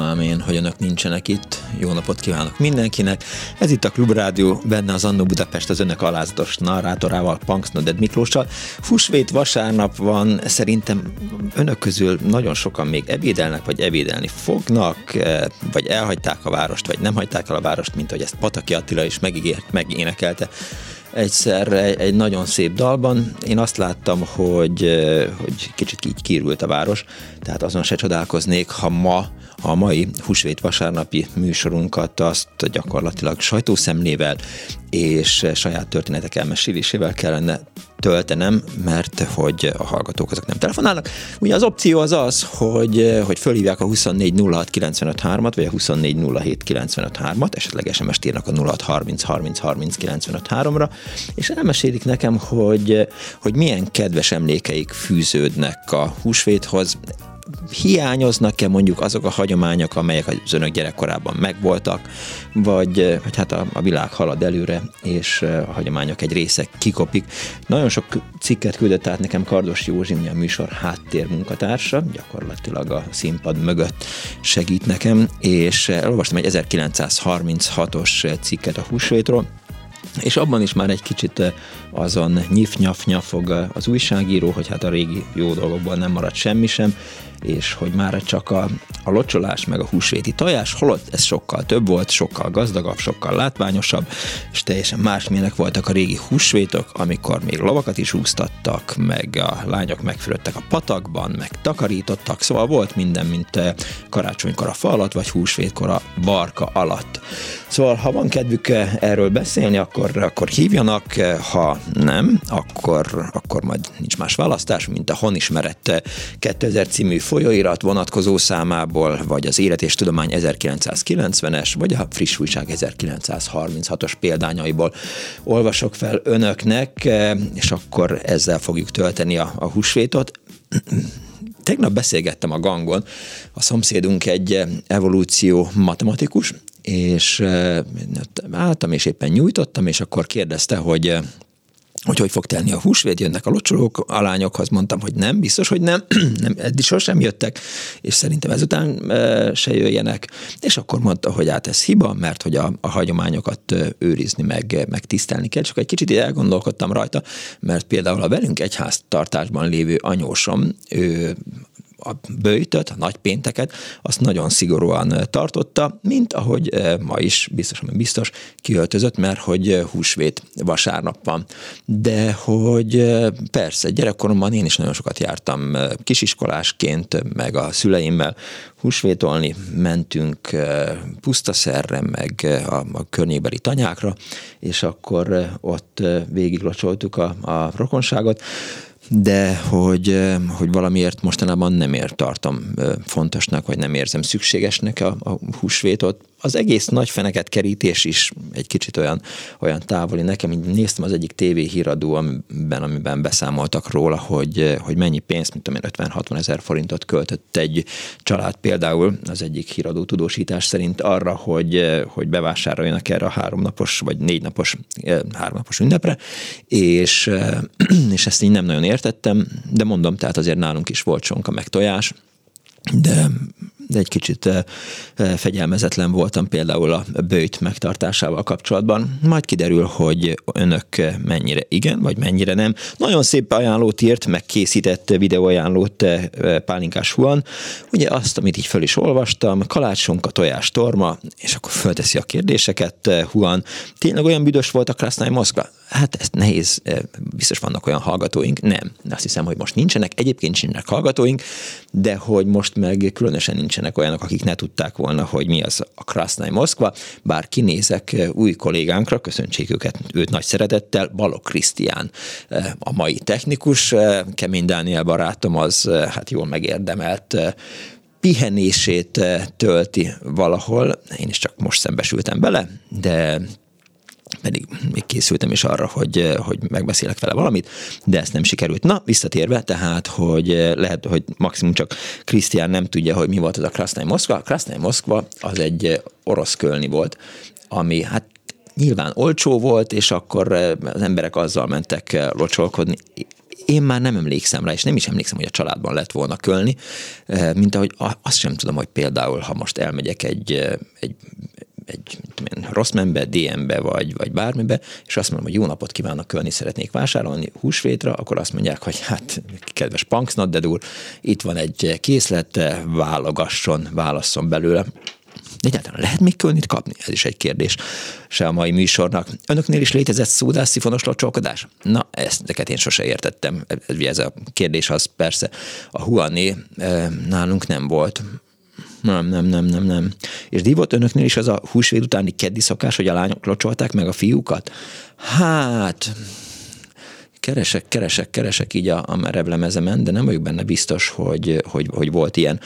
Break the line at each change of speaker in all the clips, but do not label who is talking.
Ám én, hogy önök nincsenek itt. Jó napot kívánok mindenkinek. Ez itt a Klubrádió, benne az Annó Budapest az önök alázatos narrátorával, Punks Noded Miklóssal. Fusvét vasárnap van, szerintem önök közül nagyon sokan még ebédelnek, vagy ebédelni fognak, eh, vagy elhagyták a várost, vagy nem hagyták el a várost, mint hogy ezt Pataki Attila is megígért, megénekelte egyszer egy, nagyon szép dalban. Én azt láttam, hogy, hogy kicsit így kírült a város, tehát azon se csodálkoznék, ha ma a mai húsvét vasárnapi műsorunkat azt gyakorlatilag sajtószemlével és saját történetek elmesélésével kellene töltenem, mert hogy a hallgatók azok nem telefonálnak. Ugye az opció az az, hogy, hogy fölhívják a 2406953-at, vagy a 2407953-at, esetleg SMS-t írnak a 0630303953 ra és elmesélik nekem, hogy, hogy milyen kedves emlékeik fűződnek a húsvéthoz hiányoznak-e mondjuk azok a hagyományok, amelyek az önök gyerekkorában megvoltak, vagy, vagy hát a, a világ halad előre, és a hagyományok egy része kikopik. Nagyon sok cikket küldött át nekem Kardos Józsi, a műsor háttérmunkatársa, gyakorlatilag a színpad mögött segít nekem, és elolvastam egy 1936-os cikket a húsvétról, és abban is már egy kicsit azon nyif-nyaf-nyafog az újságíró, hogy hát a régi jó dolgokból nem maradt semmi sem, és hogy már csak a, a locsolás meg a húsvéti tojás, holott ez sokkal több volt, sokkal gazdagabb, sokkal látványosabb, és teljesen másmilyenek voltak a régi húsvétok, amikor még lovakat is úsztattak, meg a lányok megfürödtek a patakban, meg takarítottak, szóval volt minden, mint eh, karácsonykor a fa alatt, vagy húsvétkor a barka alatt. Szóval, ha van kedvük eh, erről beszélni, akkor, akkor hívjanak, eh, ha nem, akkor, akkor majd nincs más választás, mint a Honismerett 2000 című folyóirat vonatkozó számából, vagy az Élet és Tudomány 1990-es, vagy a Friss Újság 1936-os példányaiból olvasok fel önöknek, eh, és akkor ezzel fogjuk tölteni a, a húsvétot. Tegnap beszélgettem a gangon, a szomszédunk egy evolúció matematikus, és eh, álltam, és éppen nyújtottam, és akkor kérdezte, hogy hogy hogy fog telni a húsvét, jönnek a locsolók, a lányokhoz mondtam, hogy nem, biztos, hogy nem, nem eddig sosem jöttek, és szerintem ezután e, se jöjjenek, és akkor mondta, hogy hát ez hiba, mert hogy a, a hagyományokat őrizni, meg, meg tisztelni kell, csak egy kicsit elgondolkodtam rajta, mert például a velünk egyháztartásban lévő anyósom, ő a bőjtöt, a nagypénteket, azt nagyon szigorúan tartotta, mint ahogy ma is biztos, biztos kiöltözött, mert hogy húsvét vasárnap van. De hogy persze, gyerekkoromban én is nagyon sokat jártam kisiskolásként, meg a szüleimmel húsvétolni, mentünk pusztaszerre, meg a, a környékbeli tanyákra, és akkor ott végiglocsoltuk a, a rokonságot de hogy, hogy valamiért mostanában nem ért tartom fontosnak, vagy nem érzem szükségesnek a, a húsvétot. Az egész nagy feneket kerítés is egy kicsit olyan, olyan távoli. Nekem így néztem az egyik TV híradó, amiben, amiben beszámoltak róla, hogy, hogy mennyi pénzt, mint tudom 50-60 ezer forintot költött egy család például az egyik híradó tudósítás szerint arra, hogy, hogy bevásároljanak erre a háromnapos vagy négy napos, háromnapos ünnepre, és, és ezt így nem nagyon értettem, de mondom, tehát azért nálunk is volt sonka meg tojás, de de egy kicsit fegyelmezetlen voltam például a bőjt megtartásával kapcsolatban. Majd kiderül, hogy önök mennyire igen, vagy mennyire nem. Nagyon szép ajánlót írt, megkészített videóajánlót Pálinkás Huan. Ugye azt, amit így föl is olvastam, kalácsonka, tojás, torma, és akkor fölteszi a kérdéseket Huan. Tényleg olyan büdös volt a Krasznai Moszkva? Hát ez nehéz, biztos vannak olyan hallgatóink, nem. Azt hiszem, hogy most nincsenek, egyébként nincsenek hallgatóink, de hogy most meg különösen nincsenek olyanok, akik ne tudták volna, hogy mi az a Krasznai Moszkva, bár kinézek új kollégánkra, köszöntsék őket, őt nagy szeretettel, Balok Krisztián, a mai technikus, Kemény Dániel barátom az hát jól megérdemelt pihenését tölti valahol. Én is csak most szembesültem bele, de pedig még készültem is arra, hogy, hogy megbeszélek vele valamit, de ezt nem sikerült. Na, visszatérve, tehát, hogy lehet, hogy maximum csak Krisztián nem tudja, hogy mi volt az a Krasznai Moszkva. Krasznai Moszkva az egy orosz kölni volt, ami hát nyilván olcsó volt, és akkor az emberek azzal mentek locsolkodni én már nem emlékszem rá, és nem is emlékszem, hogy a családban lett volna kölni, mint ahogy azt sem tudom, hogy például, ha most elmegyek egy, egy egy én, rossz membe, DM-be vagy, vagy bármibe, és azt mondom, hogy jó napot kívánok, kölni szeretnék vásárolni húsvétra, akkor azt mondják, hogy hát kedves Punksnod úr, itt van egy készlet, válogasson, válasszon belőle. Egyáltalán lehet még kölnit kapni? Ez is egy kérdés se a mai műsornak. Önöknél is létezett szódás, szifonos locsolkodás? Na, ezt én sose értettem. Ez a kérdés az persze a Huané eh, nálunk nem volt. Nem, nem, nem, nem, nem. És divott önöknél is az a húsvét utáni keddi szokás, hogy a lányok locsolták meg a fiúkat? Hát, keresek, keresek, keresek így a, a merev lemezemen, de nem vagyok benne biztos, hogy, hogy, hogy volt ilyen.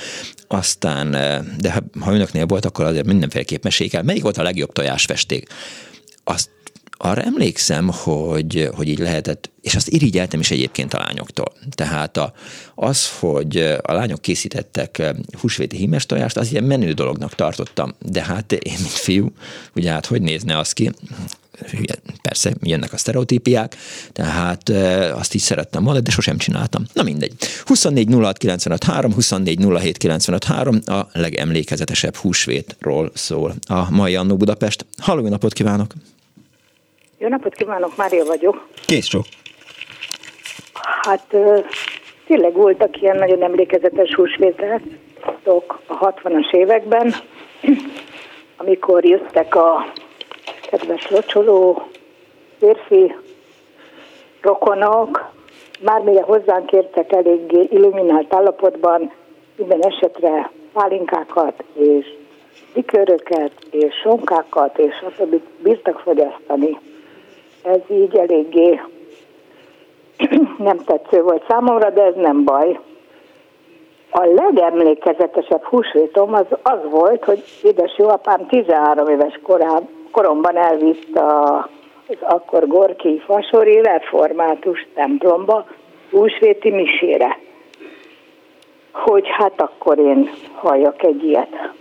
Aztán, de ha, ha önöknél volt, akkor azért mindenféleképp mesék el. Melyik volt a legjobb tojásfesték? Azt arra emlékszem, hogy, hogy így lehetett, és azt irigyeltem is egyébként a lányoktól. Tehát a, az, hogy a lányok készítettek húsvéti hímes tojást, az ilyen menő dolognak tartottam. De hát én, mint fiú, ugye hát hogy nézne az ki? Persze, jönnek a sztereotípiák, tehát azt így szerettem volna, de sosem csináltam. Na mindegy. 24 06 24 a legemlékezetesebb húsvétról szól a mai Annó Budapest. Halló, napot kívánok!
Jó napot kívánok, Mária vagyok.
Kész sok.
Hát tényleg voltak ilyen nagyon emlékezetes húsvételtok a 60-as években, amikor jöttek a kedves locsoló férfi rokonok, már mire hozzánk értek eléggé illuminált állapotban, minden esetre pálinkákat és liköröket és sonkákat és azt bírtak fogyasztani ez így eléggé nem tetsző volt számomra, de ez nem baj. A legemlékezetesebb húsvétom az, az volt, hogy édes apám 13 éves korán, koromban elvitt a, az akkor Gorki Fasori református templomba húsvéti misére. Hogy hát akkor én halljak egy ilyet.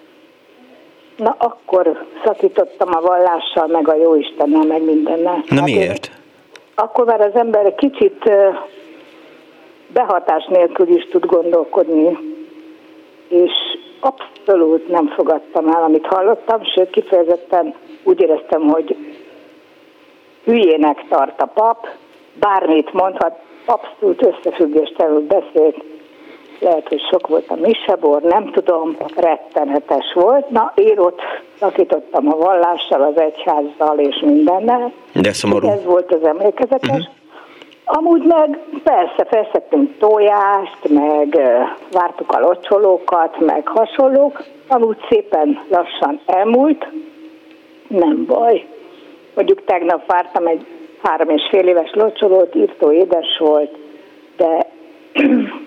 Na akkor szakítottam a vallással, meg a jóistennel, meg mindennel.
Na hát miért? Én,
akkor már az ember kicsit behatás nélkül is tud gondolkodni, és abszolút nem fogadtam el, amit hallottam, sőt kifejezetten úgy éreztem, hogy hülyének tart a pap, bármit mondhat, abszolút összefüggéstelenül beszélt lehet, hogy sok volt a misebor, nem tudom, rettenetes volt. Na, én ott szakítottam a vallással, az egyházzal és mindennel.
De szomorú.
Ez volt az emlékezetes. Uh-huh. Amúgy meg persze feszettünk tojást, meg vártuk a locsolókat, meg hasonlók. Amúgy szépen lassan elmúlt, nem baj. Mondjuk tegnap vártam egy három és fél éves locsolót, írtó édes volt, de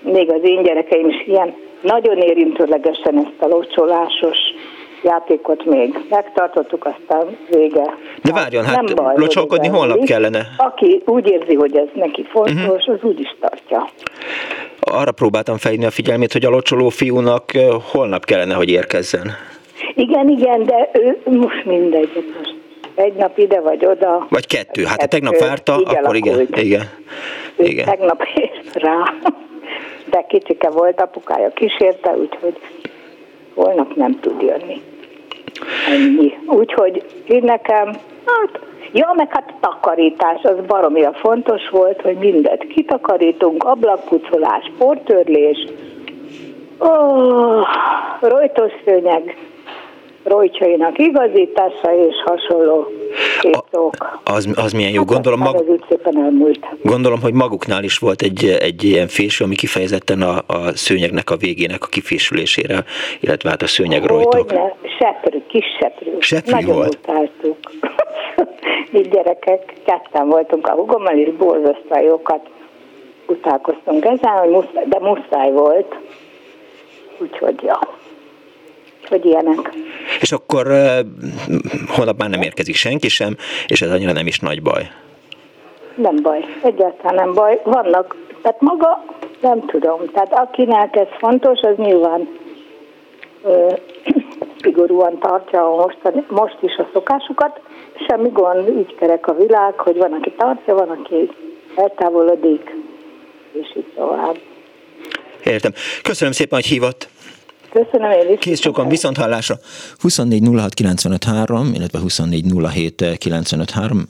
még az én gyerekeim is ilyen nagyon érintőlegesen ezt a locsolásos játékot még megtartottuk, aztán vége.
De várjon, hát nem baj, locsolkodni holnap kellene.
Aki úgy érzi, hogy ez neki fontos, uh-huh. az úgy is tartja.
Arra próbáltam felhívni a figyelmét, hogy a locsoló fiúnak holnap kellene, hogy érkezzen.
Igen, igen, de ő most mindegy. Most egy nap ide vagy oda.
Vagy kettő. Hát ha tegnap várta, akkor igen. igen.
igen. Tegnap ért rá. De kicsike volt, apukája kísérte, úgyhogy holnap nem tud jönni. Ennyi. Úgyhogy én nekem, hát, ja, meg hát takarítás, az baromira fontos volt, hogy mindent kitakarítunk, ablakpucolás, portörlés, oh, rojtosszőnyeg, rojcsainak igazítása és hasonló képzók.
Az, az milyen jó. Gondolom,
mag... ez szépen elmúlt.
gondolom, hogy maguknál is volt egy, egy ilyen fésű, ami kifejezetten a, a szőnyegnek a végének a kifésülésére, illetve hát a szőnyeg rojtok.
Hogyne, seprű, kis seprű.
Seprű
Nagyon
volt.
utáltuk. Mi gyerekek, ketten voltunk a hugommal, és borzasztóan jókat utálkoztunk ezen, de muszáj volt. Úgyhogy, ja hogy ilyenek.
És akkor uh, holnap már nem érkezik senki sem, és ez annyira nem is nagy baj.
Nem baj, egyáltalán nem baj. Vannak, tehát maga nem tudom. Tehát akinek ez fontos, az nyilván ö, szigorúan tartja most, most is a szokásukat. Semmi gond, így kerek a világ, hogy van, aki tartja, van, aki eltávolodik, és így tovább.
Értem. Köszönöm szépen, hogy hívott.
Köszönöm én is.
Kész sokan, viszont hallásra. 24 illetve 24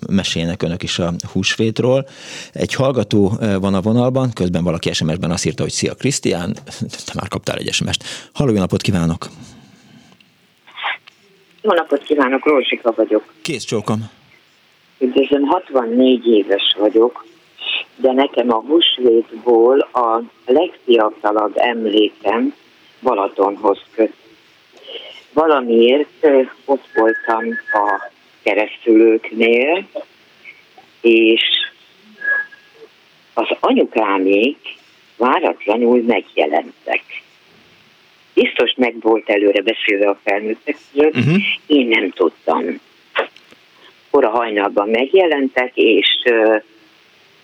meséljenek önök is a húsvétról. Egy hallgató eh, van a vonalban, közben valaki SMS-ben azt írta, hogy szia Krisztián, te már kaptál egy SMS-t. Halló, jó napot kívánok!
Jó napot kívánok, Rózsika vagyok.
Kész csókom.
Üdvözlöm, 64 éves vagyok, de nekem a húsvétból a legfiatalabb emlékem, Balatonhoz köt. Valamiért ott voltam a keresztülőknél, és az anyukámék váratlanul megjelentek. Biztos meg volt előre beszélve a felnőttek között, uh-huh. én nem tudtam. Kora hajnalban megjelentek, és uh,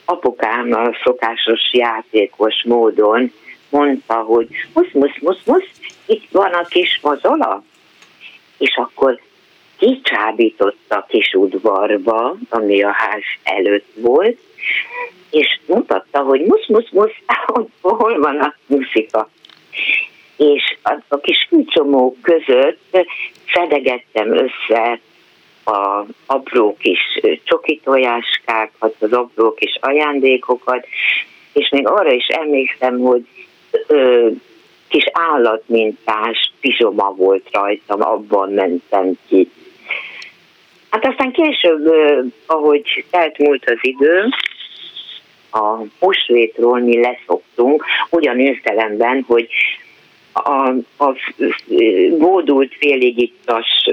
apukám a szokásos játékos módon mondta, hogy musz, musz, musz, musz, itt van a kis mozola. És akkor kicsábított a kis udvarba, ami a ház előtt volt, és mutatta, hogy musz, musz, musz, hol van a muszika. És a, a kis fűcsomók között szedegettem össze a apró kis csokitojáskát, az apró kis ajándékokat, és még arra is emlékszem, hogy ö, kis állatmintás pizsoma volt rajtam, abban mentem ki. Hát aztán később, ahogy telt múlt az idő, a húsvétról mi leszoktunk, ugyan értelemben, hogy a, a bódult félig ittas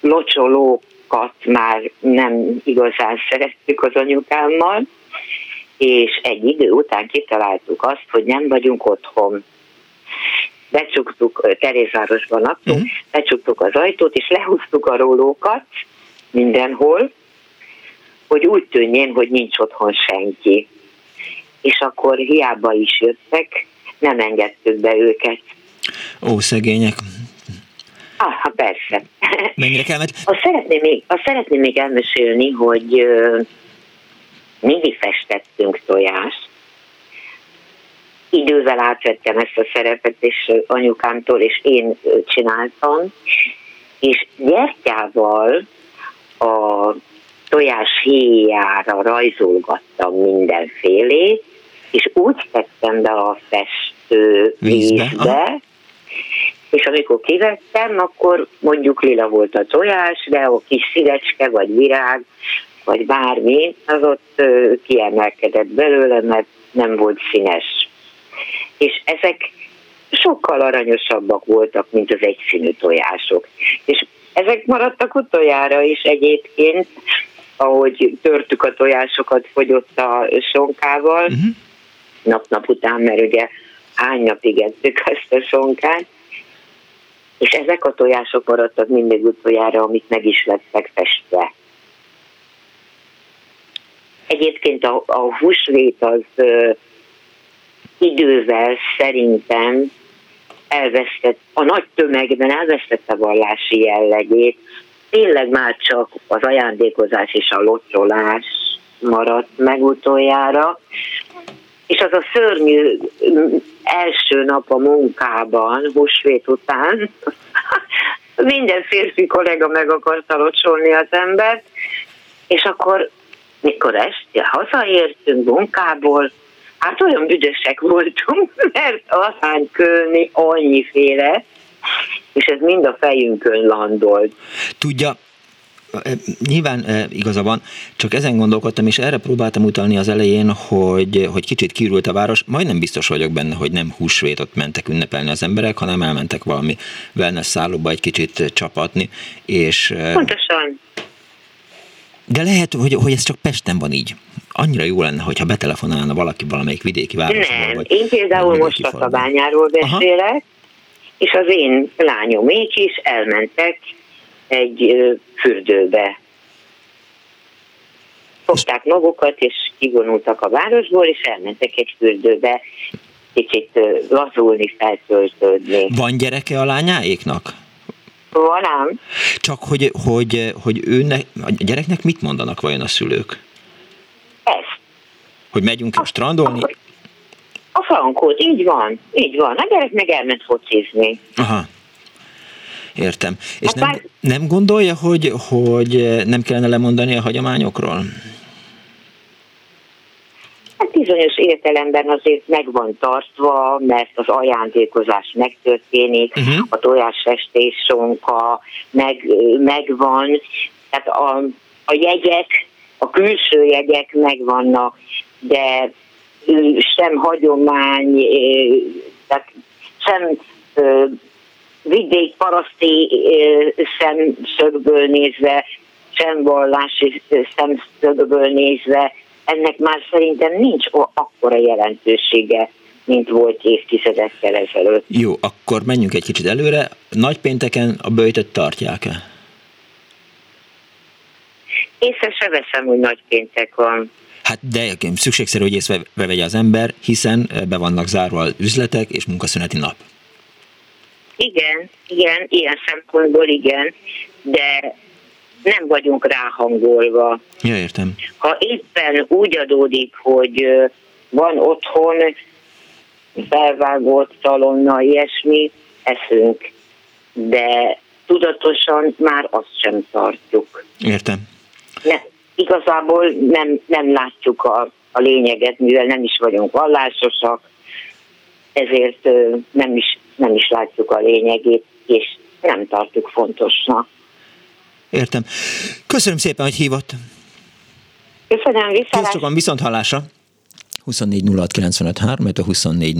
locsolókat már nem igazán szerettük az anyukámmal, és egy idő után kitaláltuk azt, hogy nem vagyunk otthon. Becsuktuk, Terézvárosban laktunk, uh-huh. becsuktuk az ajtót, és lehúztuk a rólókat mindenhol, hogy úgy tűnjén, hogy nincs otthon senki. És akkor hiába is jöttek, nem engedtük be őket.
Ó, szegények.
Ah, persze.
Mennyire kellett?
Azt szeretném még, azt szeretném még elmesélni, hogy mindig festettünk tojást. Idővel átvettem ezt a szerepet, és anyukámtól, és én csináltam, és gyertyával a tojás héjára rajzolgattam mindenfélét, és úgy tettem be a festő vízbe, vízbe. és amikor kivettem, akkor mondjuk lila volt a tojás, de a kis szívecske vagy virág vagy bármi, az ott kiemelkedett belőle, mert nem volt színes. És ezek sokkal aranyosabbak voltak, mint az egyszínű tojások. És ezek maradtak utoljára is egyébként, ahogy törtük a tojásokat, fogyott a sonkával, uh-huh. nap-nap után, mert ugye hány napig ettük ezt a sonkát, és ezek a tojások maradtak mindig utoljára, amik meg is lettek festve. Egyébként a, a húsvét az ö, idővel szerintem elvesztett, a nagy tömegben elvesztette vallási jellegét, tényleg már csak az ajándékozás és a locsolás maradt meg utoljára, és az a szörnyű első nap a munkában, húsvét után, minden férfi kollega meg akarta locsolni az embert, és akkor, mikor este hazaértünk munkából, hát olyan büdösek voltunk, mert kölni annyiféle, és ez mind a fejünkön landolt.
Tudja, Nyilván igaza van, csak ezen gondolkodtam, és erre próbáltam utalni az elején, hogy, hogy kicsit kiürült a város. Majdnem biztos vagyok benne, hogy nem húsvétot mentek ünnepelni az emberek, hanem elmentek valami wellness szállóba egy kicsit csapatni. És,
Pontosan.
De lehet, hogy, hogy ez csak Pesten van így. Annyira jó lenne, hogyha betelefonálna valaki valamelyik vidéki városból.
Nem, vagy én például most a Szabányáról beszélek, Aha. és az én lányomék is elmentek egy fürdőbe. Fogták magukat, és kivonultak a városból, és elmentek egy fürdőbe kicsit lazulni, feltöltődni.
Van gyereke a lányáéknak?
Van ám.
Csak hogy, hogy, hogy őnek, a gyereknek mit mondanak vajon a szülők?
Ezt.
Hogy megyünk a, strandolni? A,
a frankót, így van, így van. A gyerek meg elment focizni.
Aha. Értem. És hát nem, nem gondolja, hogy, hogy nem kellene lemondani a hagyományokról?
Hát bizonyos értelemben azért meg van tartva, mert az ajándékozás megtörténik, uh-huh. a tojásfestés sonka meg, megvan, tehát a, a jegyek, a külső jegyek megvannak, de sem hagyomány, tehát sem vidék paraszti szemszögből nézve, sem vallási szemszögből nézve, ennek már szerintem nincs akkora jelentősége, mint volt évtizedekkel ezelőtt.
Jó, akkor menjünk egy kicsit előre. Nagypénteken a bőjtöt tartják-e?
Észre se veszem, hogy nagypéntek van.
Hát de szükségszerű, hogy észre vegye az ember, hiszen be vannak zárva az üzletek és munkaszüneti nap.
Igen, igen, ilyen szempontból igen, de nem vagyunk ráhangolva.
Ja, értem.
Ha éppen úgy adódik, hogy van otthon felvágott talonna, ilyesmi, eszünk, de tudatosan már azt sem tartjuk.
Értem.
Ne, igazából nem, nem látjuk a, a lényeget, mivel nem is vagyunk vallásosak, ezért nem is nem is látjuk a lényegét, és nem tartjuk fontosnak.
Értem. Köszönöm szépen, hogy hívott.
Köszönöm, viszont.
Kész viszont hallásra. 24 06 illetve 24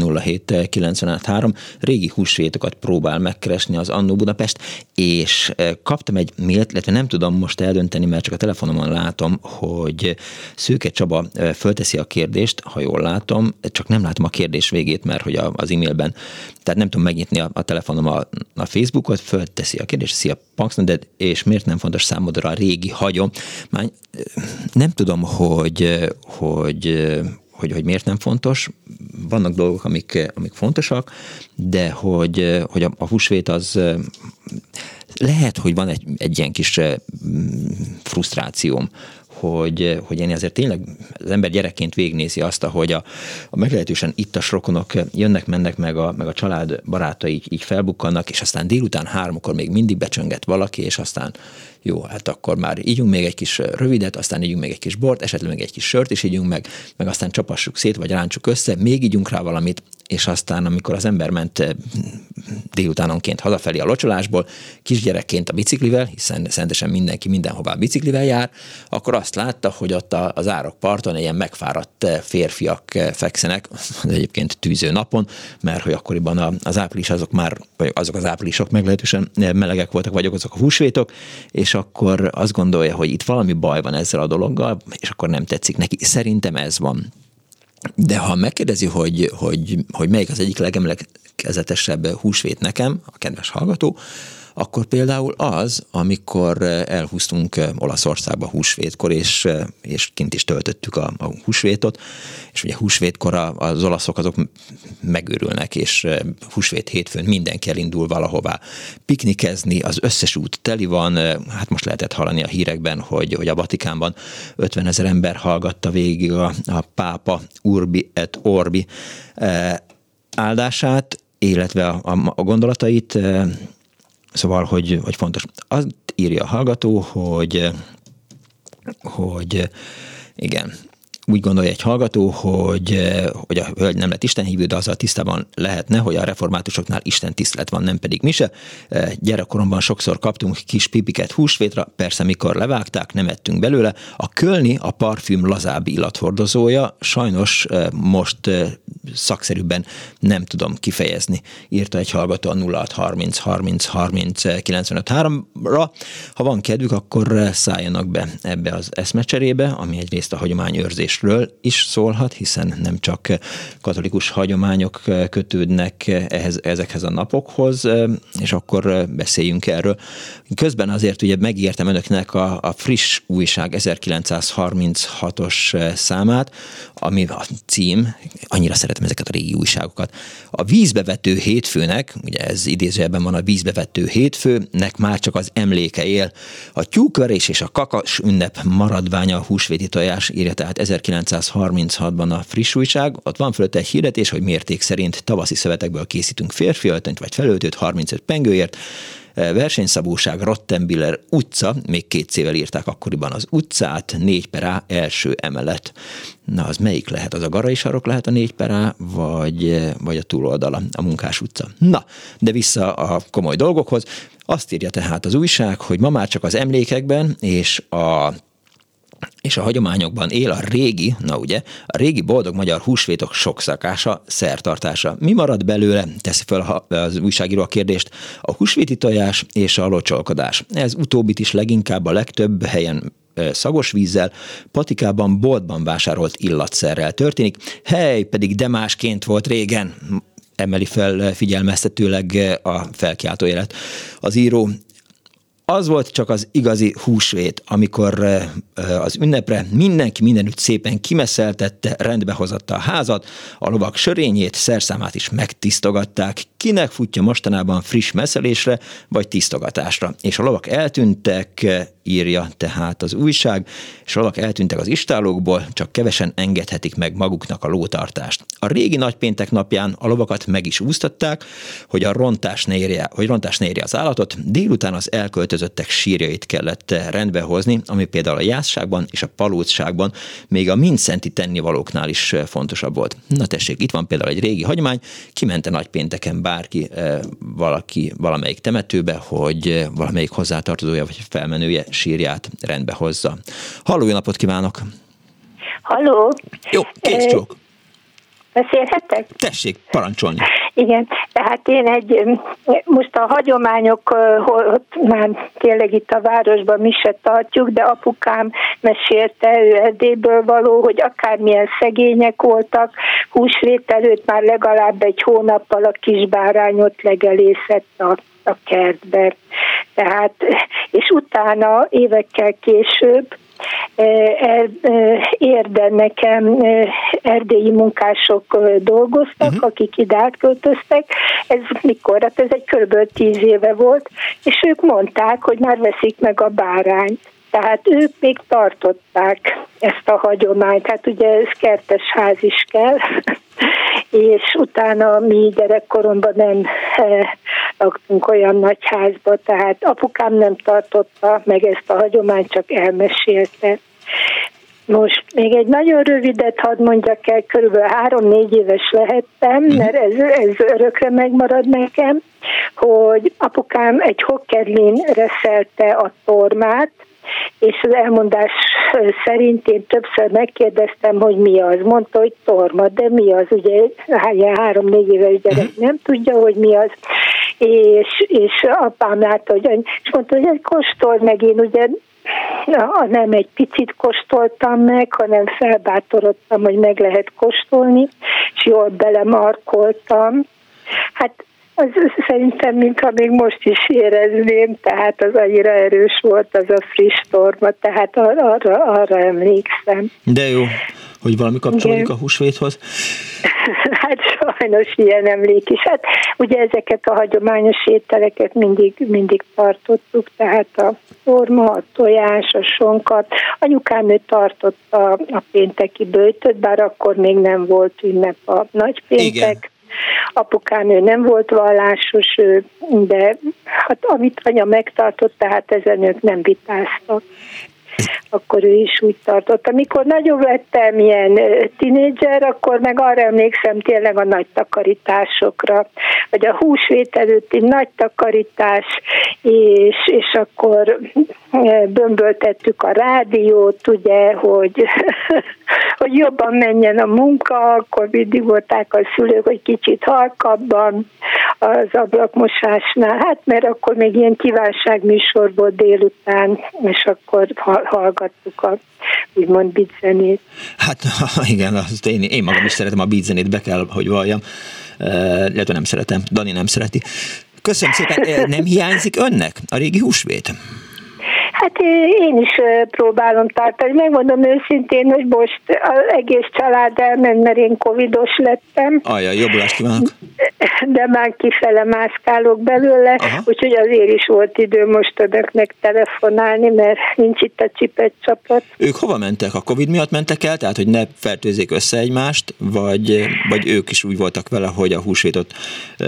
régi húsvétokat próbál megkeresni az Annó Budapest, és e, kaptam egy mailt, illetve nem tudom most eldönteni, mert csak a telefonomon látom, hogy Szőke Csaba e, fölteszi a kérdést, ha jól látom, csak nem látom a kérdés végét, mert hogy az e-mailben, tehát nem tudom megnyitni a, a telefonom a, a Facebookot, fölteszi a kérdést, szia Punksnoded, és miért nem fontos számodra a régi hagyom? Már e, nem tudom, hogy, hogy hogy, hogy miért nem fontos. Vannak dolgok, amik, amik fontosak, de hogy, hogy a, a húsvét az lehet, hogy van egy, egy ilyen kis frusztrációm, hogy, hogy én azért tényleg az ember gyerekként végnézi azt, hogy a, a meglehetősen ittas rokonok jönnek, mennek, meg a, meg a család barátai így, így felbukkannak, és aztán délután háromkor még mindig becsönget valaki, és aztán jó, hát akkor már ígyunk még egy kis rövidet, aztán ígyunk még egy kis bort, esetleg még egy kis sört is ígyunk meg, meg aztán csapassuk szét, vagy ráncsuk össze, még ígyunk rá valamit, és aztán, amikor az ember ment délutánonként hazafelé a locsolásból, kisgyerekként a biciklivel, hiszen szentesen mindenki mindenhová biciklivel jár, akkor azt látta, hogy ott az árokparton ilyen megfáradt férfiak fekszenek, az egyébként tűző napon, mert hogy akkoriban az április azok már, vagy azok az áprilisok meglehetősen melegek voltak, vagy azok a húsvétok, és akkor azt gondolja, hogy itt valami baj van ezzel a dologgal, és akkor nem tetszik neki. Szerintem ez van. De ha megkérdezi, hogy, hogy, hogy melyik az egyik legemlékezetesebb húsvét nekem, a kedves hallgató, akkor például az, amikor elhúztunk Olaszországba húsvétkor, és, és kint is töltöttük a, a húsvétot, és ugye húsvétkor az olaszok azok megőrülnek, és húsvét hétfőn mindenki elindul valahová piknikezni, az összes út teli van, hát most lehetett hallani a hírekben, hogy, hogy a Vatikánban 50 ezer ember hallgatta végig a, a pápa Urbi et Orbi áldását, illetve a, a, a gondolatait, szóval, hogy, hogy fontos. Azt írja a hallgató, hogy, hogy igen, úgy gondolja egy hallgató, hogy, eh, hogy a hölgy nem lett istenhívő, de azzal tisztában lehetne, hogy a reformátusoknál Isten tisztelet van, nem pedig mise. Eh, gyerekkoromban sokszor kaptunk kis pipiket húsvétra, persze mikor levágták, nem ettünk belőle. A kölni a parfüm lazábbi illatohordozója, sajnos eh, most szakszerűbben nem tudom kifejezni, írta egy hallgató a 0630 30 30 95 ra Ha van kedvük, akkor szálljanak be ebbe az eszmecserébe, ami egyrészt a hagyományőrzés kötődésről is szólhat, hiszen nem csak katolikus hagyományok kötődnek ehhez, ezekhez a napokhoz, és akkor beszéljünk erről. Közben azért ugye megírtam önöknek a, a friss újság 1936-os számát, ami a cím, annyira szeretem ezeket a régi újságokat. A vízbevető hétfőnek, ugye ez idézőjelben van a vízbevető hétfőnek már csak az emléke él. A tyúkverés és a kakas ünnep maradványa a húsvéti tojás írja tehát 1936-ban a friss újság, ott van fölött egy hirdetés, hogy mérték szerint tavaszi szövetekből készítünk férfi öltönyt vagy felöltőt 35 pengőért, e, versenyszabóság Rottenbiller utca, még két szével írták akkoriban az utcát, négy per első emelet. Na, az melyik lehet? Az a Garai sarok lehet a négy per vagy, vagy a túloldala, a munkás utca. Na, de vissza a komoly dolgokhoz. Azt írja tehát az újság, hogy ma már csak az emlékekben és a és a hagyományokban él a régi, na ugye, a régi boldog magyar húsvétok szakása, szertartása. Mi marad belőle, teszi fel az újságíró a kérdést, a húsvéti tojás és a locsolkodás. Ez utóbbit is leginkább a legtöbb helyen szagos vízzel, patikában boltban vásárolt illatszerrel történik, hely pedig de másként volt régen, emeli fel figyelmeztetőleg a felkiáltó élet. Az író az volt csak az igazi húsvét, amikor az ünnepre mindenki mindenütt szépen kimeszeltette, rendbe hozatta a házat, a lovak sörényét, szerszámát is megtisztogatták. Kinek futja mostanában friss meszelésre vagy tisztogatásra? És a lovak eltűntek, írja tehát az újság, és a lovak eltűntek az istálókból, csak kevesen engedhetik meg maguknak a lótartást. A régi nagypéntek napján a lovakat meg is úsztatták, hogy a rontás ne érje, hogy rontás ne érje az állatot, délután az elköltözöttek sírjait kellett rendbe hozni, ami például a jászságban és a palócságban még a mindszenti tennivalóknál is fontosabb volt. Na tessék, itt van például egy régi hagyomány, kimente nagypénteken bárki, eh, valaki valamelyik temetőbe, hogy valamelyik hozzátartozója vagy felmenője sírját rendbe hozza. Halló, jó napot kívánok!
Halló!
Jó, kész csók!
Beszélhetek?
Tessék, parancsolni.
Igen, tehát én egy, most a hagyományok, ott már tényleg itt a városban mi se tartjuk, de apukám mesélte, ő Erdélyből való, hogy akármilyen szegények voltak, húsvét előtt már legalább egy hónappal a kisbárányot legelészett a a kertbe. Tehát, és utána évekkel később érden nekem erdélyi munkások dolgoztak, uh-huh. akik ide átköltöztek. Ez mikor? Hát ez egy kb. tíz éve volt, és ők mondták, hogy már veszik meg a bárányt. Tehát ők még tartották ezt a hagyományt, hát ugye ez kertes ház is kell, és utána mi gyerekkoromban nem eh, laktunk olyan nagy házba, tehát apukám nem tartotta meg ezt a hagyományt, csak elmesélte. Most még egy nagyon rövidet hadd mondjak el, körülbelül három-négy éves lehettem, mhm. mert ez, ez örökre megmarad nekem, hogy apukám egy hokkerlin reszelte a tormát, és az elmondás szerint én többször megkérdeztem, hogy mi az. Mondta, hogy torma, de mi az? Ugye három-négy éves gyerek mhm. nem tudja, hogy mi az. És, és apám látta, hogy és mondta, hogy egy kóstol meg én ugye nem egy picit kóstoltam meg, hanem felbátorodtam, hogy meg lehet kóstolni, és jól belemarkoltam. Hát Az szerintem, mintha még most is érezném, tehát az annyira erős volt az a friss forma, tehát arra, arra emlékszem.
De jó, hogy valami kapcsolódik Igen. a húsvéthoz.
Hát sajnos ilyen emlék is. Hát ugye ezeket a hagyományos ételeket mindig, mindig tartottuk, tehát a forma, a tojás, a sonkat. Anyukám ő tartotta a pénteki bőtöt, bár akkor még nem volt ünnep a nagypéntek. Igen. Apukám ő nem volt vallásos, de hát amit anya megtartott, tehát ezen ők nem vitáztak akkor ő is úgy tartott. Amikor nagyobb lettem, ilyen tinédzser, akkor meg arra emlékszem tényleg a nagy takarításokra, vagy a húsvét előtti nagy takarítás, és, és akkor bömböltettük a rádiót, ugye, hogy, hogy jobban menjen a munka, akkor mindig volták a szülők, hogy kicsit halkabban az ablakmosásnál, hát mert akkor még ilyen kívánságműsor volt délután, és akkor hallgattuk a úgymond beatzenét.
Hát igen, azt én, én magam is szeretem a beatzenét, be kell, hogy valljam. Lehet, nem szeretem, Dani nem szereti. Köszönöm szépen, nem hiányzik önnek a régi húsvét?
Hát én is próbálom tartani. Megmondom őszintén, hogy most az egész család elment, mert én covidos lettem.
Ajaj, jobbulást kívánok.
De már kifele mászkálok belőle, Aha. úgyhogy azért is volt idő most önöknek telefonálni, mert nincs itt a csipet csapat.
Ők hova mentek? A Covid miatt mentek el? Tehát, hogy ne fertőzzék össze egymást? Vagy, vagy ők is úgy voltak vele, hogy a húsvétot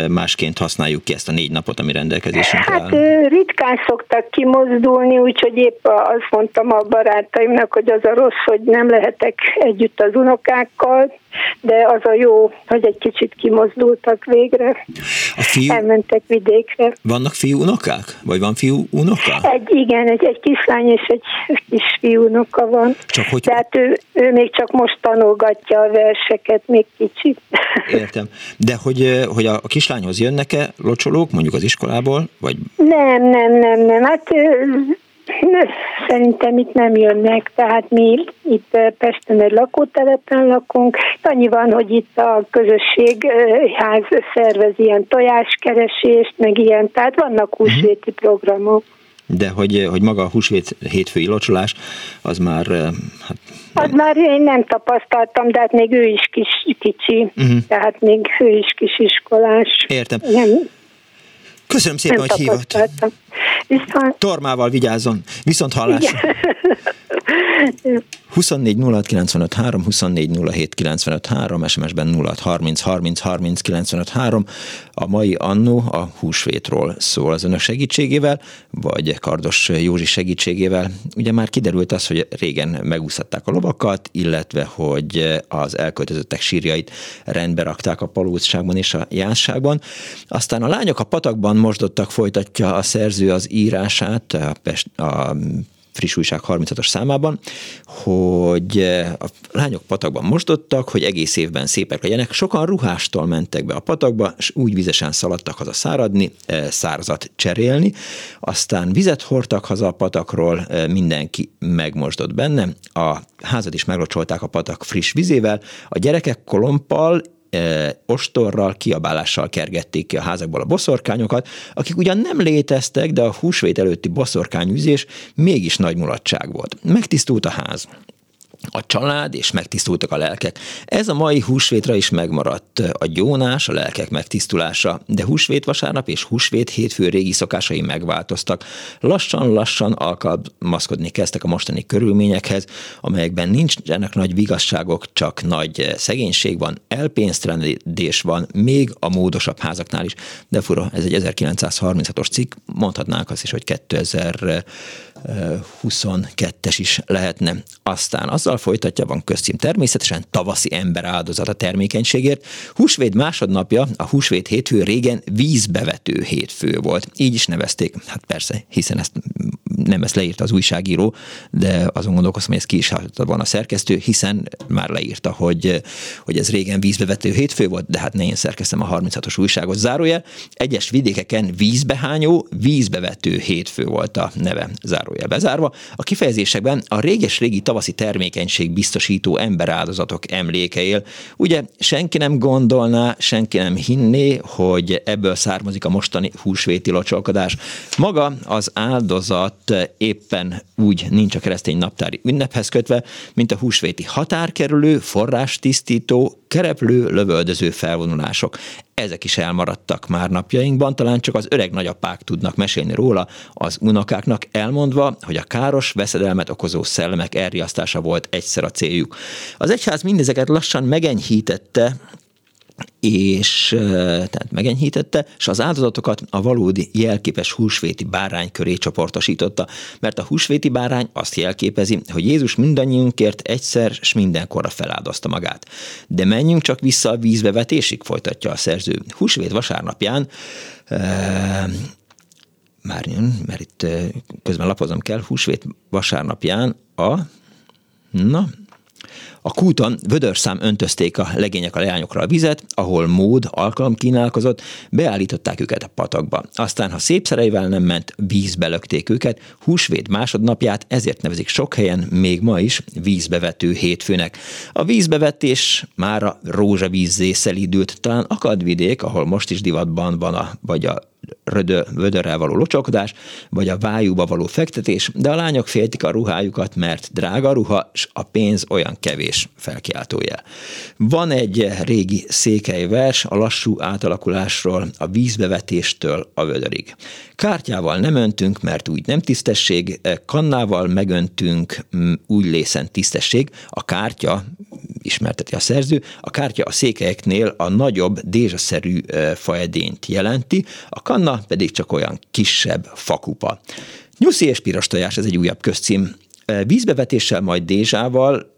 másként használjuk ki ezt a négy napot, ami rendelkezésünkre
Hát áll? ritkán szoktak kimozdulni, úgy úgyhogy épp azt mondtam a barátaimnak, hogy az a rossz, hogy nem lehetek együtt az unokákkal, de az a jó, hogy egy kicsit kimozdultak végre. A fiú... Elmentek vidékre.
Vannak fiú unokák? Vagy van fiú unoka?
Egy, igen, egy, egy kislány és egy kis fiú unoka van. Csak hogy... Tehát ő, ő még csak most tanulgatja a verseket, még kicsit.
Értem. De hogy, hogy a kislányhoz jönnek-e locsolók, mondjuk az iskolából? Vagy...
Nem, nem, nem, nem. Hát Szerintem itt nem jönnek, tehát mi itt Pesten egy lakótelepen lakunk. Annyi van, hogy itt a közösségház szervez ilyen tojáskeresést, meg ilyen, tehát vannak mhm. húsvéti programok.
De hogy, hogy maga a húsvét hétfői locsolás, az már... Hát,
az már én nem tapasztaltam, de hát még ő is kis, kicsi, uh-huh. tehát még ő is kisiskolás.
Értem. Nem, Köszönöm szépen, nem hogy hívott. Viszont... Tormával vigyázzon. Viszont hallás. 24 06 95 3, 24 07 95 3, SMS-ben 06 30 30 30 95 3. A mai annó a húsvétról szól az önök segítségével, vagy Kardos Józsi segítségével. Ugye már kiderült az, hogy régen megúszhatták a lovakat, illetve hogy az elköltözöttek sírjait rendbe rakták a palócságban és a jásságban. Aztán a lányok a patakban mosdottak, folytatja a szerző az írását, a, Pest, a friss újság 36-os számában, hogy eh, a lányok patakban mosdottak, hogy egész évben szépek legyenek. Sokan ruhástól mentek be a patakba, és úgy vizesen szaladtak haza száradni, eh, szárazat cserélni, aztán vizet hordtak haza a patakról, eh, mindenki megmosdott benne, a házat is meglocsolták a patak friss vizével, a gyerekek kolompal ostorral, kiabálással kergették ki a házakból a boszorkányokat, akik ugyan nem léteztek, de a húsvét előtti boszorkányűzés mégis nagy mulatság volt. Megtisztult a ház a család, és megtisztultak a lelkek. Ez a mai húsvétra is megmaradt a gyónás, a lelkek megtisztulása, de húsvét vasárnap és húsvét hétfő régi szokásai megváltoztak. Lassan-lassan alkalmazkodni kezdtek a mostani körülményekhez, amelyekben nincsenek nagy vigasságok, csak nagy szegénység van, elpénztelenedés van, még a módosabb házaknál is. De fura, ez egy 1936-os cikk, mondhatnánk azt is, hogy 2000 22-es is lehetne. Aztán azzal folytatja, van közcím természetesen tavaszi ember áldozat a termékenységért. Húsvét másodnapja, a húsvét hétfő régen vízbevető hétfő volt. Így is nevezték, hát persze, hiszen ezt nem ezt leírta az újságíró, de azon gondolkoztam, hogy ezt ki is van a szerkesztő, hiszen már leírta, hogy, hogy ez régen vízbevető hétfő volt, de hát ne én szerkeztem a 36-os újságot. Zárójel, egyes vidékeken vízbehányó, vízbevető hétfő volt a neve, zárójel bezárva. A kifejezésekben a réges-régi tavaszi termékenység biztosító emberáldozatok emléke él. Ugye senki nem gondolná, senki nem hinné, hogy ebből származik a mostani húsvéti locsolkodás. Maga az áldozat éppen úgy nincs a keresztény naptári ünnephez kötve, mint a húsvéti határkerülő, forrástisztító, kereplő, lövöldöző felvonulások. Ezek is elmaradtak már napjainkban, talán csak az öreg nagyapák tudnak mesélni róla, az unokáknak elmondva, hogy a káros veszedelmet okozó szellemek elriasztása volt egyszer a céljuk. Az egyház mindezeket lassan megenyhítette, és tehát megenyhítette, és az áldozatokat a valódi jelképes húsvéti bárány köré csoportosította, mert a húsvéti bárány azt jelképezi, hogy Jézus mindannyiunkért egyszer és mindenkorra feláldozta magát. De menjünk csak vissza a vízbevetésig, folytatja a szerző. Húsvét vasárnapján e, már jön, mert itt közben lapozom kell, húsvét vasárnapján a Na, a kúton vödörszám öntözték a legények a leányokra a vizet, ahol mód, alkalom kínálkozott, beállították őket a patakba. Aztán, ha szép szereivel nem ment, vízbe lökték őket, húsvét másodnapját ezért nevezik sok helyen, még ma is vízbevető hétfőnek. A vízbevetés már a rózsavízzé szelídült, talán akad vidék, ahol most is divatban van a, vagy a rödö, vödörrel való locsokodás, vagy a vájúba való fektetés, de a lányok féltik a ruhájukat, mert drága ruha, és a pénz olyan kevés felkiáltójel. Van egy régi székely vers a lassú átalakulásról, a vízbevetéstől a vödörig. Kártyával nem öntünk, mert úgy nem tisztesség, kannával megöntünk, úgy lészen tisztesség. A kártya, ismerteti a szerző, a kártya a székelyeknél a nagyobb, dézsaszerű faedényt jelenti, a kanna pedig csak olyan kisebb fakupa. Nyuszi és piros tojás, ez egy újabb közcím. Vízbevetéssel, majd dézsával,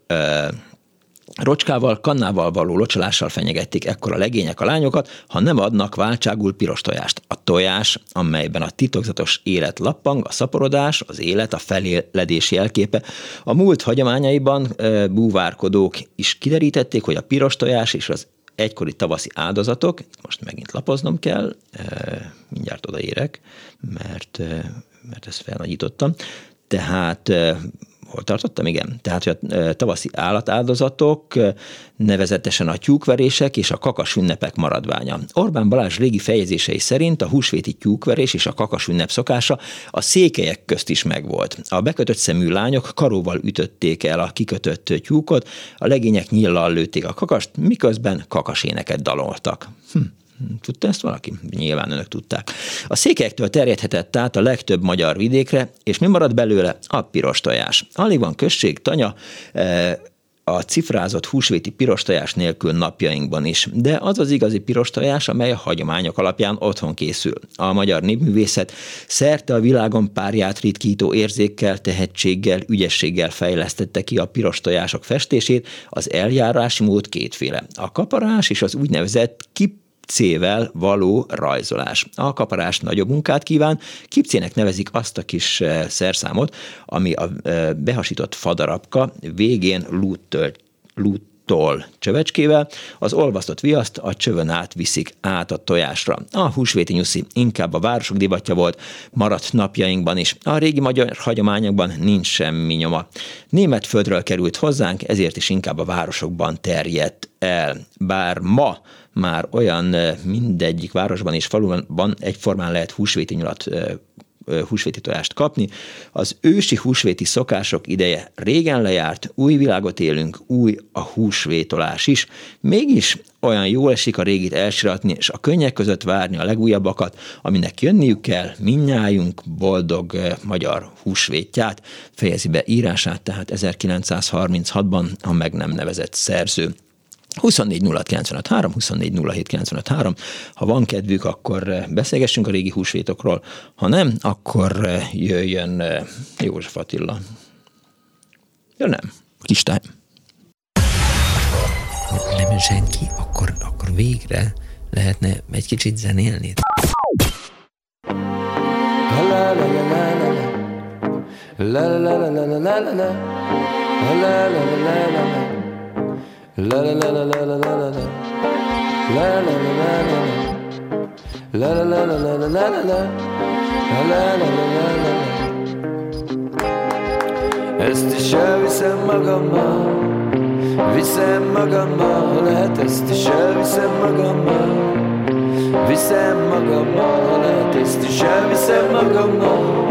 Rocskával, kannával való locsolással fenyegették ekkor a legények a lányokat, ha nem adnak váltságul piros tojást. A tojás, amelyben a titokzatos élet lappang, a szaporodás, az élet, a feléledés jelképe. A múlt hagyományaiban búvárkodók is kiderítették, hogy a piros tojás és az egykori tavaszi áldozatok, most megint lapoznom kell, mindjárt odaérek, mert, mert ezt felnagyítottam, tehát hol tartottam? Igen. Tehát, hogy a tavaszi állatáldozatok, nevezetesen a tyúkverések és a kakas ünnepek maradványa. Orbán Balázs régi fejezései szerint a húsvéti tyúkverés és a kakas ünnep szokása a székelyek közt is megvolt. A bekötött szemű lányok karóval ütötték el a kikötött tyúkot, a legények nyillal lőtték a kakast, miközben kakaséneket daloltak. Hm. Tudta ezt valaki? Nyilván önök tudták. A székektől terjedhetett át a legtöbb magyar vidékre, és mi marad belőle? A piros tojás. Alig van község, tanya, eh, a cifrázott húsvéti piros tojás nélkül napjainkban is, de az az igazi piros tojás, amely a hagyományok alapján otthon készül. A magyar népművészet szerte a világon párját ritkító érzékkel, tehetséggel, ügyességgel fejlesztette ki a piros tojások festését, az eljárási mód kétféle. A kaparás és az úgynevezett kip kipcével való rajzolás. A kaparás nagyobb munkát kíván, kipcének nevezik azt a kis eh, szerszámot, ami a eh, behasított fadarabka végén lúttől, lút tól csövecskével, az olvasztott viaszt a csövön át viszik át a tojásra. A húsvéti nyuszi inkább a városok divatja volt, maradt napjainkban is. A régi magyar hagyományokban nincs semmi nyoma. Német földről került hozzánk, ezért is inkább a városokban terjedt el. Bár ma már olyan mindegyik városban és faluban egyformán lehet húsvéti nyilat húsvéti tojást kapni. Az ősi húsvéti szokások ideje régen lejárt, új világot élünk, új a húsvétolás is. Mégis olyan jól esik a régit elsiratni, és a könnyek között várni a legújabbakat, aminek jönniük kell, minnyájunk boldog magyar húsvétját, fejezi be írását, tehát 1936-ban a meg nem nevezett szerző. 24 24 Ha van kedvük, akkor eh, beszélgessünk a régi húsvétokról. Ha nem, akkor eh, jöjjön eh, József Attila. Ja nem, kis time.
Nem senki, akkor, akkor végre lehetne egy kicsit zenélni. La la la la la la
La la la la la la la la la la la la la la la la la la la la la la la la la la La la la la la la la Ezt is elviszem magammal Viszem magammal, lehet ezt is elviszem magammal Viszem magammal, lehet ezt is elviszem magammal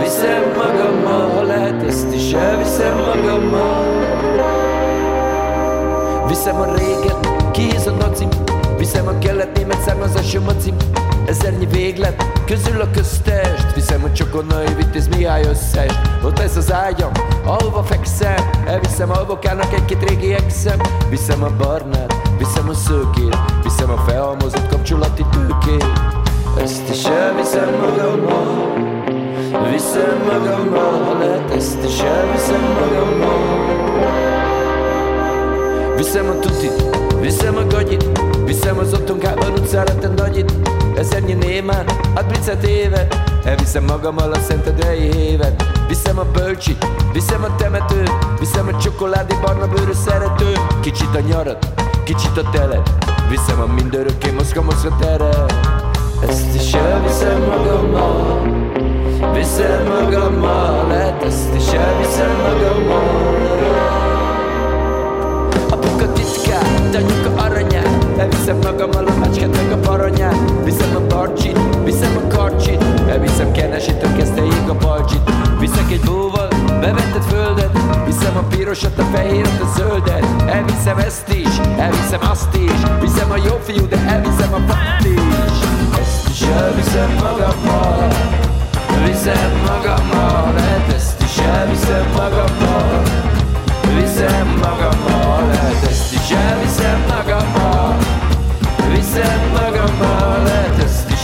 Viszem magammal, lehet ezt is elviszem magammal Viszem a réget, kéz a nacim Viszem a kelet-német származású macim Ezernyi véglet, közül a köztest. Viszem a csokonai vitéz Mihály összes Ott ez az ágyam, alva fekszem. Elviszem alvokának egy-két régi exem. Viszem a barnát, viszem a szőkét. Viszem a felhalmozott kapcsolati tőkét. Ezt is elviszem magammal. Viszem magammal, ha lehet ezt is elviszem magammal Viszem a tutit, viszem a gagyit Viszem az otthonkában utcára te nagyit. Ezernyi némán, hát bricet éve Elviszem magammal a szentedrei hévet Viszem a bölcsit, viszem a temetőt Viszem a csokoládé barna bőrű szerető. Kicsit a nyarat, kicsit a telet Viszem a mindörökké moszka-moszka teret Ezt is elviszem magammal Viszem magammal, lehet ezt is elviszem magammal titkát, anyuka aranyát. Elviszem magammal a macskát meg a paranyát. Viszem a barcsit, viszem a karcsit. Elviszem kenesítől kezdteig a balcsit. Viszek egy bóval, bevetett földet. Viszem a pirosat, a fehéret, a zöldet. Elviszem ezt is, elviszem azt is. Viszem a jó fiú, de elviszem a fát is. Ezt is elviszem magammal. Viszem magammal, lehet ezt is elviszem magammal. Viszem magammal,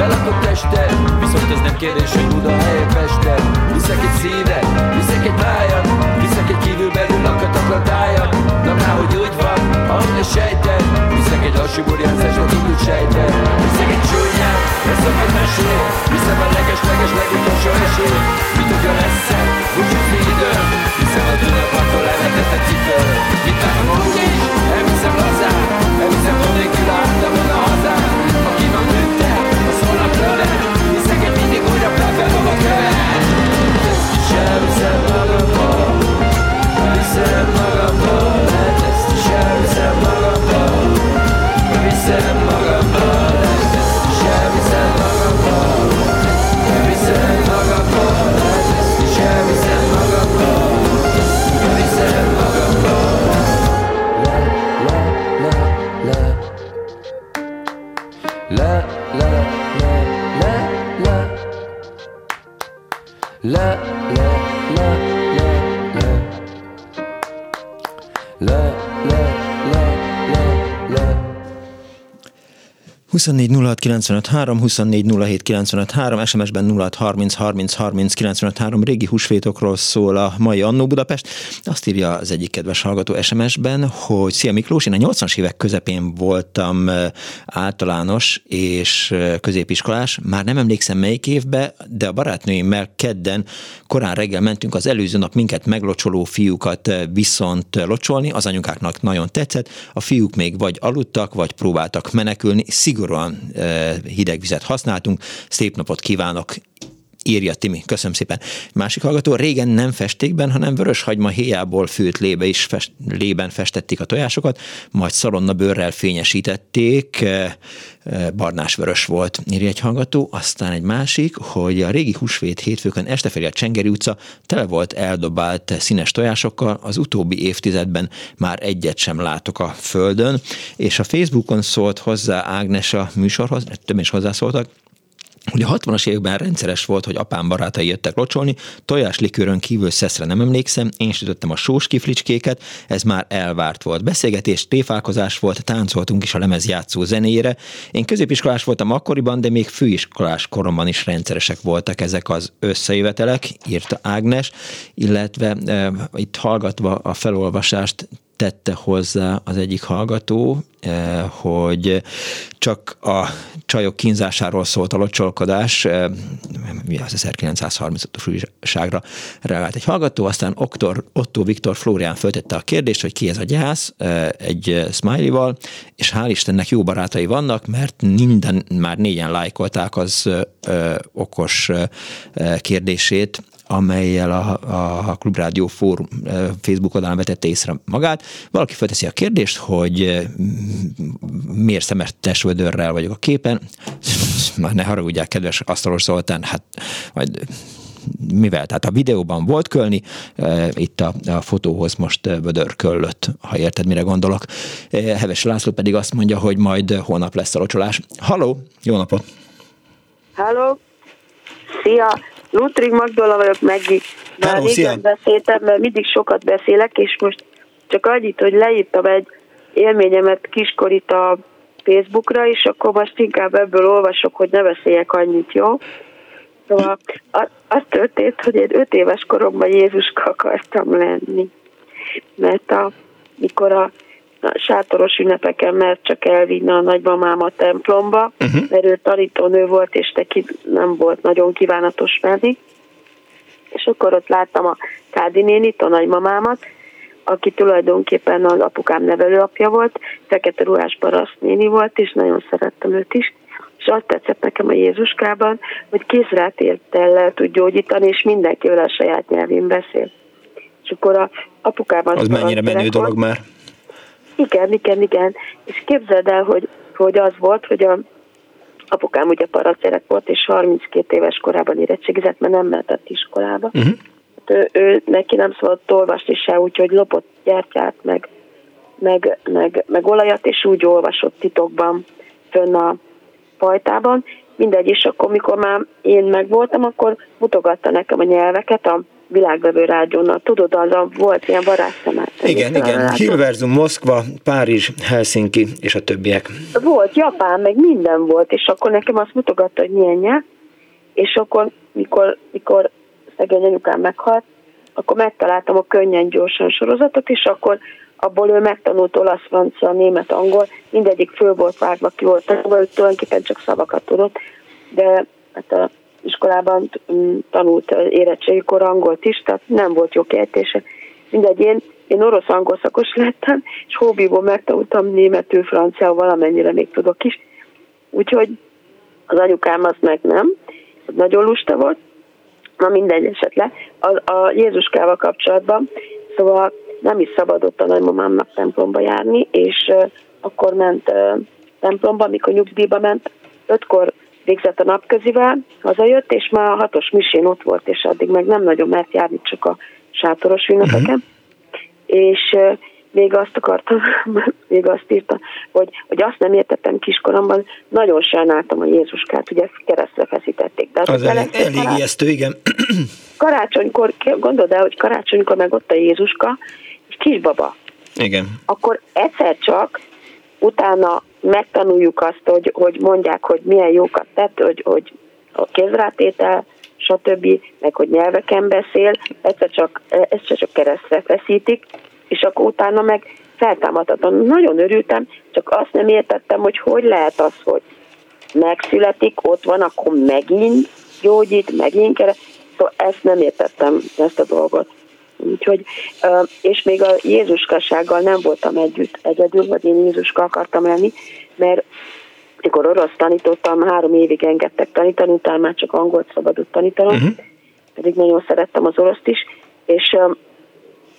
lelakott testet Viszont ez nem kérdés, hogy Buda helye Pestet Viszek egy szívet, viszek egy májat Viszek egy kívülbelül lakatatlan tájat Na már, hogy úgy van, ahogy a sejted Viszek egy lassú burjánzás, vagy úgy sejted Viszek egy csúnyát, ez a mesél Viszem a leges-leges legutolsó esély Mi tudja lesz-e, búcsúzni időm Viszem a Dunapartól elvetett a cipő. Mit várom úgy is, elviszem lazán Elviszem mondékül átlam a hazám September
24 06 95 3, 24 07 95 3, SMS-ben 06 30 30 30 95 3, régi húsvétokról szól a mai Annó Budapest. Azt írja az egyik kedves hallgató SMS-ben, hogy Szia Miklós, én a 80-as évek közepén voltam általános és középiskolás, már nem emlékszem melyik évbe, de a barátnőimmel kedden korán reggel mentünk az előző nap minket meglocsoló fiúkat viszont locsolni, az anyukáknak nagyon tetszett, a fiúk még vagy aludtak, vagy próbáltak menekülni, szigorúan hideg vizet használtunk. Szép napot kívánok, írja Timi. Köszönöm szépen. Másik hallgató, régen nem festékben, hanem vörös hagyma héjából fült lébe is fest, lében festették a tojásokat, majd szalonna bőrrel fényesítették, barnás vörös volt, írja egy hallgató. Aztán egy másik, hogy a régi húsvét hétfőkön este felé a Csengeri utca tele volt eldobált színes tojásokkal, az utóbbi évtizedben már egyet sem látok a földön, és a Facebookon szólt hozzá Ágnes a műsorhoz, több is hozzászóltak, hogy a 60-as években rendszeres volt, hogy apám barátai jöttek locsolni, likőrön kívül szeszre nem emlékszem, én sütöttem a sós kiflicskéket, ez már elvárt volt. Beszélgetés, téfálkozás volt, táncoltunk is a lemezjátszó zenéjére. Én középiskolás voltam akkoriban, de még főiskolás koromban is rendszeresek voltak ezek az összejövetelek, írta Ágnes, illetve e, itt hallgatva a felolvasást tette hozzá az egyik hallgató, eh, hogy csak a csajok kínzásáról szólt a locsolkodás, eh, mi az 1935-os újságra reagált egy hallgató, aztán Oktor, Otto Viktor Flórián föltette a kérdést, hogy ki ez a gyász, eh, egy smiley-val, és hál' Istennek jó barátai vannak, mert minden, már négyen lájkolták az okos kérdését, amelyel a, a Klubrádió Fórum Facebook oldalán vetette észre magát. Valaki felteszi a kérdést, hogy miért szemetes vödörrel vagyok a képen. Már ne haragudják, kedves Asztalos Zoltán, hát majd mivel? Tehát a videóban volt kölni, itt a, a fotóhoz most vödör köllött, ha érted, mire gondolok. Heves László pedig azt mondja, hogy majd holnap lesz a locsolás. Halló, jó napot!
Halló, szia! Lutrig Magdola vagyok, Meggi. Már Hello, régen beszéltem, mert mindig sokat beszélek, és most csak annyit, hogy leírtam egy élményemet kiskorit a Facebookra, és akkor most inkább ebből olvasok, hogy ne beszéljek annyit, jó? Szóval az történt, hogy én öt éves koromban Jézuska akartam lenni. Mert a, mikor a sátoros ünnepeken mert csak elvinni a nagymamám a templomba, uh-huh. mert ő tanítónő volt, és neki nem volt nagyon kívánatos menni. És akkor ott láttam a Kádi nénit, a nagymamámat, aki tulajdonképpen az apukám nevelőapja volt, fekete ruhás paraszt néni volt, és nagyon szerettem őt is. És azt tetszett nekem a Jézuskában, hogy kézrátértel le tud gyógyítani, és mindenkivel a saját nyelvén beszél. És akkor a apukában...
Az mennyire menő dolog már?
Igen, igen, igen. És képzeld el, hogy, hogy az volt, hogy a apukám ugye paraszterek volt, és 32 éves korában érettségizett, mert nem mehetett iskolába. Uh-huh. ő, ő, neki nem szabad olvasni se, úgyhogy lopott gyertyát, meg, meg, meg, meg olajat, és úgy olvasott titokban fönn a pajtában. Mindegy, és akkor, mikor már én megvoltam, akkor mutogatta nekem a nyelveket, a világvevő rádiónak. Tudod, az a, volt ilyen varázsszemát.
Igen, igen. Hilverzum, Moszkva, Párizs, Helsinki és a többiek.
Volt Japán, meg minden volt, és akkor nekem azt mutogatta, hogy milyen nyelv, és akkor, mikor, mikor szegény anyukám meghalt, akkor megtaláltam a könnyen gyorsan sorozatot, és akkor abból ő megtanult olasz, francia, német, angol, mindegyik föl volt vágva, ki volt, tulajdonképpen csak szavakat tudott, de hát a iskolában mm, tanult érettségikor angolt is, tehát nem volt jó kiejtése. Mindegy, én, én orosz-angol szakos lettem, és hobbiból megtanultam németül, franciául, valamennyire még tudok is. Úgyhogy az anyukám az meg nem, az nagyon lusta volt. Na mindegy esetre. A, a Jézuskával kapcsolatban, szóval nem is szabadott a nagymamámnak templomba járni, és uh, akkor ment uh, templomba, amikor nyugdíjba ment, ötkor végzett a napközivel, hazajött, és már a hatos misén ott volt, és addig meg nem nagyon mert járni, csak a sátoros ünnepeken. Uh-huh. És még azt akartam, még azt írta, hogy, hogy azt nem értettem kiskoromban, nagyon sajnáltam a Jézuskát, ugye keresztre feszítették.
De az, az elég, elég ijesztő, igen.
Karácsonykor, gondold el, hogy karácsonykor meg ott a Jézuska, és kisbaba.
Igen.
Akkor egyszer csak utána megtanuljuk azt, hogy, hogy mondják, hogy milyen jókat tett, hogy, hogy a kézrátétel, stb., meg hogy nyelveken beszél, egyszer csak, egyszer csak keresztre feszítik, és akkor utána meg feltámadhatom. Nagyon örültem, csak azt nem értettem, hogy hogy lehet az, hogy megszületik, ott van, akkor megint gyógyít, megint keres. Szóval ezt nem értettem, ezt a dolgot. Úgyhogy, és még a Jézuskassággal nem voltam együtt egyedül, vagy én Jézuska akartam lenni, mert mikor orosz tanítottam, három évig engedtek tanítani, utána már csak angolt szabadott tanítanom, uh-huh. pedig nagyon szerettem az oroszt is, és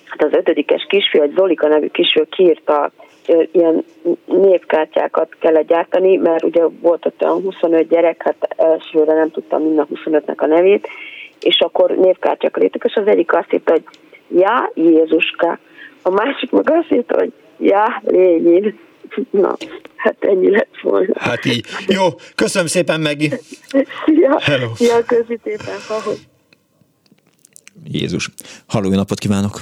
hát az ötödikes kisfiú, egy Zolika nevű kisfiú kiírta, ilyen névkártyákat kellett gyártani, mert ugye volt ott olyan 25 gyerek, hát elsőre nem tudtam mind a 25-nek a nevét, és akkor névkártyákat írtak, és az egyik azt írta, hogy Ja, Jézuska. A másik meg azt írta, hogy Ja, Lénin. Na, hát ennyi lett volna.
Hát így. Jó, köszönöm szépen, Megi.
Szia,
Hello.
szia közi szépen, ahogy.
Jézus. Halló, jó napot kívánok.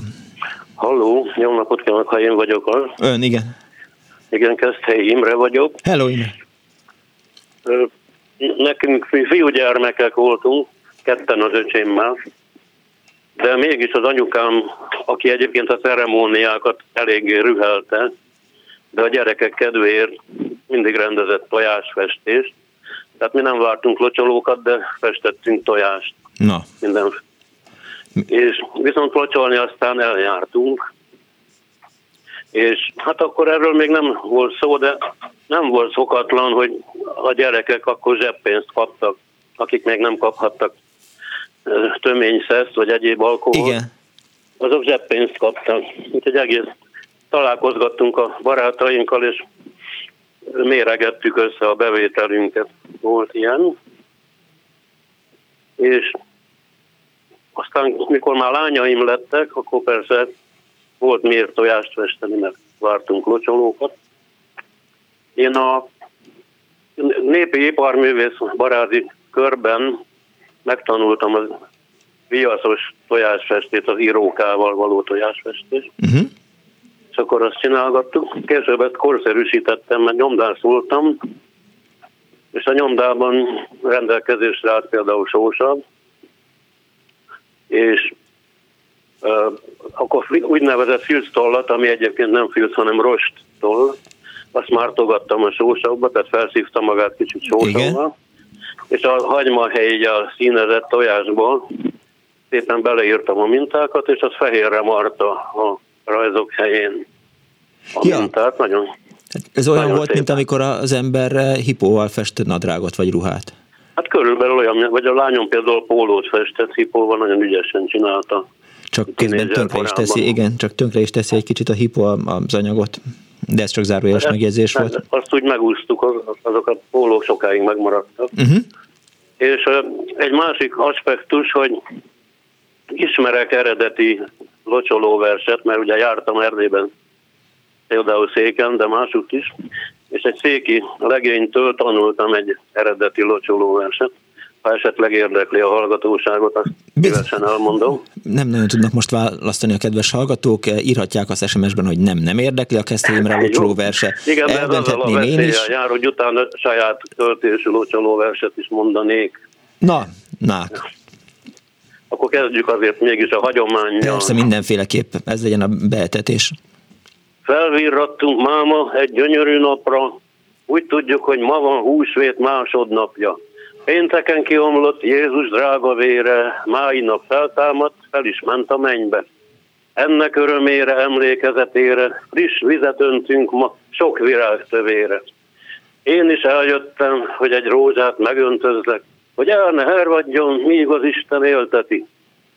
Halló, jó napot kívánok, ha én vagyok az.
Ön, igen.
Igen, Keszthely Imre vagyok.
Hello, Imre.
Nekünk mi fiúgyermekek voltunk, ketten az öcsémmel, de mégis az anyukám, aki egyébként a ceremóniákat eléggé rühelte, de a gyerekek kedvéért mindig rendezett tojásfestést. Tehát mi nem vártunk locsolókat, de festettünk tojást.
Na,
Minden. És viszont locsolni aztán eljártunk. És hát akkor erről még nem volt szó, de nem volt szokatlan, hogy a gyerekek akkor zseppénzt kaptak, akik még nem kaphattak töményszeszt vagy egyéb alkoholt.
igen.
Azok zseppénzt kaptak. Úgyhogy egész találkozgattunk a barátainkkal, és méregettük össze a bevételünket. Volt ilyen. És aztán, mikor már lányaim lettek, akkor persze volt miért tojást festeni, mert vártunk locsolókat. Én a népi iparművész baráti körben megtanultam az viaszos tojásfestést, az írókával való tojásfestést,
Uh-huh.
és akkor azt csinálgattuk. Később ezt korszerűsítettem, mert nyomdász voltam, és a nyomdában rendelkezésre állt például sósav, és uh, akkor úgynevezett filctollat, ami egyébként nem filc, hanem rost toll, azt mártogattam a sósavba, tehát felszívta magát kicsit sósavval, és a hagymahelyivel színezett tojásból szépen beleírtam a mintákat, és az fehérre marta a rajzok helyén a
Ja.
mintát. Nagyon
Hát ez olyan
Nagyon
volt,
szép.
mint amikor az ember hipóval festett nadrágot vagy ruhát.
Hát körülbelül olyan, vagy a lányom például pólót festett, hipóval nagyon ügyesen csinálta.
Csak közben tönkre is teszi,
korában.
igen, csak tönkre is teszi egy kicsit a hipó az anyagot. De ez csak zárójeles
Hát,
megjegyzés volt.
Azt úgy megúsztuk, az- azok a pólók sokáig megmaradtak.
Uh-huh.
És egy másik aspektus, hogy ismerek eredeti locsolóverset, mert ugye jártam Erdélyben, például széken, de másutt is, és egy széki legénytől tanultam egy eredeti locsolóverset. Ha esetleg érdekli a hallgatóságot, azt
Biz-
szívesen elmondom.
Nem nagyon tudnak most választani a kedves hallgatók, írhatják azt SMS-ben, hogy nem, nem érdekli a
Jó.
locsoló verse.
Igen, de ez azzal a
én is.
jár, hogy utána saját töltésű locsolóverset is mondanék.
Na, na,
Akkor kezdjük azért mégis a hagyományjal.
persze mindenféleképp, ez legyen a beetetés.
Felvirrattunk máma egy gyönyörű napra, úgy tudjuk, hogy ma van húsvét másodnapja. Pénteken kiomlott Jézus drága vére, mái nap feltámadt, fel is ment a mennybe. Ennek örömére, emlékezetére friss vizet öntünk ma sok virág tövére. Én is eljöttem, hogy egy rózsát megöntözlek, hogy el ne hervadjon, míg az Isten élteti.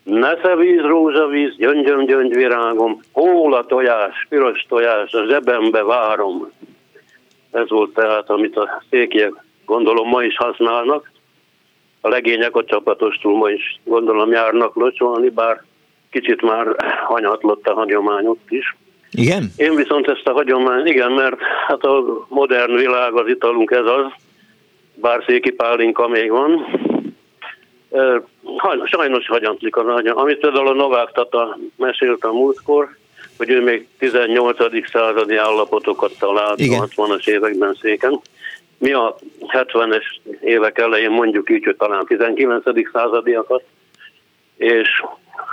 Nesze víz, rózsavíz, gyöngyöm, gyöngyvirágom, hóla tojás, piros tojás, a zsebembe várom. Ez volt tehát, amit a székiek gondolom ma is használnak. A legények a csapatostul ma is gondolom járnak locsolni, bár kicsit már hanyatlott a hagyomány ott is.
Igen?
Én viszont ezt a hagyományt, igen, mert hát a modern világ, az italunk ez az, bár széki pálinka még van. Sajnos hagyantlik az agya. Amit például a Novák Tata mesélt a múltkor, hogy ő még 18. századi állapotokat talált
Igen.
a 60-as években széken. Mi a 70-es évek elején mondjuk így, hogy talán 19. századiakat, és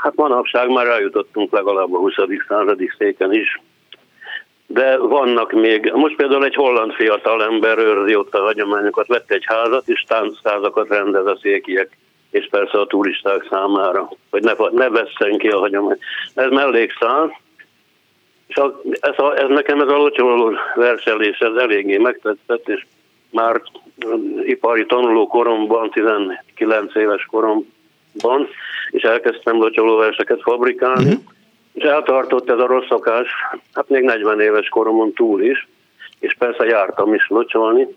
hát manapság már eljutottunk legalább a 20. századi széken is. De vannak még, most például egy holland fiatal ember őrzi ott a hagyományokat, vett egy házat, és táncházakat rendez a székiek, és persze a turisták számára, hogy ne, ne vesszen ki a hagyomány. Ez mellékszál, és a, ez, a, ez nekem ez a locsoló verselés, ez eléggé megtetszett, és már um, ipari tanuló koromban, 19 éves koromban, és elkezdtem locsoló verseket fabrikálni, uh-huh. és eltartott ez a rossz szokás, hát még 40 éves koromon túl is, és persze jártam is locsolni.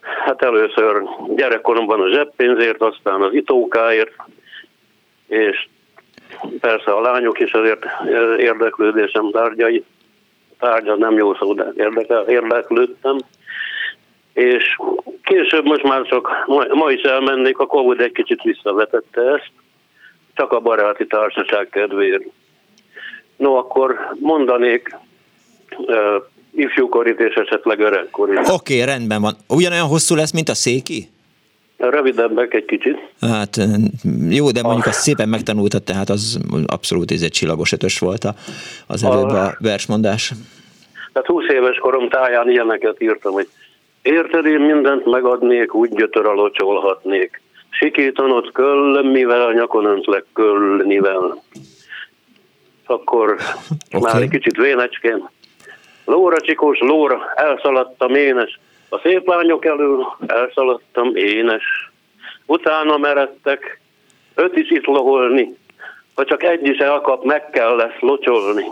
Hát először gyerekkoromban a zseppénzért, aztán az itókáért, és persze a lányok is azért érdeklődésem tárgyai. tárgya nem jó szó, de érdekel, érdeklődtem. És később most már csak, ma, ma is elmennék, a Covid egy kicsit visszavetette ezt, csak a baráti társaság kedvéért. No, akkor mondanék uh, ifjúkorit és esetleg öregkorit.
Oké, okay, rendben van. Ugyanolyan hosszú lesz, mint a széki?
Rövidebbek egy kicsit.
Hát jó, de mondjuk azt szépen megtanultad, tehát az abszolút ez egy csillagos ötös volt az előbb a versmondás.
Tehát 20 éves korom táján ilyeneket írtam, hogy érted, én mindent megadnék, úgy gyötör alocsolhatnék. Sikítanod köll, mivel nyakon öntlek köllnivel. Akkor okay. már egy kicsit vénecskén. Lóra csikós, lóra, elszaladtam énes, a szép lányok elől elszaladtam énes. Utána meredtek, öt is itt loholni, ha csak egy is elkap, meg kell lesz locsolni.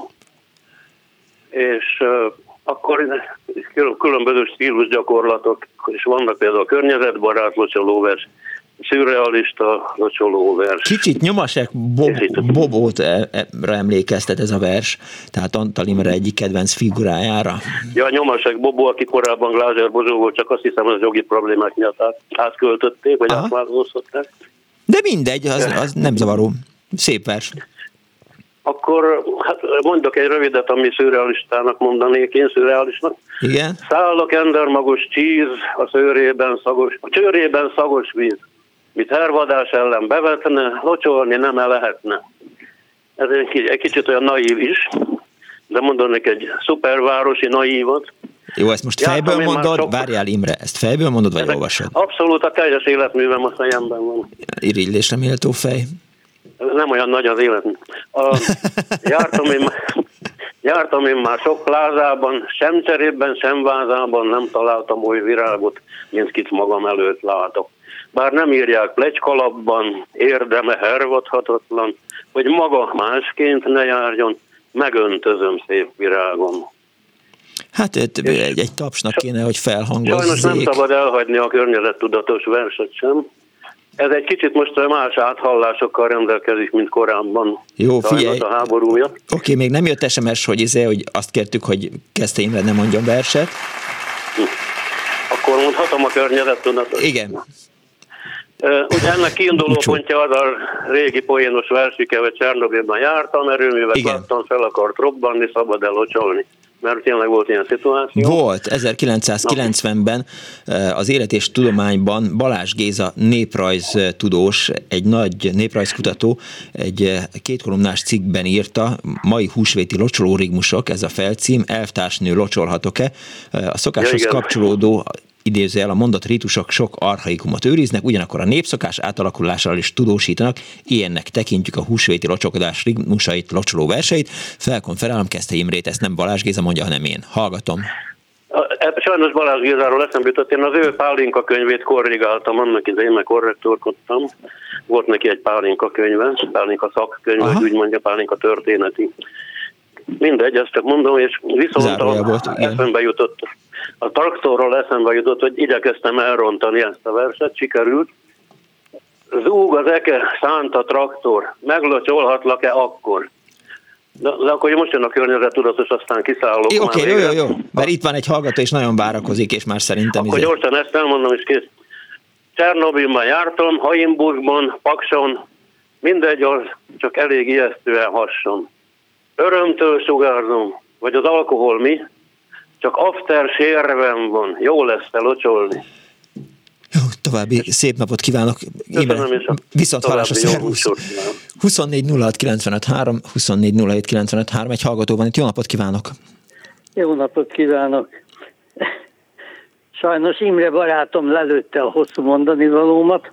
És akkor különböző stílusgyakorlatok, és vannak például a környezetbarát locsolóvers, szürrealista vers.
Kicsit nyomasek Bob, Bobót emlékeztet ez a vers, tehát Antal Imre egyik kedvenc figurájára.
Ja, nyomasek Bobó, aki korábban Glázer Bozó volt, csak azt hiszem, hogy az jogi problémák miatt át, átköltötték, vagy átváltoztatták.
De mindegy, az, az nem zavaró. Szép vers.
Akkor hát mondok egy rövidet, ami szürrealistának mondanék, én szürrealisnak.
Igen.
Szállok endermagos csíz, a szőrében szagos, a csőrében szagos víz mit hervadás ellen bevetne, locsolni nem -e lehetne. Ez egy, egy kicsit olyan naív is, de mondanék egy szupervárosi naívat.
Jó, ezt most fejből Jártam mondod? Sok... Várjál Imre, ezt fejből mondod, vagy Ezek olvasod?
Abszolút a teljes életművem a fejemben van.
Irigylésre méltó fej.
Nem olyan nagy az élet. A, jártam, én, jártam én már sok plázában, sem cserében, sem vázában nem találtam oly virágot, mint kit magam előtt látok bár nem írják plecskalapban, érdeme hervadhatatlan, hogy maga másként ne járjon, megöntözöm szép virágom.
Hát egy, egy tapsnak kéne, hogy felhangozzék.
Sajnos nem szabad elhagyni a környezettudatos verset sem. Ez egy kicsit most más áthallásokkal rendelkezik, mint korábban.
Jó, figyelj.
A háborúja.
Oké, még nem jött SMS, hogy, izé, hogy azt kértük, hogy kezdte Imre ne mondjon verset.
Akkor mondhatom a környezettudatos.
Igen.
Ugye ennek kiinduló pontja az a régi poénos versike, hogy Csernobilban jártam, erőművet láttam, fel akart robbanni, szabad elocsolni. Mert tényleg volt ilyen szituáció?
Volt. 1990-ben az Élet és Tudományban Balázs Géza néprajz tudós, egy nagy néprajzkutató, egy kétkolumnás cikkben írta, mai húsvéti locsolórigmusok, ez a felcím, elvtársnő locsolhatok-e? A szokáshoz ja, kapcsolódó idézőjel a mondat ritusok sok arhaikumot őriznek, ugyanakkor a népszokás átalakulással is tudósítanak, ilyennek tekintjük a húsvéti locsokodás ritmusait, locsoló verseit. Felkon felállom, kezdte Imrét, ezt nem Balázs Géza mondja, hanem én. Hallgatom.
Sajnos Balázs Gézáról eszembe jutott, én az ő Pálinka könyvét korrigáltam, annak idején meg korrektorkodtam. Volt neki egy Pálinka könyve, Pálinka szakkönyve, úgy mondja, Pálinka történeti. Mindegy, ezt csak mondom, és viszont a, volt, eszembe jutott a traktorról eszembe jutott, hogy igyekeztem elrontani ezt a verset, sikerült. Zúg az eke, szánt a traktor, meglocsolhatlak-e akkor? De, de akkor most jön a környezettudatos, aztán kiszállok.
Oké, okay, jó, jó, jó, mert itt van egy hallgató, és nagyon várakozik, és már szerintem...
Akkor izé... gyorsan ezt elmondom, és kész. Csernobilban jártam, Haimburgban, Pakson, mindegy, az csak elég ijesztően hasson. Örömtől sugárzom, vagy az alkohol mi? csak after sérven van. Jó lesz felocsolni.
Jó, további szép napot kívánok. Köszönöm, Viszont hallásra, szervusz. 24 06 95 3, 24 07 95 3, egy hallgató van itt. Jó napot kívánok.
Jó napot kívánok. Sajnos Imre barátom lelőtte a hosszú mondani valómat,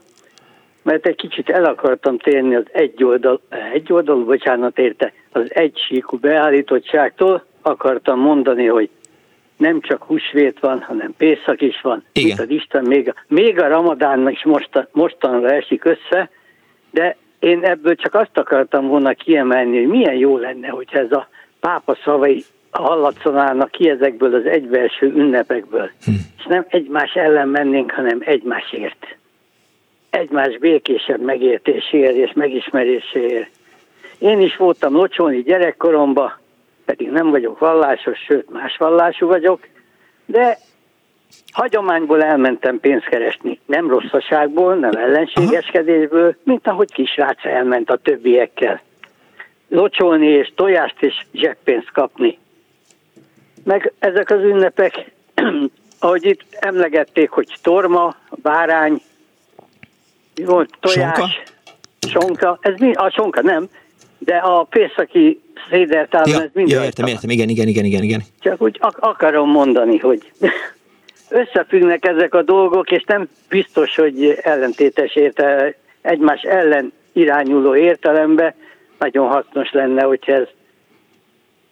mert egy kicsit el akartam térni az egy oldal, egy oldal, bocsánat érte, az egysíkú beállítottságtól, akartam mondani, hogy nem csak húsvét van, hanem Pészak is van.
Igen. Itt az
Isten még a, még a Ramadán is most, mostanra esik össze, de én ebből csak azt akartam volna kiemelni, hogy milyen jó lenne, hogy ez a pápa szavai hallatszanának ki ezekből az egybelső ünnepekből. Hm. És nem egymás ellen mennénk, hanem egymásért. Egymás békésebb megértéséért és megismeréséért. Én is voltam locsolni gyerekkoromban, pedig nem vagyok vallásos, sőt más vallású vagyok, de hagyományból elmentem pénzt keresni. Nem rosszaságból, nem ellenségeskedésből, mint ahogy kisrác elment a többiekkel. Locsolni és tojást és zseppénzt kapni. Meg ezek az ünnepek, ahogy itt emlegették, hogy torma, bárány, volt tojás, sonka, sonka ez mi? A sonka nem, de a pészaki szédertálon
Ja,
ez mind
ja, értem, értem, igen, igen, igen, igen, igen.
Csak úgy ak- akarom mondani, hogy összefüggnek ezek a dolgok, és nem biztos, hogy ellentétes érte, egymás ellen irányuló értelembe nagyon hasznos lenne, hogyha ez,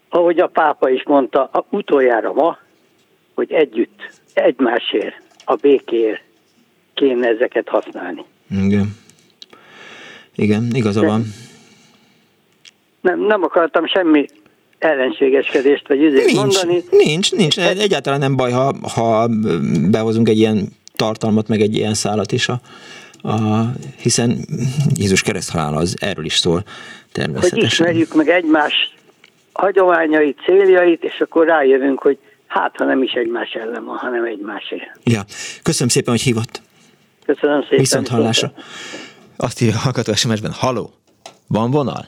ahogy a pápa is mondta, a utoljára ma, hogy együtt, egymásért, a békéért kéne ezeket használni.
Igen. Igen, igaza van.
Nem, nem akartam semmi ellenségeskedést vagy üzét
Nincs,
mondani.
nincs, nincs. Egyáltalán nem baj, ha, ha behozunk egy ilyen tartalmat, meg egy ilyen szálat is, a, a, hiszen Jézus kereszthalála az erről is szól
hogy
természetesen.
ismerjük meg egymás hagyományait, céljait, és akkor rájövünk, hogy hát, ha nem is egymás ellen van, hanem egymásért.
Ja. Köszönöm szépen, hogy hívott.
Köszönöm szépen.
Viszont hallásra. Azt írja a hallgató SMS-ben, haló, van vonal?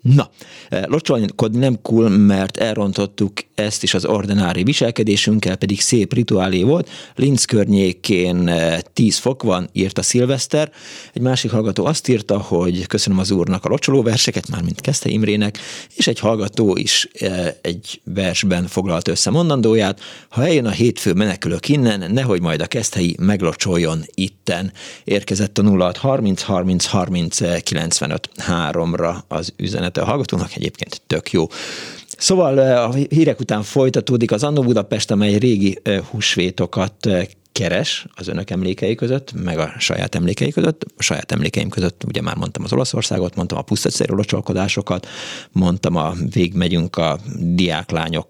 Na, eh, locsolkodni nem cool, mert elrontottuk ezt is az ordinári viselkedésünkkel, pedig szép rituálé volt. Linz környékén eh, 10 fok van, írta Szilveszter. Egy másik hallgató azt írta, hogy köszönöm az úrnak a locsoló verseket, mármint Keszte Imrének, és egy hallgató is eh, egy versben foglalt össze mondandóját. Ha eljön a hétfő, menekülök innen, nehogy majd a keszthelyi meglocsoljon itten. Érkezett a 06 30 30 30 95 3-ra az üzenete a hallgatónak, egyébként tök jó. Szóval a hírek után folytatódik az Annó Budapest, amely régi húsvétokat keres az önök emlékei között, meg a saját emlékei között. A saját emlékeim között ugye már mondtam az Olaszországot, mondtam a pusztaszerű locsolkodásokat, mondtam a végmegyünk a diáklányok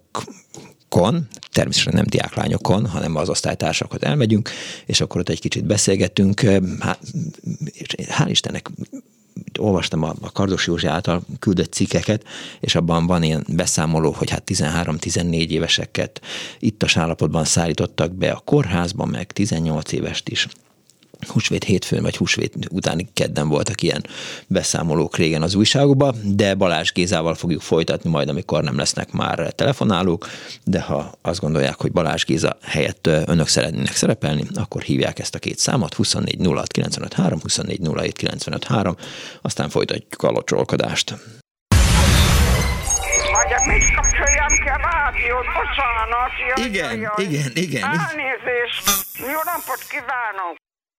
kon, természetesen nem diáklányokon, hanem az osztálytársakhoz elmegyünk, és akkor ott egy kicsit beszélgetünk. Há, hál' Istennek olvastam a, a Kardos Józsi által küldött cikkeket, és abban van ilyen beszámoló, hogy hát 13-14 éveseket ittas állapotban szállítottak be a kórházba, meg 18 évest is húsvét hétfőn, vagy húsvét utáni kedden voltak ilyen beszámolók régen az újságokban, de Balázs Gézával fogjuk folytatni majd, amikor nem lesznek már telefonálók, de ha azt gondolják, hogy Balázs Géza helyett önök szeretnének szerepelni, akkor hívják ezt a két számot, 24 06 953, 24 07 953, aztán folytatjuk a locsolkodást.
Mit kapcsoljam ki a rádiót? Bocsánat. Jaj,
Igen,
jaj.
igen, igen.
Elnézést. Jó napot kívánok.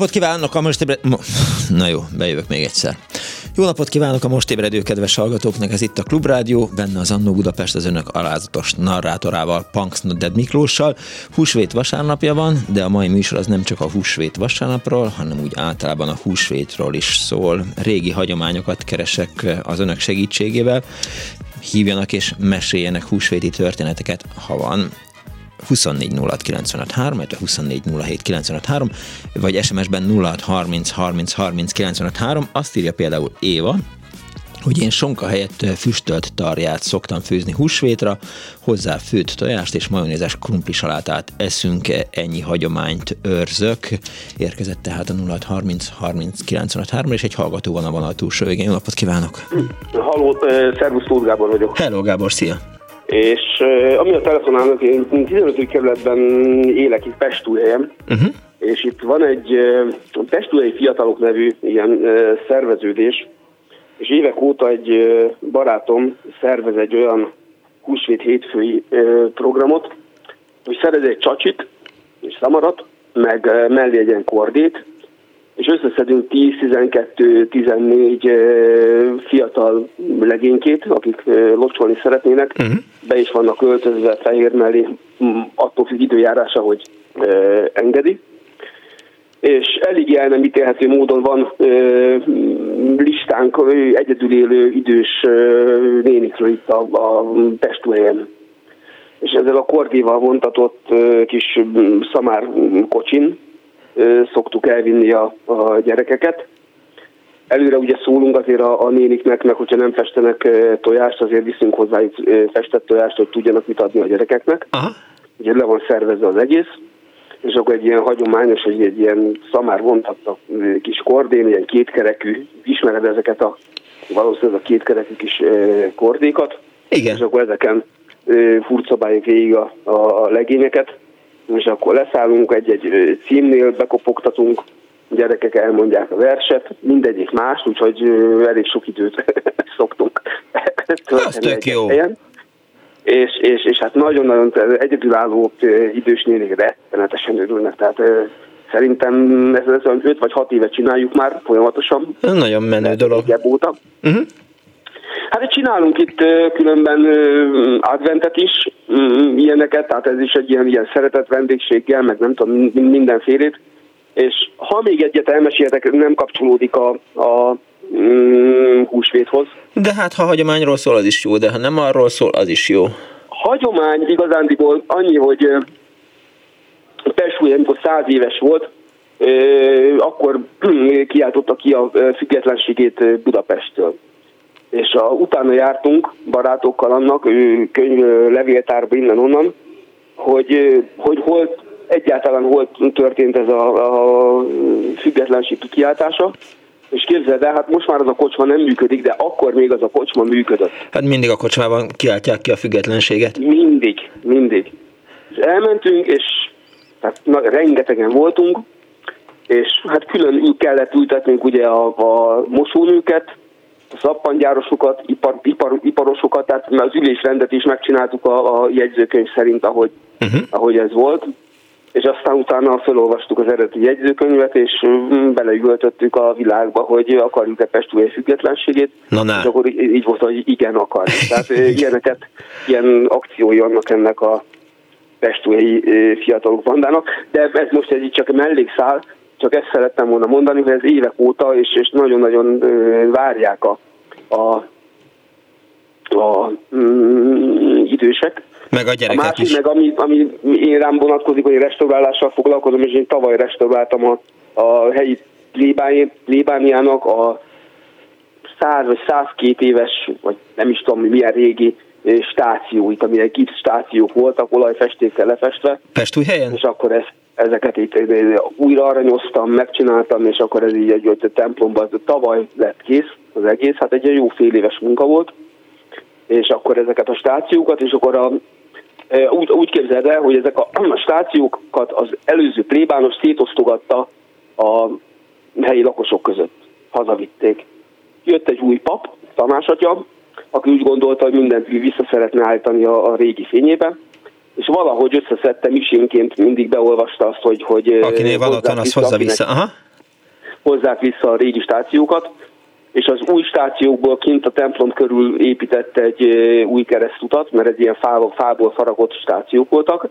Napot kívánok a most ébred... Mo- Na jó, bejövök még egyszer. Jó napot kívánok a most ébredő kedves hallgatóknak, ez itt a Klubrádió, benne az Annó Budapest az önök alázatos narrátorával, Punks Nodded Miklóssal. Húsvét vasárnapja van, de a mai műsor az nem csak a húsvét vasárnapról, hanem úgy általában a húsvétról is szól. Régi hagyományokat keresek az önök segítségével. Hívjanak és meséljenek húsvéti történeteket, ha van 24 06 95 3, illetve 24 07 95 3, vagy SMS-ben 06 30 30 30 95 3. Azt írja például Éva, hogy én sonka helyett füstölt tarját szoktam főzni húsvétra, hozzá főtt tojást és majonézes krumplisalátát eszünk, ennyi hagyományt őrzök. Érkezett tehát a 06 30 30 95 3 és egy hallgató van a vonal túlsó végén. Jó napot kívánok!
Halló, eh, szervusz, Tóth Gábor vagyok.
Hello Gábor, szia!
És ami a telefonálnak, én 15. kerületben élek itt Pestúhelyen,
Uh-huh.
és itt van egy Pestúhelyi Fiatalok nevű ilyen szerveződés, és évek óta egy barátom szervez egy olyan húsvét hétfői programot, hogy szerez egy csacsit és szamarat, meg mellé egy ilyen kordét, és összeszedünk 10-12-14 fiatal legénykét, akik locsolni szeretnének. Uh-huh. Be is vannak öltözve fehér mellé, attól függ időjárása, hogy engedi. És elég el nem ítélhető módon van ö, listánk egyedül élő idős ö, nénikről itt a, a testúhelyen. És ezzel a kordéval vontatott ö, kis szamár kocsin szoktuk elvinni a, a gyerekeket. Előre ugye szólunk azért a, a néniknek, meg hogyha nem festenek tojást, azért viszünk hozzájuk festett tojást, hogy tudjanak mit adni a gyerekeknek.
Aha.
Ugye le van szervezve az egész, és akkor egy ilyen hagyományos, hogy egy ilyen szamár vontatta kis kordén, ilyen kétkerekű, ismered ezeket a valószínűleg a kétkerekű kis kordékat,
Igen.
és akkor ezeken furcabáljuk végig a, a, a legényeket, és akkor leszállunk egy-egy címnél, bekopogtatunk, gyerekek elmondják a verset, mindegyik más, úgyhogy elég sok időt szoktunk tölteni
tök jó.
helyen. És, és, és hát nagyon-nagyon egyedülálló idős nénik rettenetesen örülnek, tehát szerintem ez, ez 5 vagy 6 éve csináljuk már folyamatosan,
Nagyon menő dolog.
óta.
Uh-huh.
Hát csinálunk itt különben adventet is, mm, ilyeneket, tehát ez is egy ilyen, ilyen szeretett vendégséggel, meg nem tudom, min- mindenfélét. És ha még egyet elmeséltek, nem kapcsolódik a, a mm, húsvéthoz.
De hát, ha hagyományról szól, az is jó, de ha nem arról szól, az is jó.
Hagyomány igazándiból annyi, hogy Pesúly, amikor száz éves volt, akkor kiáltotta ki a függetlenségét Budapesttől. És a, utána jártunk barátokkal annak, ő könyv levéltárba innen-onnan, hogy, hogy hol egyáltalán hol történt ez a, a függetlenség kiáltása, és képzeld el, hát most már az a kocsma nem működik, de akkor még az a kocsma működött.
Hát mindig a kocsmában kiáltják ki a függetlenséget.
Mindig, mindig. És elmentünk, és hát, na, rengetegen voltunk, és hát külön ül- kellett ültetnünk ugye a, a mosónőket, szappangyárosokat, ipar, ipar, iparosokat, tehát az ülésrendet is megcsináltuk a, a jegyzőkönyv szerint, ahogy,
uh-huh.
ahogy ez volt, és aztán utána felolvastuk az eredeti jegyzőkönyvet, és mm, beleüvöltöttük a világba, hogy akarjuk-e Pestújé függetlenségét,
Na, na.
és akkor így volt, hogy igen, akarjuk. Tehát ilyeneket, ilyen akciói vannak ennek a pestújai fiatalok bandának, de ez most egy csak mellékszál, csak ezt szerettem volna mondani, hogy ez évek óta, és, és nagyon-nagyon várják a, a, a mm, idősek.
Meg a
A
gyerekek
másik
is.
meg, ami, ami én rám vonatkozik, hogy restaurálással foglalkozom, és én tavaly restauráltam a, a helyi plébáni- plébániának a 100 vagy 102 éves, vagy nem is tudom milyen régi stációit, amilyen gipsz stációk voltak, olajfestékkel lefestve,
Pestúj helyen?
és akkor ez, ezeket itt eh, újra aranyoztam, megcsináltam, és akkor ez így egy, a templomban, ez tavaly lett kész az egész, hát egy jó fél éves munka volt, és akkor ezeket a stációkat, és akkor a, e, úgy, úgy képzeld el, hogy ezek a, a stációkat az előző plébános szétosztogatta a helyi lakosok között. Hazavitték. Jött egy új pap, Tamás atya, aki úgy gondolta, hogy mindent vissza szeretne állítani a, a régi fényébe, és valahogy összeszedte misénként, mindig beolvasta azt, hogy, hogy
Akinél van otthon, az
akinek-
vissza. Aha.
hozzák vissza a régi stációkat, és az új stációkból kint a templom körül épített egy új keresztutat, mert ez ilyen fából, fából faragott stációk voltak,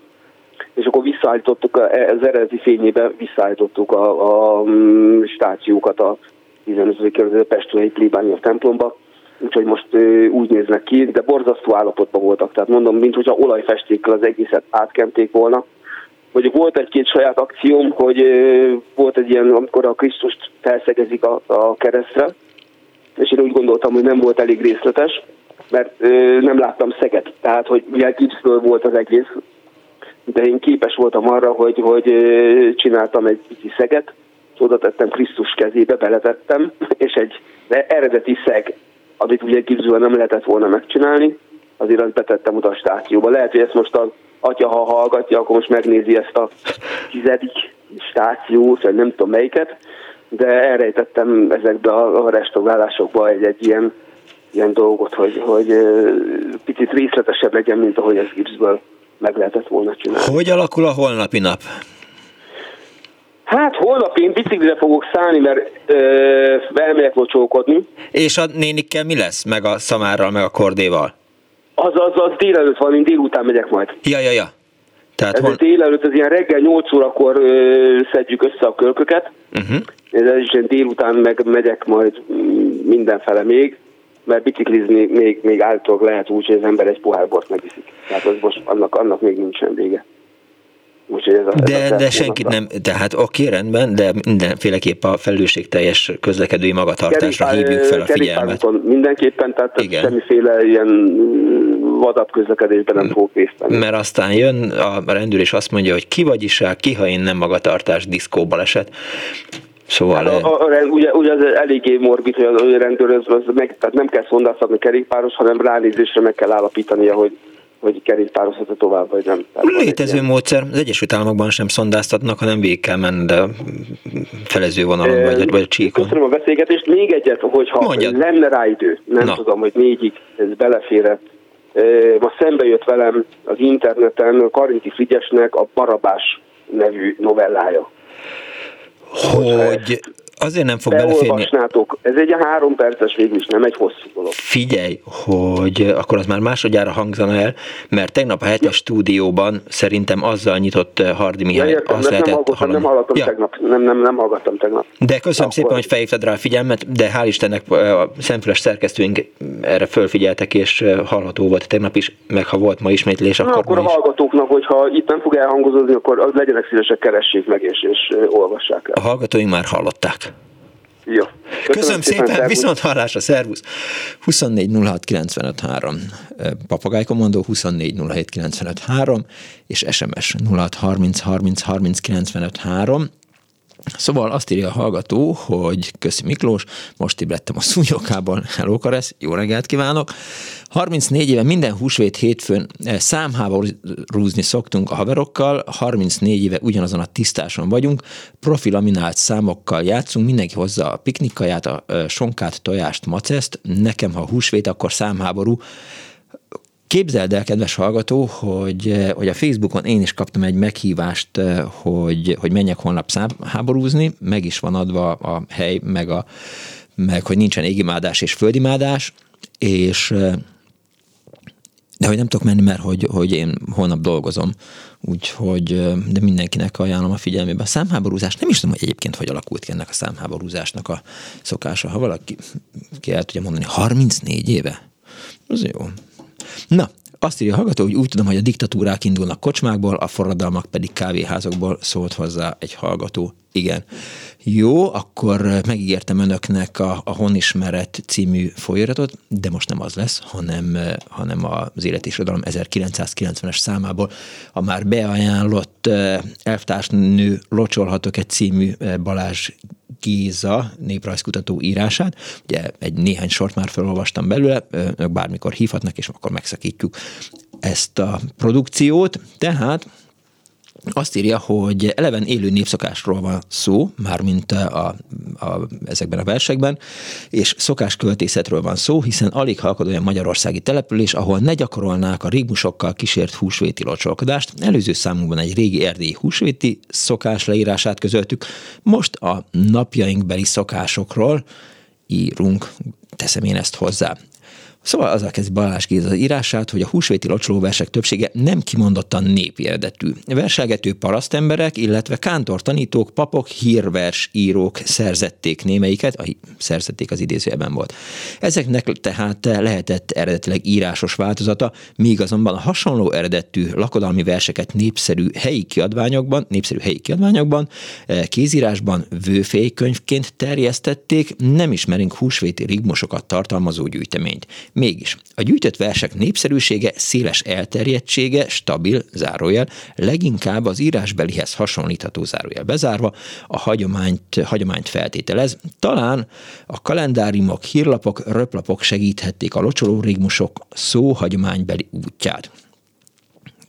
és akkor visszaállítottuk, a- e, az eredeti fényébe visszaállítottuk a, a mm, stációkat a 15. kerület Pestőhelyi plébánia templomba, úgyhogy most úgy néznek ki, de borzasztó állapotban voltak, tehát mondom, mint hogyha olajfestékkel az egészet átkenték volna, Mondjuk volt egy-két saját akcióm, hogy volt egy ilyen, amikor a Krisztust felszegezik a, a keresztre, és én úgy gondoltam, hogy nem volt elég részletes, mert nem láttam szeget. Tehát, hogy ugye gipszből volt az egész, de én képes voltam arra, hogy, hogy csináltam egy pici szeget, oda tettem Krisztus kezébe, beletettem, és egy eredeti szeg, amit ugye gipszből nem lehetett volna megcsinálni, azért azt betettem oda a stációba. Lehet, hogy ezt most az atya, ha hallgatja, akkor most megnézi ezt a tizedik stációt, vagy nem tudom melyiket, de elrejtettem ezekbe a, restaurálásokba egy, egy ilyen, ilyen dolgot, hogy, hogy picit részletesebb legyen, mint ahogy ez gipszből meg lehetett volna csinálni.
Hogy alakul a holnapi nap?
Hát holnap én biciklire fogok szállni, mert ö, elmegyek locsókodni.
És a nénikkel mi lesz? Meg a szamárral, meg a kordéval?
Az, az, az délelőtt van, én délután megyek majd.
Ja, ja, ja. Tehát
Ez
hol...
délelőtt, ez ilyen reggel 8 órakor ö, szedjük össze a kölköket.
Uh-huh.
Ez is ilyen délután meg megyek majd mm, mindenfele még, mert biciklizni még, még állítólag lehet úgy, hogy az ember egy pohár bort megiszik. Tehát az most annak, annak még nincsen vége. Úgyhogy ez a, ez a
De, de
terv
senkit nem, tehát oké, rendben, de mindenféleképp a felelősségteljes közlekedői magatartásra
Kerékpár-
hívjuk fel a figyelmet.
mindenképpen, tehát
Igen.
semmiféle ilyen mm, vadabb közlekedésben nem fogok részt venni.
Mert aztán jön a rendőr és azt mondja, hogy ki vagy is rá, ki, ha én nem magatartás, diszkóba esett. Szóval...
A, a, a, rend- ugye, ugye az eléggé morbid, hogy a, a rendőr az, az meg, tehát nem kell szondáztatni kerékpáros, hanem ránézésre meg kell állapítania, hogy, hogy kerékpározhat tovább, vagy nem. Tehát
Létező
ilyen-
módszer, az Egyesült Államokban sem szondáztatnak, hanem végig kell menni, de felező vonalon vagy, vagy a csíkon.
Köszönöm a beszélgetést. Még egyet, hogyha
Mondjad.
lenne rá idő, nem
Na.
tudom, hogy négyig ez beleférett. Ö, Ma szembe jött velem az interneten Karinti Frigyesnek a Barabás nevű novellája.
Hogy azért nem fog beleférni.
Ez egy három perces végül is, nem egy hosszú dolog.
figyelj, hogy akkor az már másodjára hangzana el, mert tegnap a hetes stúdióban szerintem azzal nyitott eh, Hardi
Ja,
Mihály,
értem,
azt
nem, hallgattam, nem hallottam
Ja.
tegnap. Nem, nem, nem hallgattam tegnap.
De köszönöm
Akkor-
szépen, hogy felhívtad rá a figyelmet, de hál' Istennek eh, a szemfüles szerkesztőink erre fölfigyeltek, és eh, hallható volt tegnap is, meg ha volt ma ismétlés,
Na,
akkor,
akkor
ma
a hallgatóknak, hogyha itt nem fog elhangozni, akkor az legyenek szívesek, keressék meg és, és olvassák el.
A hallgatóink már hallották.
Jó.
Köszönöm szépen,
szervusz.
viszont hallásra, szervusz! 24 06 95 3, papagájkomondó 24 07 95 3, és SMS 06 30 30 30 95 3. Szóval azt írja a hallgató, hogy köszi Miklós, most ébredtem a szúnyokából, hello Karesz, jó reggelt kívánok. 34 éve minden húsvét hétfőn eh, számháborúzni szoktunk a haverokkal, 34 éve ugyanazon a tisztáson vagyunk, profi laminált számokkal játszunk, mindenki hozza a piknikkaját, a ö, sonkát, tojást, maceszt, nekem ha húsvét, akkor számháború, Képzeld el, kedves hallgató, hogy, eh, hogy a Facebookon én is kaptam egy meghívást, eh, hogy, hogy menjek holnap háborúzni, meg is van adva a hely, meg, a, meg hogy nincsen égimádás és földimádás, és eh, de hogy nem tudok menni, mert hogy, hogy én holnap dolgozom, úgyhogy de mindenkinek ajánlom a figyelmébe. A számháborúzás, nem is tudom, hogy egyébként hogy alakult ki ennek a számháborúzásnak a szokása. Ha valaki ki el tudja mondani, 34 éve? Az jó. Na, azt írja a hallgató, hogy úgy tudom, hogy a diktatúrák indulnak kocsmákból, a forradalmak pedig kávéházakból szólt hozzá egy hallgató. Igen. Jó, akkor megígértem önöknek a, a Honismeret című folyóiratot, de most nem az lesz, hanem, hanem az Élet és Irodalom 1990-es számából a már beajánlott eh, elvtársnő Locsolhatok egy című eh, Balázs Géza néprajzkutató írását. Ugye egy néhány sort már felolvastam belőle, ők bármikor hívhatnak, és akkor megszakítjuk ezt a produkciót. Tehát azt írja, hogy eleven élő népszokásról van szó, mármint a, a, ezekben a versekben, és szokásköltészetről van szó, hiszen alig halkod olyan magyarországi település, ahol ne gyakorolnák a rigmusokkal kísért húsvéti locsolkodást. Előző számunkban egy régi erdélyi húsvéti szokás leírását közöltük, most a napjainkbeli szokásokról írunk, teszem én ezt hozzá. Szóval azzal kezdi Balázs Géza írását, hogy a húsvéti locsolóversek többsége nem kimondottan népi eredetű. Verselgető parasztemberek, illetve kántor tanítók, papok, hírvers írók szerzették némeiket, a szerzették az idézőjelben volt. Ezeknek tehát lehetett eredetileg írásos változata, míg azonban a hasonló eredetű lakodalmi verseket népszerű helyi kiadványokban, népszerű helyi kiadványokban, kézírásban vőfélykönyvként terjesztették, nem ismerünk húsvéti rigmosokat tartalmazó gyűjteményt. Mégis, a gyűjtött versek népszerűsége, széles elterjedtsége, stabil, zárójel, leginkább az írásbelihez hasonlítható zárójel bezárva, a hagyományt, hagyományt feltételez. Talán a kalendáriumok, hírlapok, röplapok segíthették a locsoló rigmusok szó hagyománybeli útját.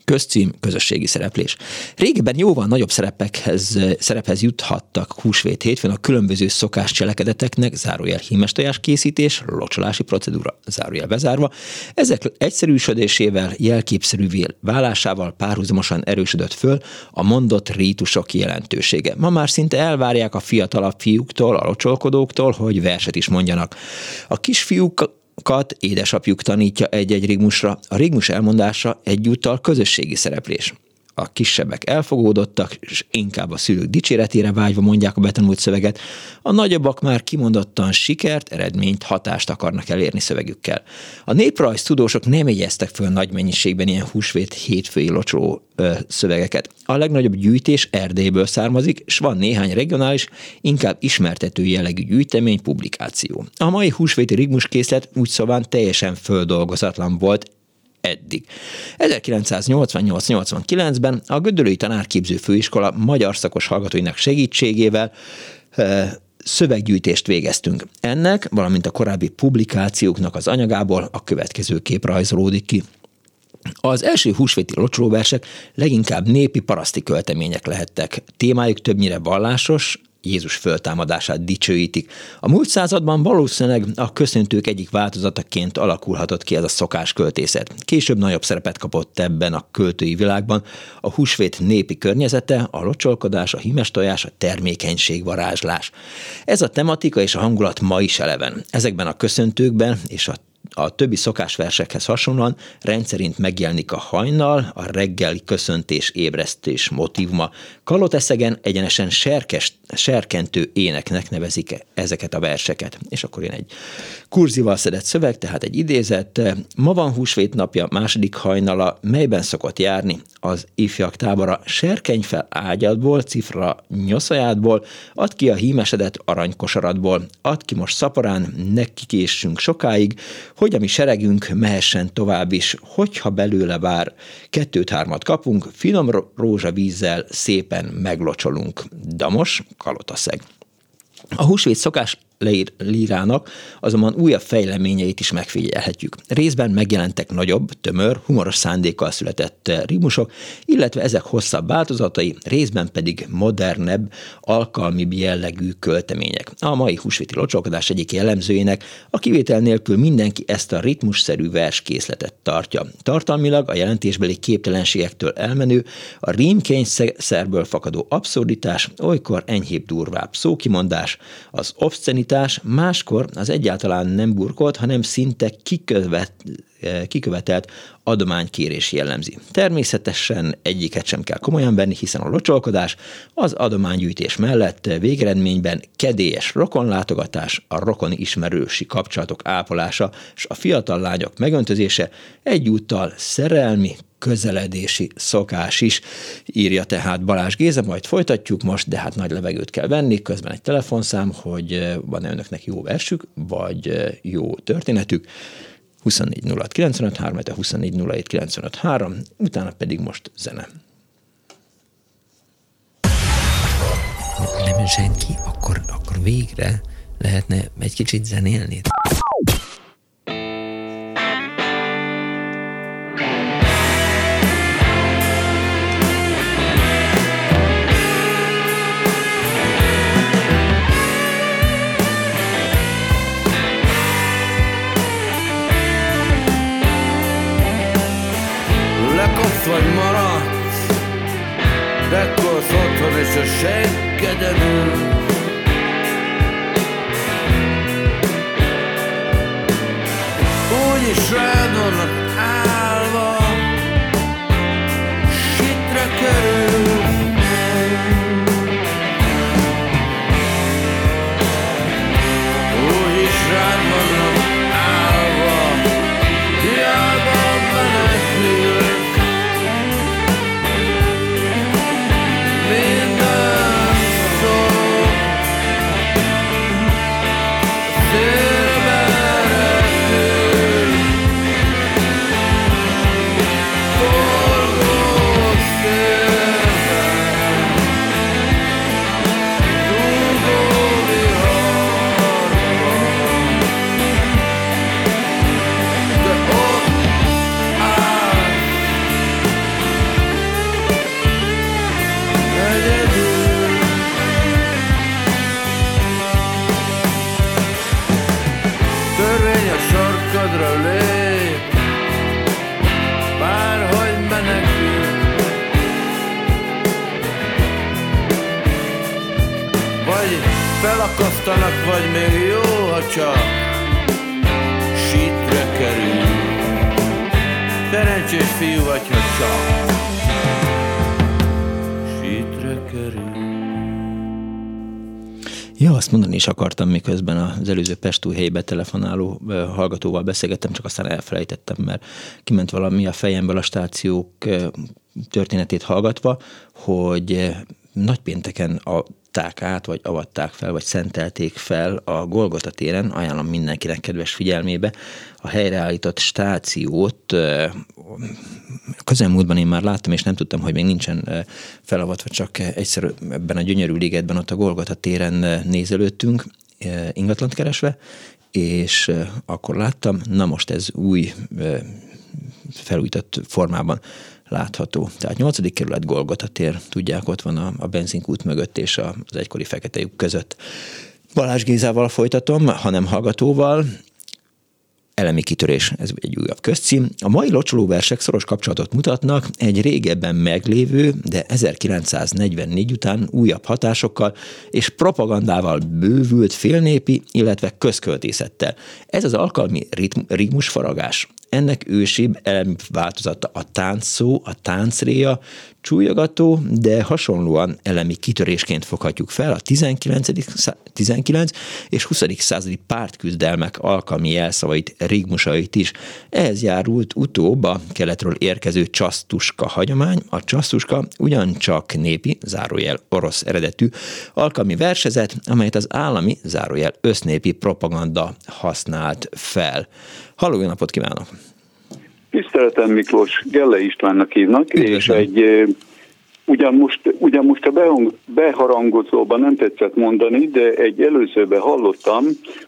Közcím, közösségi szereplés. Régebben jóval nagyobb szerepekhez, szerephez juthattak húsvét hétfőn a különböző szokás cselekedeteknek, zárójel hímes tojás készítés, locsolási procedúra, zárójel bezárva. Ezek egyszerűsödésével, jelképszerűvé válásával párhuzamosan erősödött föl a mondott rítusok jelentősége. Ma már szinte elvárják a fiatalabb fiúktól, a locsolkodóktól, hogy verset is mondjanak. A kisfiúk Kat édesapjuk tanítja egy-egy rigmusra, a rigmus elmondása egyúttal közösségi szereplés. A kisebbek elfogódottak, és inkább a szülők dicséretére vágyva mondják a betanult szöveget, a nagyobbak már kimondottan sikert, eredményt, hatást akarnak elérni szövegükkel. A néprajz tudósok nem jegyeztek föl nagy mennyiségben ilyen húsvét hétfői locsoló ö, szövegeket. A legnagyobb gyűjtés Erdélyből származik, és van néhány regionális, inkább ismertető jellegű gyűjtemény, publikáció. A mai húsvéti rigmuskészlet úgy szóval teljesen földolgozatlan volt, eddig. 1988-89-ben a Gödölői Tanárképző Főiskola magyar szakos hallgatóinak segítségével szöveggyűjtést végeztünk. Ennek, valamint a korábbi publikációknak az anyagából a következő kép rajzolódik ki. Az első húsvéti locsolóversek leginkább népi paraszti költemények lehettek. Témájuk többnyire vallásos, Jézus föltámadását dicsőítik. A múlt században valószínűleg a köszöntők egyik változataként alakulhatott ki ez a szokásköltészet. Később nagyobb szerepet kapott ebben a költői világban a húsvét népi környezete, a locsolkodás, a hímes tojás, a termékenység, varázslás. Ez a tematika és a hangulat ma is eleven. Ezekben a köszöntőkben és a a többi szokásversekhez hasonlóan rendszerint megjelenik a hajnal, a reggeli köszöntés, ébresztés motivuma. Kaloteszegen egyenesen serkes, serkentő éneknek nevezik ezeket a verseket. És akkor én egy kurzival szedett szöveg, tehát egy idézet. Ma van húsvét napja, második hajnala, melyben szokott járni az ifjak tábora serkenyfel ágyadból, cifra nyoszajádból, ad ki a hímesedet aranykosaradból, ad ki most szaporán, neki késünk sokáig, hogy a mi seregünk mehessen tovább is, hogyha belőle bár kettőt-hármat kapunk, finom rózsavízzel szépen meglocsolunk. Damos, kalotaszeg. A húsvét szokás lírának, azonban újabb fejleményeit is megfigyelhetjük. Részben megjelentek nagyobb, tömör, humoros szándékkal született ritmusok, illetve ezek hosszabb változatai, részben pedig modernebb, alkalmi jellegű költemények. A mai húsvéti locsolkodás egyik jellemzőjének a kivétel nélkül mindenki ezt a ritmusszerű verskészletet tartja. Tartalmilag a jelentésbeli képtelenségektől elmenő, a rímkényszerből fakadó abszurditás, olykor enyhébb durvább szókimondás, az obscenitás, burkolítás máskor az egyáltalán nem burkolt, hanem szinte kikövet, eh, kikövetelt adománykérés jellemzi. Természetesen egyiket sem kell komolyan venni, hiszen a locsolkodás az adománygyűjtés mellett végeredményben kedélyes rokonlátogatás, a rokon ismerősi kapcsolatok ápolása és a fiatal lányok megöntözése egyúttal szerelmi, közeledési szokás is, írja tehát Balázs Géza, majd folytatjuk most, de hát nagy levegőt kell venni, közben egy telefonszám, hogy van-e önöknek jó versük, vagy jó történetük. 24 06 95 3, 24 07 95 3, utána pedig most zene.
Nem senki, akkor, akkor végre lehetne egy kicsit zenélni.
Vagy maradsz Dekkolsz otthon és a seggeden ül Úgyis rád
is akartam, miközben az előző Pestújhelybe telefonáló hallgatóval beszélgettem, csak aztán elfelejtettem, mert kiment valami a fejemből a stációk történetét hallgatva, hogy nagypénteken adták át, vagy avatták fel, vagy szentelték fel a Golgota téren, ajánlom mindenkinek kedves figyelmébe, a helyreállított stációt. Közelmúltban én már láttam, és nem tudtam, hogy még nincsen felavatva, csak egyszer ebben a gyönyörű ligetben ott a Golgota téren nézelődtünk, ingatlant keresve, és akkor láttam, na most ez új felújított formában látható. Tehát 8. kerület Golgota tér, tudják, ott van a, a benzinkút mögött és az egykori fekete között. Balázs Gézával folytatom, hanem hallgatóval, Elemi kitörés, ez egy újabb közcím. A mai locsolóversek szoros kapcsolatot mutatnak egy régebben meglévő, de 1944 után újabb hatásokkal és propagandával bővült félnépi, illetve közköltészettel. Ez az alkalmi ritm, ritmusfaragás. Ennek ősibb elemi változata a táncszó, a táncréja, csúlyogató, de hasonlóan elemi kitörésként foghatjuk fel a 19. 19 és 20. századi pártküzdelmek alkalmi jelszavait, rigmusait is. Ehhez járult utóbb a keletről érkező csasztuska hagyomány. A csasztuska ugyancsak népi, zárójel orosz eredetű alkalmi versezet, amelyet az állami, zárójel össznépi propaganda használt fel. Halló, jó napot kívánok!
Tiszteletem Miklós, Gelle Istvánnak hívnak,
Üdvözlöm.
és egy ugyan most, ugyan most a behang, beharangozóban nem tetszett mondani, de egy előzőben hallottam,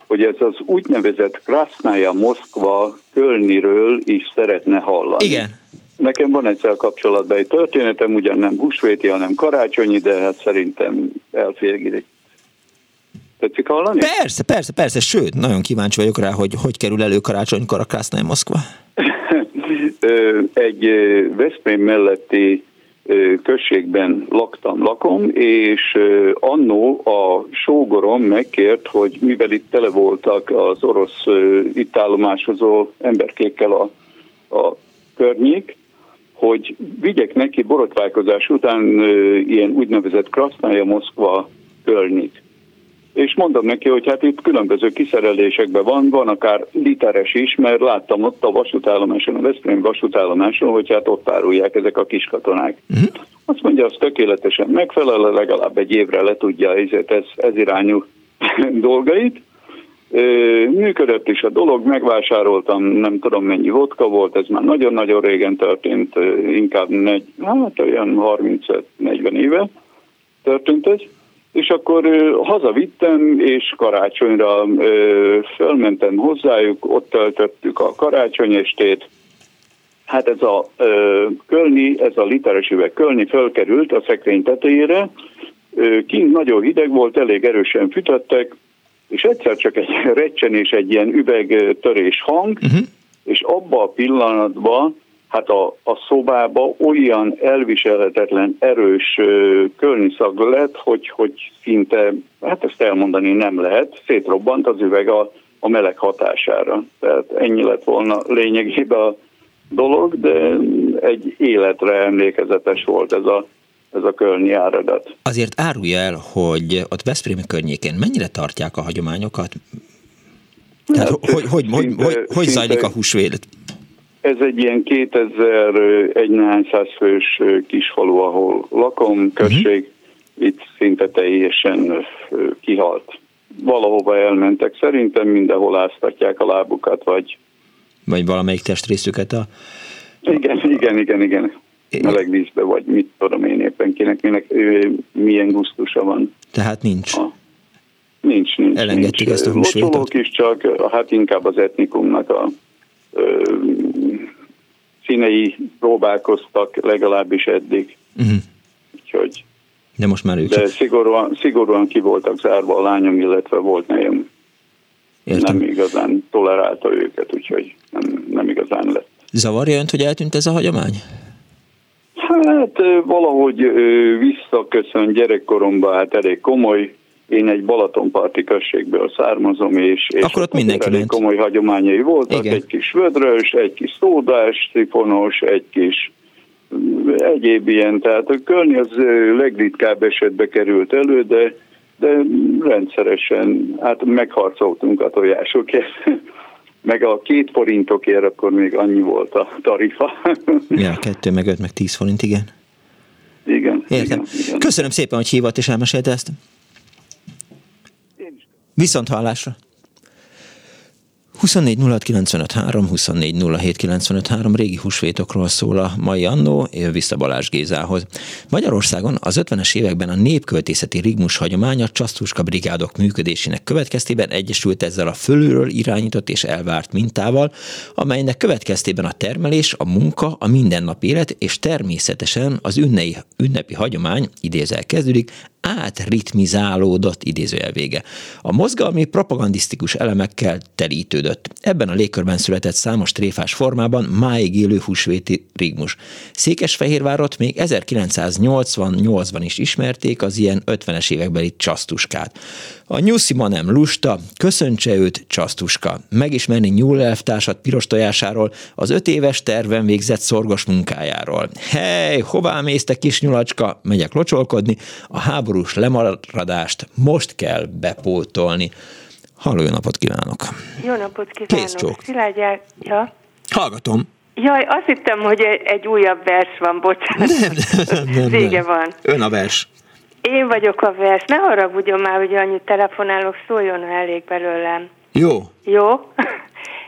hogy ez az úgynevezett Krasznaya Moszkva Kölniről is szeretne hallani.
Igen.
Nekem van ezzel kapcsolatban egy történetem, ugyan nem húsvéti, hanem karácsonyi, de hát szerintem elférgítik. Tetszik hallani?
Persze, persze, persze, sőt, nagyon kíváncsi vagyok rá, hogy hogy kerül elő karácsonykor a Krasznaya Moszkva.
Egy Veszprém melletti községben laktam, lakom, és annó a sógorom megkért, hogy mivel itt tele voltak az orosz itt állomásozó emberkékkel a, a környék, hogy vigyek neki borotválkozás után ilyen úgynevezett Krasznaya Moszkva környék. És mondom neki, hogy hát itt különböző kiszerelésekben van, van akár literes is, mert láttam ott a vasútállomáson, a Veszprém vasútállomáson, hogy hát ott árulják ezek a kis katonák.
Mhm.
Azt mondja, az tökéletesen megfelel, legalább egy évre le tudja ezért ez, ez irányú dolgait. Működött is a dolog, megvásároltam, nem tudom mennyi vodka volt, ez már nagyon-nagyon régen történt, inkább negy, hát olyan 35-40 éve történt ez. És akkor ö, hazavittem, és karácsonyra ö, fölmentem hozzájuk, ott töltöttük a karácsonyestét. Hát ez a ö, kölni, ez a literes üveg kölni fölkerült a szekrény tetejére. Ö, kint nagyon hideg volt, elég erősen fütöttek, és egyszer csak egy recsenés, egy ilyen üvegtörés hang, uh-huh. és abba a pillanatban hát a, a szobába olyan elviselhetetlen erős ö, kölniszag lett, hogy, hogy szinte, hát ezt elmondani nem lehet, szétrobbant az üveg a, a meleg hatására. Tehát ennyi lett volna lényegében a dolog, de egy életre emlékezetes volt ez a, ez a kölni áradat.
Azért árulja el, hogy ott Veszprém környékén mennyire tartják a hagyományokat? Tehát
Hát,
hogy, hogy, hogy, hogy, hogy
szinte-
zajlik a húsvét?
Ez egy ilyen 2000, ö, egy néhány száz fős ö, kisfalu, ahol lakom, község, itt szinte teljesen kihalt. Valahova elmentek, szerintem mindenhol áztatják a lábukat, vagy
Vagy valamelyik testrészüket a...
igen, igen, igen, igen, meleg vízbe, vagy mit tudom én éppen kinek, minek, milyen gusztusa van.
Tehát nincs.
Nincs, nincs.
Elengedtük
nincs.
ezt a húsvétot?
Is csak, hát inkább az etnikumnak a színei próbálkoztak legalábbis eddig.
Uh-huh.
Úgyhogy,
De most már ők
de szigorúan, szigorúan ki voltak zárva a lányom, illetve volt nejem. Értem. nem igazán tolerálta őket, úgyhogy nem, nem igazán lett.
Zavarja önt, hogy eltűnt ez a hagyomány?
Hát valahogy visszaköszön gyerekkoromban, hát elég komoly. Én egy Balatonparti községből származom, és, és
Akkor ott mindenki
elég
ment.
komoly hagyományai voltak.
Igen.
Egy kis vödrös, egy kis szódás, szifonos, egy kis mm, egyéb ilyen. Tehát a körni az legritkább esetbe került elő, de, de rendszeresen hát megharcoltunk a tojásokért. Meg a két forintokért akkor még annyi volt a tarifa.
Ja, kettő, meg öt, meg tíz forint, igen.
igen.
Értem. Köszönöm szépen, hogy hívott és elmesélte ezt. Viszont hallásra. 24 24 régi húsvétokról szól a mai annó, vissza Balázs Gézához. Magyarországon az 50-es években a népköltészeti rigmus hagyománya csasztuska brigádok működésének következtében egyesült ezzel a fölülről irányított és elvárt mintával, amelynek következtében a termelés, a munka, a mindennapi élet és természetesen az ünnei, ünnepi hagyomány, idézel kezdődik, átritmizálódott idézőjel vége. A mozgalmi propagandisztikus elemekkel telítődött. Ebben a légkörben született számos tréfás formában máig élő húsvéti rigmus. Székesfehérvárot még 1988-ban is ismerték az ilyen 50-es évekbeli csasztuskát. A nyuszi ma nem lusta, köszöntse őt csasztuska. Megismerni nyúl elvtársat piros tojásáról, az öt éves terven végzett szorgos munkájáról. Hely, hová mész te kis nyulacska? Megyek locsolkodni, a háborús lemaradást most kell bepótolni. Halló, jó napot kívánok!
Jó napot kívánok!
Kész csók.
Szilágy El- ja.
Hallgatom.
Jaj, azt hittem, hogy egy, egy újabb vers van, bocsánat.
Nem, nem, nem,
Vége
nem.
van.
Ön a vers.
Én vagyok a vers. Ne haragudjon már, hogy annyit telefonálok, szóljon, ha elég belőlem.
Jó.
Jó?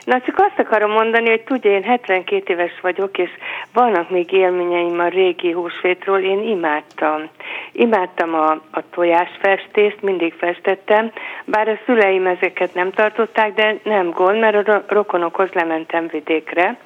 Na csak azt akarom mondani, hogy tudja, én 72 éves vagyok, és vannak még élményeim a régi húsvétról, én imádtam. Imádtam a, a tojásfestést, mindig festettem, bár a szüleim ezeket nem tartották, de nem gond, mert a ro- rokonokhoz lementem vidékre,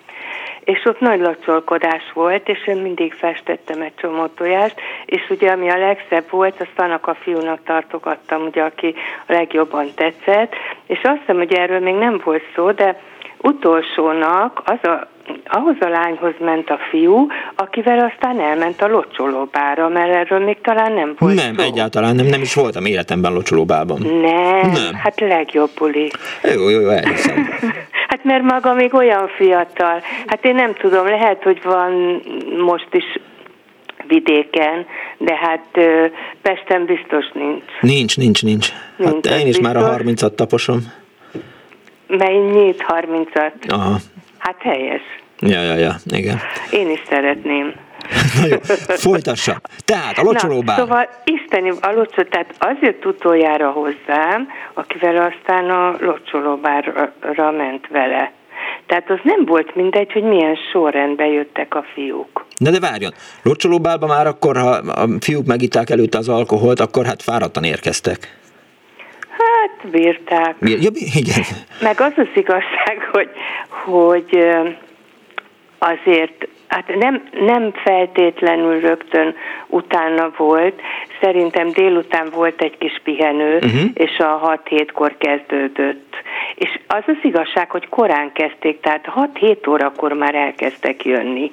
és ott nagy locsolkodás volt, és én mindig festettem egy csomó tojást, és ugye ami a legszebb volt, azt annak a fiúnak tartogattam, ugye, aki a legjobban tetszett, és azt hiszem, hogy erről még nem volt szó, de utolsónak az a, ahhoz a lányhoz ment a fiú, akivel aztán elment a locsolóbára, mert erről még talán nem volt
Nem,
szó.
egyáltalán nem, nem is voltam életemben locsolóbában.
Nem,
Nem.
hát legjobb buli.
Jó, jó, jó, elhiszem.
Hát mert maga még olyan fiatal. Hát én nem tudom, lehet, hogy van most is vidéken, de hát Pesten biztos nincs.
Nincs, nincs, nincs. Hát
Nincs,
én
ez
is már a
biztos.
30-at taposom.
Mennyit? 30-at?
Aha.
Hát helyes.
Ja, ja, ja, igen.
Én is szeretném.
Na jó, folytassa. Tehát a locsolóbár.
Na, szóval isteni, a locsol, tehát az jött utoljára hozzám, akivel aztán a locsolóbárra ment vele. Tehát az nem volt mindegy, hogy milyen sorrendben jöttek a fiúk.
Na de várjon, locsolóbálba már akkor, ha a fiúk megitták előtte az alkoholt, akkor hát fáradtan érkeztek.
Hát bírták.
Ja, igen.
Meg az az igazság, hogy, hogy azért, hát nem, nem feltétlenül rögtön utána volt, szerintem délután volt egy kis pihenő,
Mhm.
és a 6-7-kor kezdődött. És az az igazság, hogy korán kezdték, tehát 6-7 órakor már elkezdtek jönni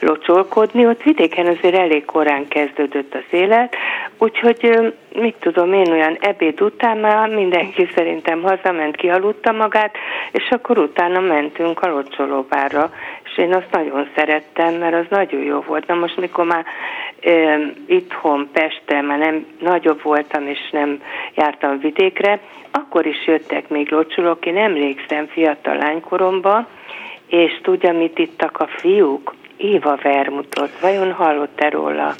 locsolkodni, ott vidéken azért elég korán kezdődött az élet, úgyhogy mit tudom én, olyan ebéd után már mindenki szerintem hazament, kialudta magát, és akkor utána mentünk a locsolóbárra, és én azt nagyon szerettem, mert az nagyon jó volt. Na most, mikor már ö, itthon, Pesten, már nem nagyobb voltam, és nem jártam vidékre, akkor is jöttek még locsolók, én emlékszem fiatal lánykoromban, és tudja, mit ittak a fiúk? Éva Vermutot. Vajon hallott-e róla?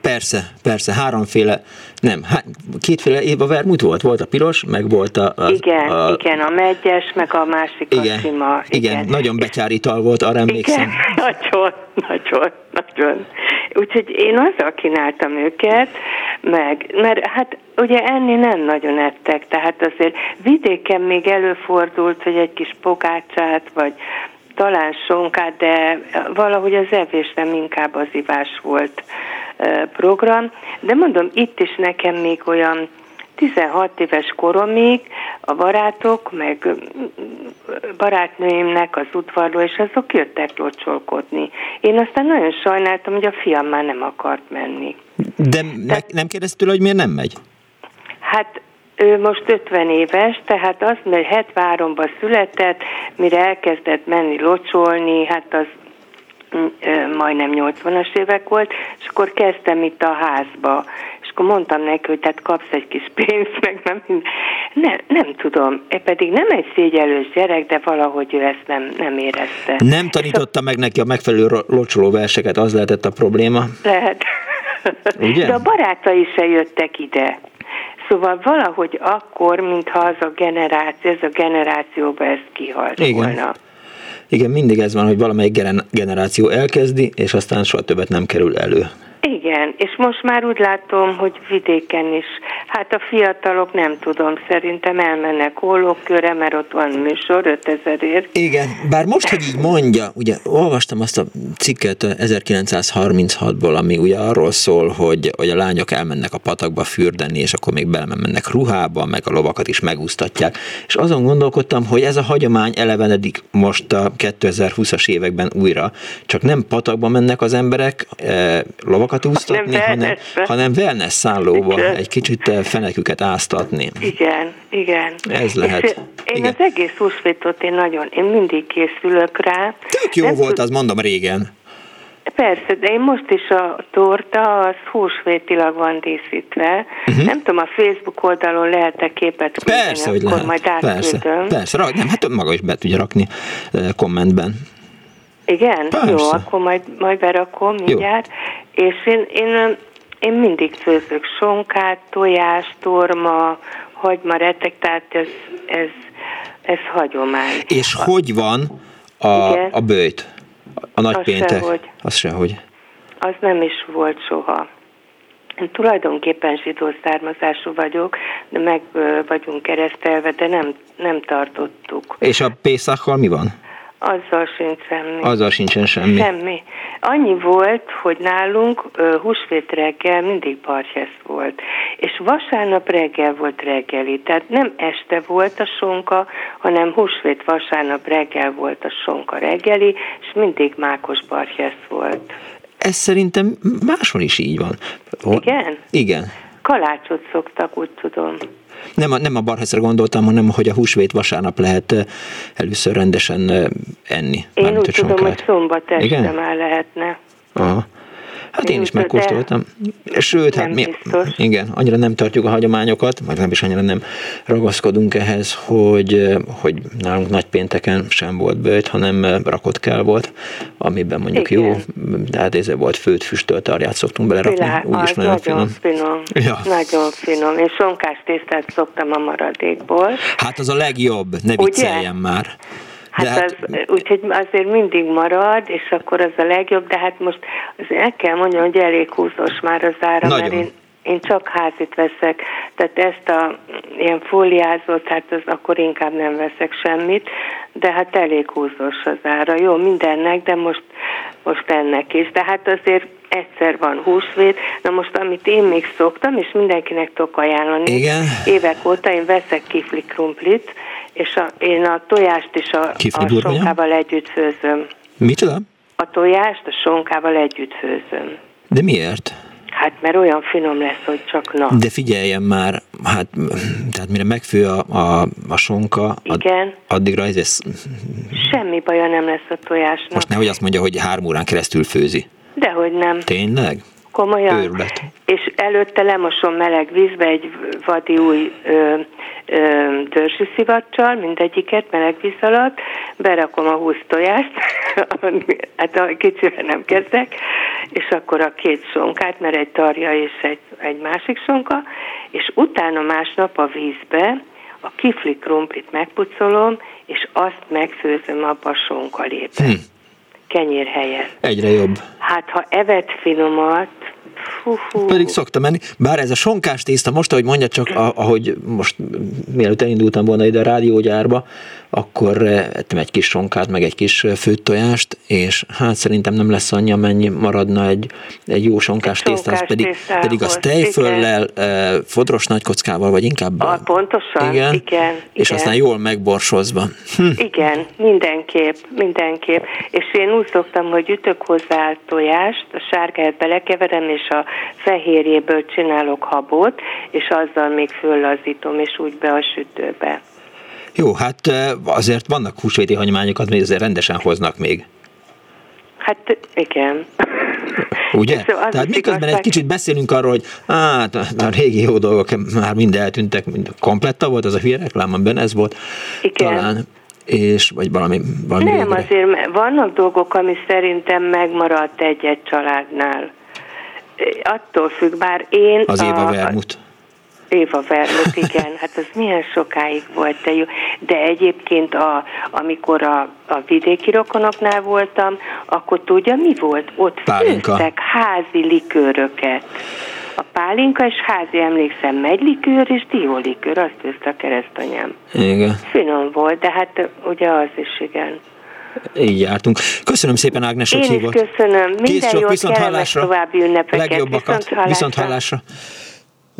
Persze, persze, háromféle, nem, há, kétféle Éva Vermut volt, volt a piros, meg volt a... a
igen,
a,
igen, a megyes, meg a másik
igen,
a sima.
igen, igen, nagyon betyár ital volt, arra emlékszem.
Igen, nagyon, nagyon, nagyon. Úgyhogy én azzal kínáltam őket, meg, mert hát ugye enni nem nagyon ettek, tehát azért vidéken még előfordult, hogy egy kis pogácsát, vagy talán sonkát, de valahogy az evés nem inkább az ivás volt program. De mondom, itt is nekem még olyan 16 éves koromig a barátok, meg barátnőimnek az udvarról, és azok jöttek locsolkodni. Én aztán nagyon sajnáltam, hogy a fiam már nem akart menni.
De ne, nem kérdezted tőle, hogy miért nem megy?
Hát ő most 50 éves, tehát az, mert 73-ban született, mire elkezdett menni locsolni, hát az mm, majdnem 80-as évek volt, és akkor kezdtem itt a házba, és akkor mondtam neki, hogy tehát kapsz egy kis pénzt, meg nem, nem, nem tudom, e pedig nem egy szégyelős gyerek, de valahogy ő ezt nem, nem érezte.
Nem tanította meg neki a megfelelő locsoló verseket, az lehetett a probléma?
Lehet. Ugye? De a barátai se jöttek ide. Szóval valahogy akkor, mintha az a generáció, ez a generációba ez kihalt
Igen.
volna.
Igen, mindig ez van, hogy valamelyik generáció elkezdi, és aztán soha többet nem kerül elő.
Igen, és most már úgy látom, hogy vidéken is. Hát a fiatalok nem tudom, szerintem elmennek hollókörre, mert ott van műsor 5000 ér.
Igen, bár most, hogy így mondja, ugye olvastam azt a cikket 1936-ból, ami ugye arról szól, hogy, hogy a lányok elmennek a patakba fürdeni, és akkor még belemennek ruhába, meg a lovakat is megúsztatják. És azon gondolkodtam, hogy ez a hagyomány elevenedik most a 2020-as években újra. Csak nem patakba mennek az emberek, eh, lovakat úsztatni, hanem, hanem, hanem wellness szállóba igen. egy kicsit eh, feneküket áztatni.
Igen, igen.
Ez lehet. És
én igen. az egész húsvétot én nagyon, én mindig készülök rá.
Tök jó Nem volt, tud... az mondom régen.
Persze, de én most is a torta az húsvétilag van díszítve. Uh-huh. Nem tudom, a Facebook oldalon lehet-e képet
küldeni, Persze, hogy lehet.
majd
Persze, persze. nem, hát maga is be tudja rakni eh, kommentben.
Igen? Persze. Jó, akkor majd, majd berakom mindjárt. Jó. És én, én, én mindig főzök sonkát, tojás, torma, hagymaretek, tehát ez, ez, ez hagyomány.
És a, hogy van a, a bőjt? A nagy az péntek? Sehogy. Az sehogy.
Az nem is volt soha. Én tulajdonképpen zsidó származású vagyok, de meg vagyunk keresztelve, de nem, nem tartottuk.
És a Pészakkal mi van?
Azzal sincs semmi.
Azzal sincsen semmi.
Semmi. Annyi volt, hogy nálunk uh, húsvét reggel mindig barhesz volt. És vasárnap reggel volt reggeli. Tehát nem este volt a sonka, hanem húsvét vasárnap reggel volt a sonka reggeli, és mindig mákos barhesz volt.
Ez szerintem máshol is így van.
Igen?
Igen.
Kalácsot szoktak, úgy tudom.
Nem a, nem a barheszre gondoltam, hanem hogy a húsvét vasárnap lehet először rendesen enni.
Én úgy tudom, hogy szombat este Igen? már lehetne.
Aha. Hát én, is megkóstoltam. Sőt, hát mi, biztos. igen, annyira nem tartjuk a hagyományokat, vagy nem is annyira nem ragaszkodunk ehhez, hogy, hogy nálunk nagy pénteken sem volt bőjt, hanem rakott kell volt, amiben mondjuk igen. jó, de hát ez volt főt, füstölt tarját szoktunk belerakni,
Bilá, úgyis nagyon, nagyon finom. finom. Ja. Nagyon finom. Én sonkás tésztát szoktam a maradékból.
Hát az a legjobb, ne vicceljen már.
Hát, hát az, úgyhogy azért mindig marad, és akkor az a legjobb, de hát most azért el kell mondjam, hogy elég húzós már az ára, Nagyon. mert én, én csak házit veszek, tehát ezt a ilyen fóliázót, hát az akkor inkább nem veszek semmit, de hát elég húzós az ára. Jó, mindennek, de most, most ennek is. De hát azért egyszer van húsvét. Na most, amit én még szoktam, és mindenkinek tudok ajánlani,
Igen.
évek óta én veszek kifli krumplit, és a, én a tojást is a, a sonkával együtt főzöm.
Micsoda?
A tojást a sonkával együtt főzöm.
De miért?
Hát mert olyan finom lesz, hogy csak na.
De figyeljen már, hát tehát mire megfő a, a, a sonka,
Igen. Ad,
addigra ez, ez...
Semmi baja nem lesz a tojásnak.
Most nehogy azt mondja, hogy három órán keresztül főzi.
Dehogy nem.
Tényleg?
Komolyan.
Őrület.
És előtte lemosom meleg vízbe egy vadi új ö, ö, törzsi szivacsal, mindegyiket meleg víz alatt, berakom a húsz tojást, hát a kicsivel nem kezdek, és akkor a két sonkát, mert egy tarja és egy, egy másik sonka, és utána másnap a vízbe a kifli krumplit megpucolom, és azt megfőzöm abba a sonkalébe. Hm kenyér helyett.
Egyre jobb.
Hát ha evet finomat, fú.
Pedig szoktam menni. Bár ez a sonkás tészta, most, ahogy mondja, csak ahogy most mielőtt elindultam volna ide a rádiógyárba, akkor eh, ettem egy kis sonkát, meg egy kis eh, főtt tojást, és hát szerintem nem lesz annyi, amennyi maradna egy, egy jó sonkás
sonkás
pedig,
tésztához,
pedig az tejföllel, eh, fodros nagykockával, vagy inkább...
A, pontosan, igen, igen.
És
igen.
aztán jól megborsozva. Hm.
Igen, mindenképp, mindenképp. És én úgy szoktam, hogy ütök hozzá tojást, a sárgáját belekeverem, és a fehérjéből csinálok habot, és azzal még föllazítom, és úgy be a sütőbe.
Jó, hát azért vannak húsvéti hagyományokat, még azért rendesen hoznak még.
Hát igen.
Ugye?
Szóval
Tehát miközben egy
igazság-
kicsit beszélünk arról, hogy hát a régi jó dolgok már mind eltűntek, mind kompletta volt az a hülye reklám, amiben ez volt
Igen.
talán, és vagy valami, valami
Nem,
régre.
azért vannak dolgok, ami szerintem megmaradt egy-egy családnál. Attól függ, bár én...
Az Éva
a,
Vermut.
Éva Vermut, igen, hát az milyen sokáig volt, de jó. De egyébként, a, amikor a, a vidéki rokonoknál voltam, akkor tudja, mi volt? Ott főztek házi likőröket. A pálinka és házi, emlékszem, megylikőr és diólikőr, azt főzte a keresztanyám.
Igen,
Finom volt, de hát ugye az is, igen.
így jártunk. Köszönöm szépen, Ágnes, hogy
Én is
hívott.
köszönöm.
Kész
Minden
sok,
jót,
viszont hallásra.
további ünnepeket.
Legjobbakat.
Viszont hallásra.
Viszont hallásra.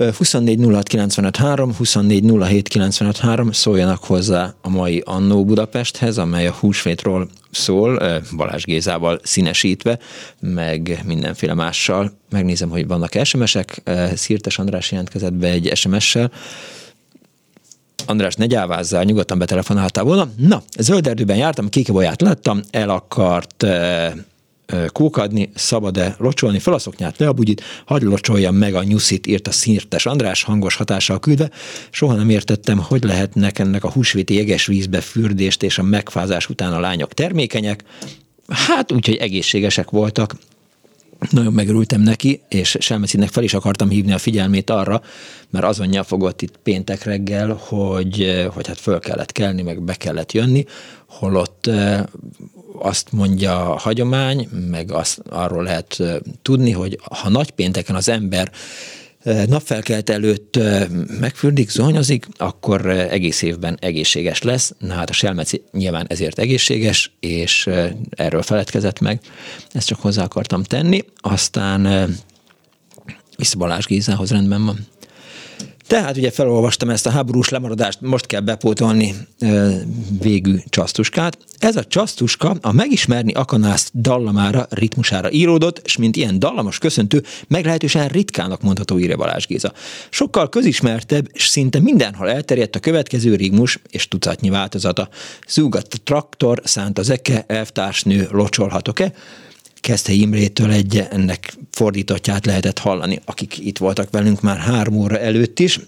24 06 95 3, 24 07 95 3, szóljanak hozzá a mai Annó Budapesthez, amely a húsvétról szól, Balázs Gézával színesítve, meg mindenféle mással. Megnézem, hogy vannak SMS-ek. Szirtes András jelentkezett be egy SMS-sel. András, ne gyávázzál, nyugodtan betelefonáltál volna. Na, zöld erdőben jártam, kékebolyát láttam, el akart kókadni, szabad-e locsolni, fel a szoknyát, le a bugyit, hagyj locsoljam meg a nyuszit, írt a szírtes András hangos hatással küldve. Soha nem értettem, hogy lehetnek ennek a húsvéti jeges vízbe fürdést és a megfázás után a lányok termékenyek. Hát úgyhogy egészségesek voltak, nagyon megörültem neki, és Selmecinek fel is akartam hívni a figyelmét arra, mert azonja fogott itt péntek reggel, hogy, hogy hát föl kellett kelni, meg be kellett jönni, holott azt mondja a hagyomány, meg azt, arról lehet eh, tudni, hogy ha nagy pénteken az ember napfelkelt előtt megfürdik, zuhanyozik, akkor egész évben egészséges lesz. Na hát a selmeci nyilván ezért egészséges, és erről feledkezett meg. Ezt csak hozzá akartam tenni. Aztán vissza Balázs Gézához rendben van. Tehát ugye felolvastam ezt a háborús lemaradást, most kell bepótolni ö, végű csasztuskát. Ez a csasztuska a megismerni akanászt dallamára, ritmusára íródott, és mint ilyen dallamos köszöntő, meglehetősen ritkának mondható írja Balázs Géza. Sokkal közismertebb, és szinte mindenhol elterjedt a következő rigmus és tucatnyi változata. Zúgat traktor, szánt az eke, elvtársnő, locsolhatok-e? Keszthely Imrétől egy ennek fordítottját lehetett hallani, akik itt voltak velünk már három óra előtt is.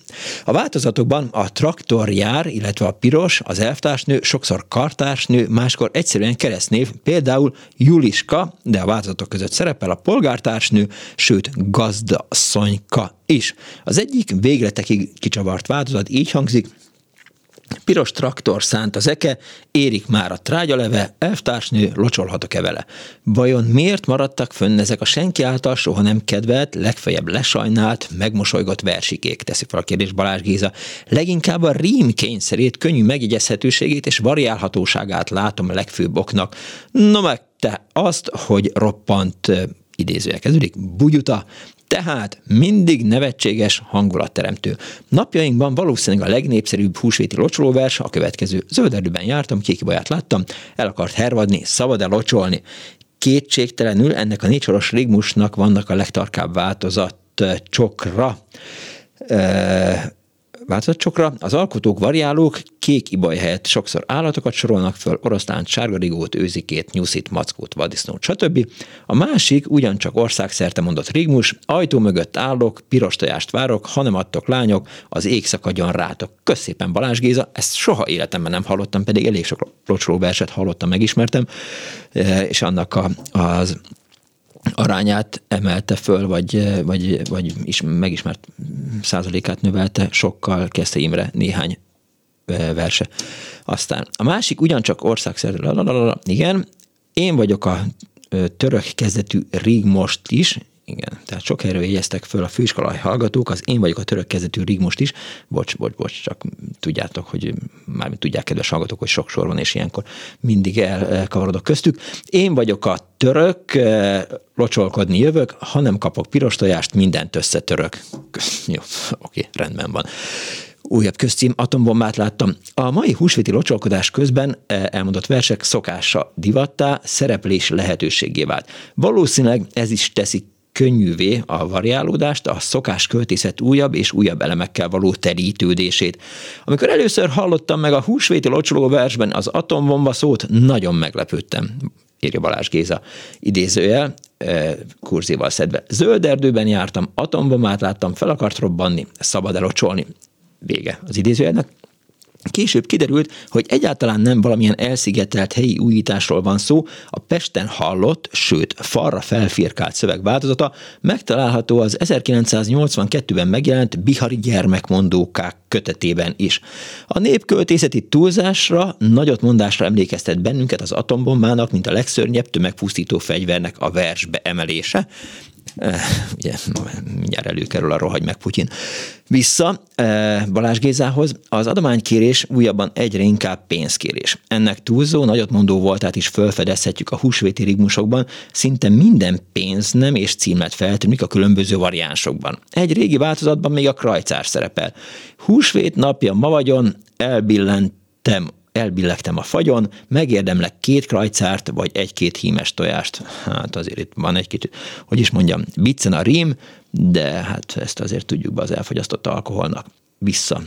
A változatokban a traktor jár, illetve a piros, az elvtársnő, sokszor kartársnő, máskor egyszerűen keresztnév, például Juliska, de a változatok között szerepel a polgártársnő, sőt gazdasszonyka is. Az egyik végletekig kicsavart változat így hangzik, Piros traktor szánt az eke, érik már a trágyaleve, elvtársnő, locsolhatok-e vele? Vajon miért maradtak fönn ezek a senki által soha nem kedvelt, legfeljebb lesajnált, megmosolygott versikék? Teszi fel a kérdés Balázs Géza. Leginkább a rím kényszerét, könnyű megjegyezhetőségét és variálhatóságát látom a legfőbb oknak. No meg te azt, hogy roppant idézője kezdődik, bugyuta, tehát mindig nevetséges hangulatteremtő. Napjainkban valószínűleg a legnépszerűbb húsvéti locsolóvers a következő. Zöld erdőben jártam, kékibaját láttam, el akart hervadni, szabad-e locsolni. Kétségtelenül ennek a négysoros rigmusnak vannak a legtarkább változat csokra. E, változatcsokra. Az alkotók, variálók kék ibaj helyett sokszor állatokat sorolnak föl, oroszlánt, sárgarigót, őzikét, nyuszit, mackót, vadisznót, stb. A másik ugyancsak országszerte mondott rigmus, ajtó mögött állok, piros tojást várok, ha nem adtok lányok, az ég szakadjon rátok. Kösz szépen Balázs Géza, ezt soha életemben nem hallottam, pedig elég sok locsoló verset hallottam, megismertem, e, és annak a, az arányát emelte föl, vagy, vagy, vagy is megismert százalékát növelte, sokkal kezdte Imre néhány verse. Aztán a másik ugyancsak országszerte, igen, én vagyok a török kezdetű rig most is, Igen, tehát sok helyről jegyeztek föl a főiskolai hallgatók, az én vagyok a török kezdetű Rigmust is, bocs, bocs, bocs, csak tudjátok, hogy mármint tudják, kedves hallgatók, hogy sok sor van, és ilyenkor mindig elkavarodok köztük. Én vagyok a török, locsolkodni jövök, ha nem kapok piros tojást, mindent összetörök. Jó, oké, rendben van újabb közcím, atombombát láttam. A mai húsvéti locsolkodás közben elmondott versek szokása divattá, szereplés lehetőségé vált. Valószínűleg ez is teszi könnyűvé a variálódást, a szokás költészet újabb és újabb elemekkel való terítődését. Amikor először hallottam meg a húsvéti locsoló versben az atombomba szót, nagyon meglepődtem írja Balázs Géza idézőjel, eh, kurzival szedve. Zöld erdőben jártam, atombombát láttam, fel akart robbanni, szabad elocsolni. Vége az idézőjelnek. Később kiderült, hogy egyáltalán nem valamilyen elszigetelt helyi újításról van szó, a Pesten hallott, sőt falra felfirkált szövegváltozata megtalálható az 1982-ben megjelent Bihari gyermekmondókák kötetében is. A népköltészeti túlzásra, nagyotmondásra emlékeztet bennünket az atombombának, mint a legszörnyebb tömegpusztító fegyvernek a versbe emelése, ugye mindjárt előkerül a rohagy meg Putyin. Vissza eh, Balázs Gézához, az adománykérés újabban egyre inkább pénzkérés. Ennek túlzó, nagyotmondó voltát is felfedezhetjük a húsvéti rigmusokban, szinte minden pénz nem és címet feltűnik a különböző variánsokban. Egy régi változatban még a krajcár szerepel. Húsvét napja ma vagyon, elbillentem elbillegtem a fagyon, megérdemlek két krajcárt, vagy egy-két hímes tojást. Hát azért itt van egy-két, hogy is mondjam, viccen a rím, de hát ezt azért tudjuk be az elfogyasztott alkoholnak. Vissza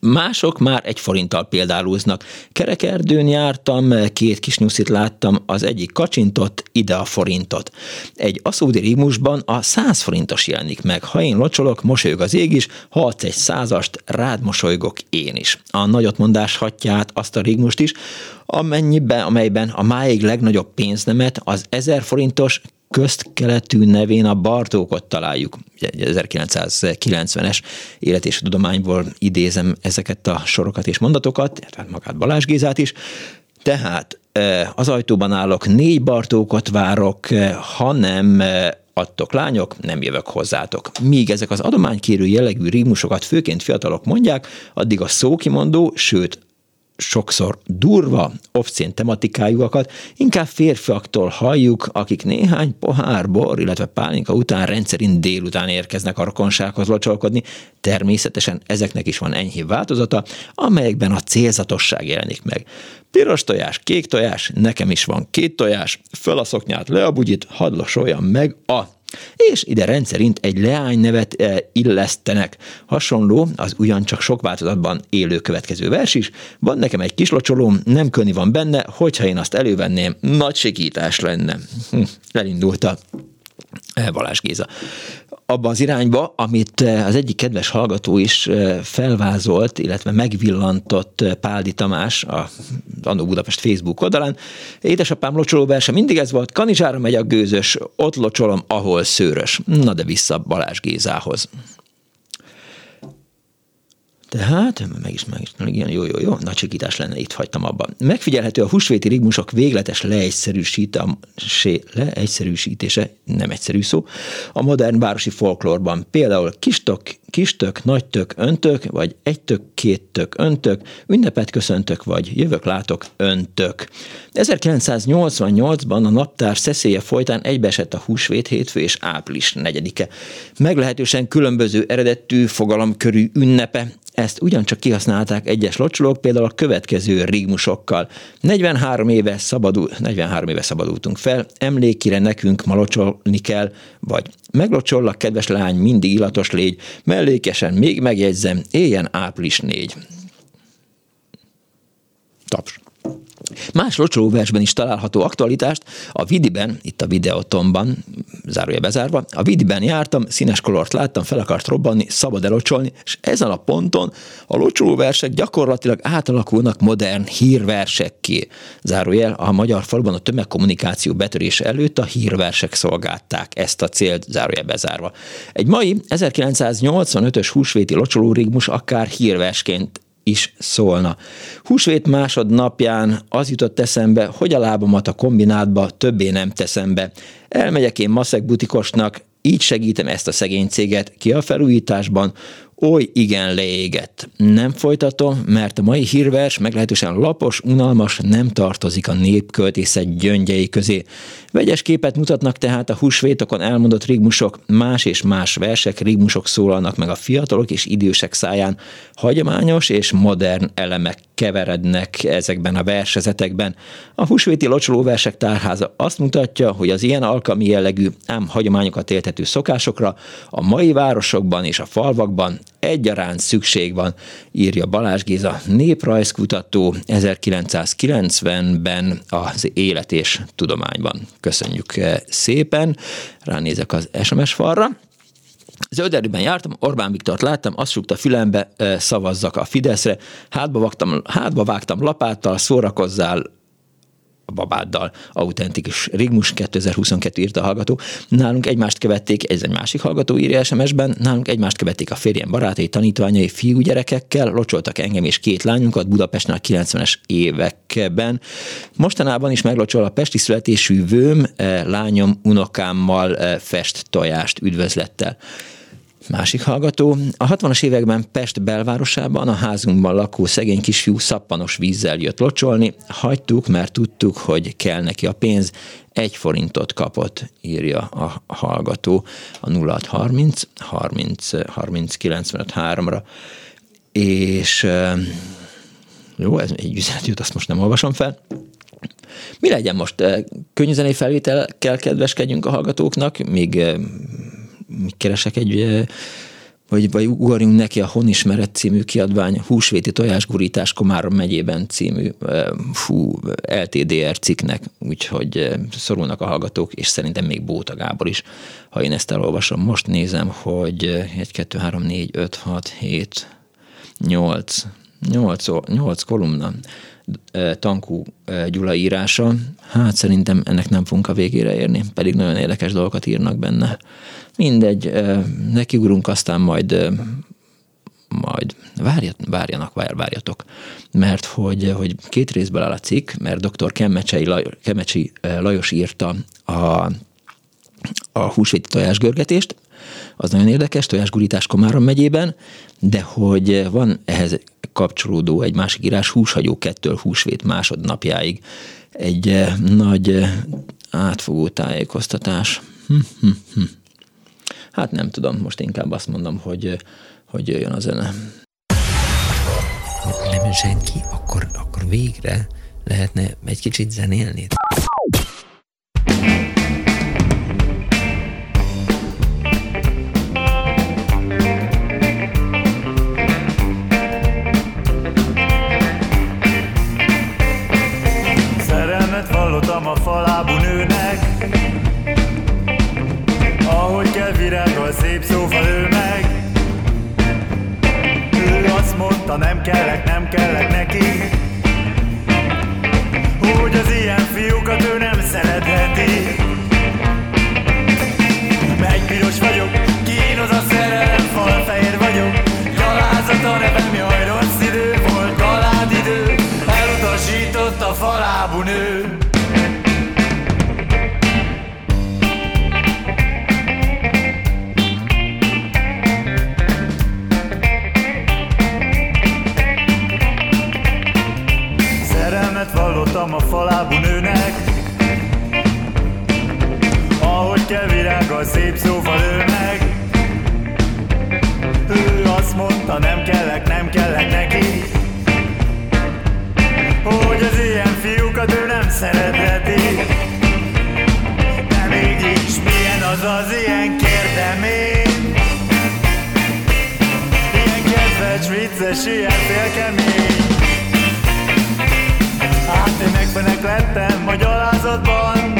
Mások már egy forinttal példálóznak. Kerekerdőn jártam, két kis nyuszit láttam, az egyik kacsintott, ide a forintot. Egy aszódi rigmusban a száz forintos jelenik meg. Ha én locsolok, mosolyog az ég is, ha adsz egy százast, rád mosolygok én is. A nagyotmondás hatját, azt a rigmust is, amennyiben, amelyben a máig legnagyobb pénznemet, az ezer forintos köztkeletű nevén a Bartókot találjuk. 1990-es élet és tudományból idézem ezeket a sorokat és mondatokat, tehát magát Balázs Gézát is. Tehát e, az ajtóban állok, négy Bartókot várok, e, hanem e, adtok lányok, nem jövök hozzátok. Míg ezek az adománykérő jellegű rímusokat főként fiatalok mondják, addig a szókimondó, sőt sokszor durva, obszén tematikájúakat inkább férfiaktól halljuk, akik néhány pohár bor, illetve pálinka után rendszerint délután érkeznek a rokonsághoz locsolkodni. Természetesen ezeknek is van enyhébb változata, amelyekben a célzatosság jelenik meg. Piros tojás, kék tojás, nekem is van két tojás, föl a szoknyát, le a bugyit, hadd meg a és ide rendszerint egy leány nevet eh, illesztenek. Hasonló az ugyancsak sok változatban élő következő vers is. Van nekem egy kis locsolóm, nem könni van benne, hogyha én azt elővenném, nagy segítás lenne. Hm, elindult a eh, Balázs Géza abba az irányba, amit eh, az egyik kedves hallgató is eh, felvázolt, illetve megvillantott eh, Páldi Tamás a Annó Budapest Facebook oldalán. Édesapám locsolóverse mindig ez volt, Kanizsára megy a gőzös, ott locsolom, ahol szőrös. Na de vissza Balázs Gézához. Tehát, meg is, meg is, igen, jó, jó, jó, nagy sikítás lenne, itt hagytam abban. Megfigyelhető a húsvéti rigmusok végletes leegyszerűsítése, nem egyszerű szó, a modern városi folklórban. Például kistok, kistök, nagytök, öntök, vagy egy tök, két tök, öntök, ünnepet köszöntök, vagy jövök, látok, öntök. 1988-ban a naptár szeszélye folytán egybeesett a húsvét hétfő és április negyedike. Meglehetősen különböző eredetű fogalomkörű ünnepe, ezt ugyancsak kihasználták egyes locsolók, például a következő rigmusokkal. 43 éve, szabadul, 43 éve szabadultunk fel, emlékére nekünk ma locsolni kell, vagy meglocsollak, kedves lány, mindig illatos légy, mellékesen még megjegyzem, éljen április 4. Taps. Más locsolóversben is található aktualitást. A Vidiben, itt a videótomban, zárója bezárva, a Vidiben jártam, színes kolort láttam, fel akart robbanni, szabad elocsolni, és ezen a ponton a locsolóversek gyakorlatilag átalakulnak modern hírversekké. Zárójel, a magyar faluban a tömegkommunikáció betörése előtt a hírversek szolgálták ezt a célt, zárója bezárva. Egy mai 1985-ös húsvéti locsolórigmus akár hírversként is szólna. Húsvét másodnapján az jutott eszembe, hogy a lábamat a kombinátba többé nem teszem be. Elmegyek én maszek butikosnak, így segítem ezt a szegény céget ki a felújításban, Oly igen leégett. Nem folytatom, mert a mai hírvers meglehetősen lapos, unalmas, nem tartozik a népköltészet gyöngyei közé. Vegyes képet mutatnak tehát a húsvétokon elmondott rigmusok, más és más versek, rigmusok szólalnak meg a fiatalok és idősek száján. Hagyományos és modern elemek keverednek ezekben a versezetekben. A húsvéti locsolóversek tárháza azt mutatja, hogy az ilyen alkalmi jellegű, ám hagyományokat éltető szokásokra a mai városokban és a falvakban egyaránt szükség van, írja Balázs Géza, néprajzkutató 1990-ben az Élet és Tudományban. Köszönjük eh, szépen, ránézek az SMS falra. Zölderűben jártam, Orbán Viktort láttam, azt súgta fülembe, eh, szavazzak a Fideszre, hátba vágtam, hátba vágtam lapáttal, szórakozzál, babáddal, autentikus Rigmus 2022 írta a hallgató. Nálunk egymást követték, ez egy másik hallgató írja SMS-ben, nálunk egymást követték a férjem barátai, tanítványai, fiúgyerekekkel, locsoltak engem és két lányunkat Budapesten a 90-es években. Mostanában is meglocsol a pesti születésű vőm, eh, lányom unokámmal eh, fest tojást üdvözlettel. Másik hallgató. A 60-as években Pest belvárosában a házunkban lakó szegény kisfiú szappanos vízzel jött locsolni. Hagytuk, mert tudtuk, hogy kell neki a pénz. Egy forintot kapott, írja a hallgató a 0630 30 30 95 3-ra. És jó, ez egy üzenet jut, azt most nem olvasom fel. Mi legyen most? Könnyűzenei felvételkel kedveskedjünk a hallgatóknak, még keresek egy vagy, vagy ugorjunk neki a Honismeret című kiadvány Húsvéti tojásgurítás Komárom megyében című fú, LTDR cikknek, úgyhogy szorulnak a hallgatók, és szerintem még Bóta Gábor is, ha én ezt elolvasom. Most nézem, hogy 1, 2, 3, 4, 5, 6, 7, 8, 8, 8 kolumna Tankú Gyula írása. Hát szerintem ennek nem fogunk a végére érni, pedig nagyon érdekes dolgokat írnak benne. Mindegy, nekiugrunk, aztán majd majd várjat, várjanak, vár, várjatok, mert hogy, hogy két részből áll a cikk, mert dr. Kemecsei Lajos, Kemecsi Lajos írta a, a húsvéti tojásgörgetést, az nagyon érdekes, tojásgurítás Komárom megyében, de hogy van ehhez kapcsolódó egy másik írás, húshagyó kettől húsvét másodnapjáig egy nagy átfogó tájékoztatás. Hm, hm, hm. Hát nem tudom, most inkább azt mondom, hogy, hogy jöjjön a zene.
Nem jön senki, akkor, akkor végre lehetne egy kicsit zenélni.
Szerelmet vallottam a falábú nőnek virágol szép szófa ő meg. Ő azt mondta nem kellek, nem kellek neki. Hogy az ilyen fiúkat ő nem szeretheti. Megpiros vagyok, kínoz a szerelem, falfehér vagyok. Gyalázat a nevem, jaj rossz idő volt, galád idő. Elutasított a falábú nő vallottam a falábú nőnek. Ahogy kell virággal szép szóval meg. Ő azt mondta nem kellek, nem kellek neki. Hogy az ilyen fiúkat ő nem szeretheti De mégis milyen az az ilyen kérdem én Ilyen kedves, vicces, ilyen félkemény Hát én megfenek lettem a gyalázatban.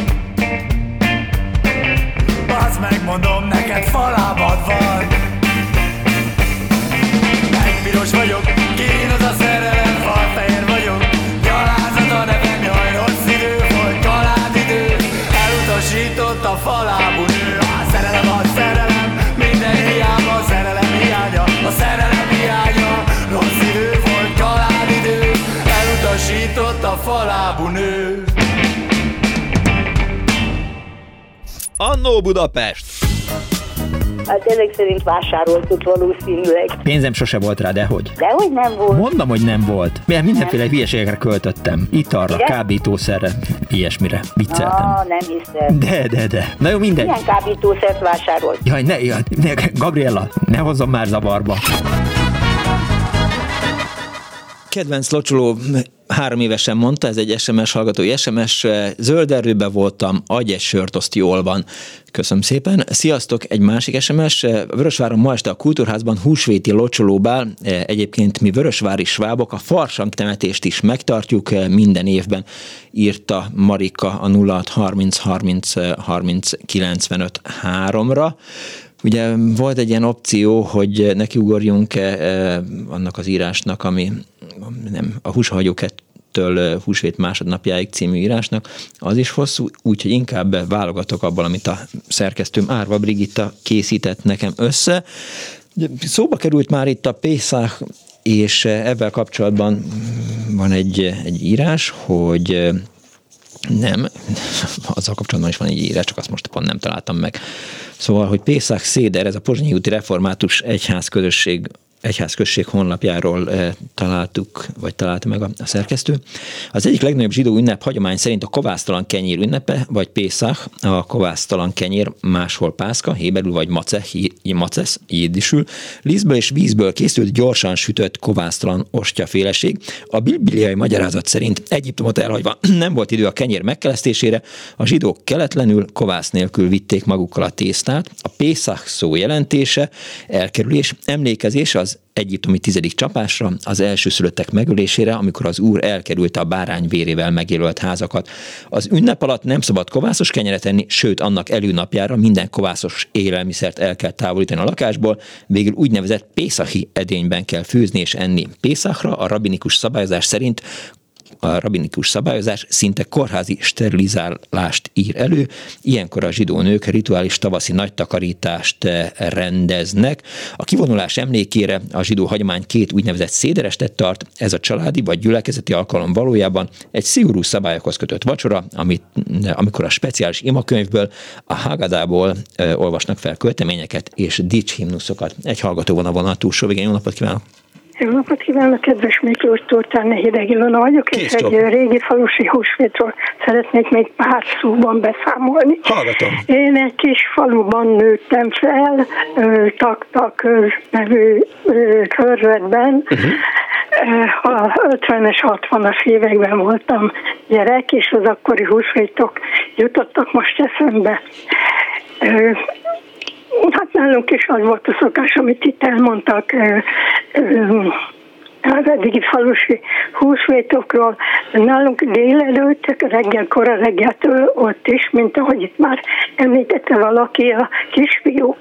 Basz megmondom, neked falábad van. Megpiros vagyok, kínos a szerelem, falfehér vagyok. Gyalázat a nevem, jaj rossz idő volt, kalád idő. Elutasított a falábú falábú nő.
Annó Budapest!
Hát ezek szerint vásároltuk valószínűleg.
Pénzem sose volt rá, de hogy?
Dehogy nem volt.
Mondom, hogy nem volt. Mert mindenféle hülyeségekre költöttem. Italra,
Igen?
kábítószerre, ilyesmire. Vicceltem.
Ah, nem hiszem.
De, de, de. Na jó, mindegy.
Milyen kábítószert vásárolt?
Jaj, ne, jaj, ne, Gabriella, ne hozzon már zavarba. Kedvenc locsoló három évesen mondta, ez egy SMS hallgatói SMS, zöld erőbe voltam, adj egy sört, azt jól van. Köszönöm szépen. Sziasztok, egy másik SMS. Vörösváron ma este a Kultúrházban húsvéti locsolóbál, egyébként mi vörösvári svábok a farsang temetést is megtartjuk minden évben, írta Marika a 0630 30 30 95 3-ra. Ugye volt egy ilyen opció, hogy nekiugorjunk annak az írásnak, ami nem, a húshagyókettől húsvét másodnapjáig című írásnak, az is hosszú, úgyhogy inkább válogatok abból, amit a szerkesztőm Árva Brigitta készített nekem össze. Szóba került már itt a Pészák, és ebben kapcsolatban van egy, egy írás, hogy nem, azzal kapcsolatban is van egy írás, csak azt most pont nem találtam meg. Szóval, hogy Pészák Széder, ez a Pozsonyi úti református egyház közösség egyházközség honlapjáról e, találtuk, vagy találta meg a, szerkesztő. Az egyik legnagyobb zsidó ünnep hagyomány szerint a kovásztalan kenyér ünnepe, vagy Pészach, a kovásztalan kenyér, máshol pászka, héberül vagy mace, macesz, jédisül, lízből és vízből készült gyorsan sütött kovásztalan ostyaféleség. A bibliai magyarázat szerint Egyiptomot elhagyva nem volt idő a kenyér megkelesztésére, a zsidók keletlenül kovász nélkül vitték magukkal a tésztát. A Pészach szó jelentése, elkerülés, emlékezés az egyiptomi tizedik csapásra, az elsőszülöttek megölésére, amikor az úr elkerülte a bárány vérével megjelölt házakat. Az ünnep alatt nem szabad kovászos kenyeret enni, sőt annak előnapjára minden kovászos élelmiszert el kell távolítani a lakásból, végül úgynevezett Pészahi edényben kell főzni és enni. Pészachra a rabinikus szabályozás szerint a rabinikus szabályozás szinte kórházi sterilizálást ír elő. Ilyenkor a zsidó nők rituális tavaszi nagy takarítást eh, rendeznek. A kivonulás emlékére a zsidó hagyomány két úgynevezett széderestet tart. Ez a családi vagy gyülekezeti alkalom valójában egy szigorú szabályokhoz kötött vacsora, amit, amikor a speciális imakönyvből, a Hagadából e, olvasnak fel költeményeket és dicshimnuszokat. Egy hallgató van a vonal túlsó végén. Jó napot kívánok!
Jó napot kívánok, kedves Miklós Tortán, Hideg Ilona vagyok, és egy régi falusi húsvétról szeretnék még pár szóban beszámolni.
Hallgatom.
Én egy kis faluban nőttem fel, Taktak nevű körzetben. Uh-huh. A 50-es, 60-as években voltam gyerek, és az akkori húsvétok jutottak most eszembe. Hát nálunk is az volt a szokás, amit itt elmondtak az eddigi falusi húsvétokról. Nálunk délelőtt, reggel, kora reggeltől ott is, mint ahogy itt már említette valaki, a kisfiúk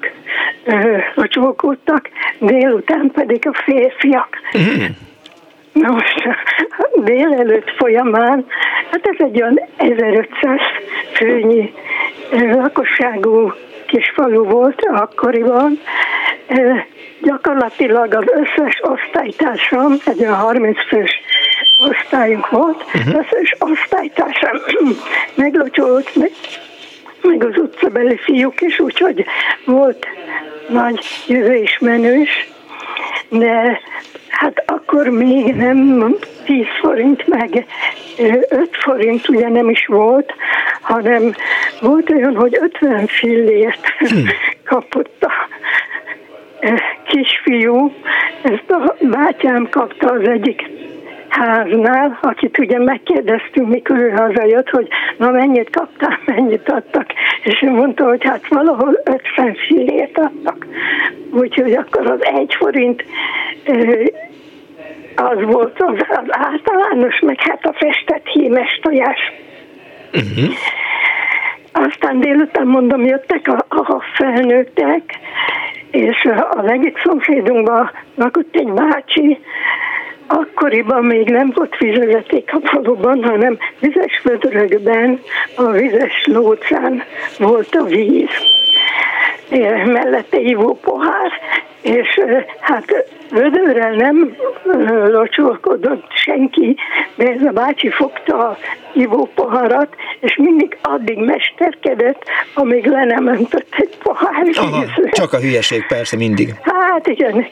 locsolkodtak, délután pedig a férfiak. Mm. Na most délelőtt folyamán, hát ez egy olyan 1500 főnyi lakosságú kis falu volt akkoriban, gyakorlatilag az összes osztálytársam, egy olyan 30 fős osztályunk volt, uh-huh. összes osztálytársam meglocsolt, meg, meg az utcabeli fiúk is, úgyhogy volt nagy jövő is menős, de hát akkor még nem 10 forint, meg 5 forint ugye nem is volt, hanem volt olyan, hogy 50 fillért hmm. kapott a kisfiú, ezt a bátyám kapta az egyik háznál, akit ugye megkérdeztünk, mikor ő hazajött, hogy na mennyit kaptál, mennyit adtak, és ő mondta, hogy hát valahol 50 fillért adtak. Úgyhogy akkor az egy forint az volt az, az általános, meg hát a festett hímes tojás. Uh-huh. Aztán délután mondom, jöttek a, a felnőttek, és az egyik szomszédunkban lakott egy bácsi, akkoriban még nem volt vízvezeték a faluban, hanem vizes vödrökben, a vizes lócán volt a víz. Mellette ivó pohár, és hát vödörrel nem locsolkodott senki, de ez a bácsi fogta a ivópoharat, és mindig addig mesterkedett, amíg le nem öntött egy pohár
Aha, csak a hülyeség persze mindig.
Hát igen,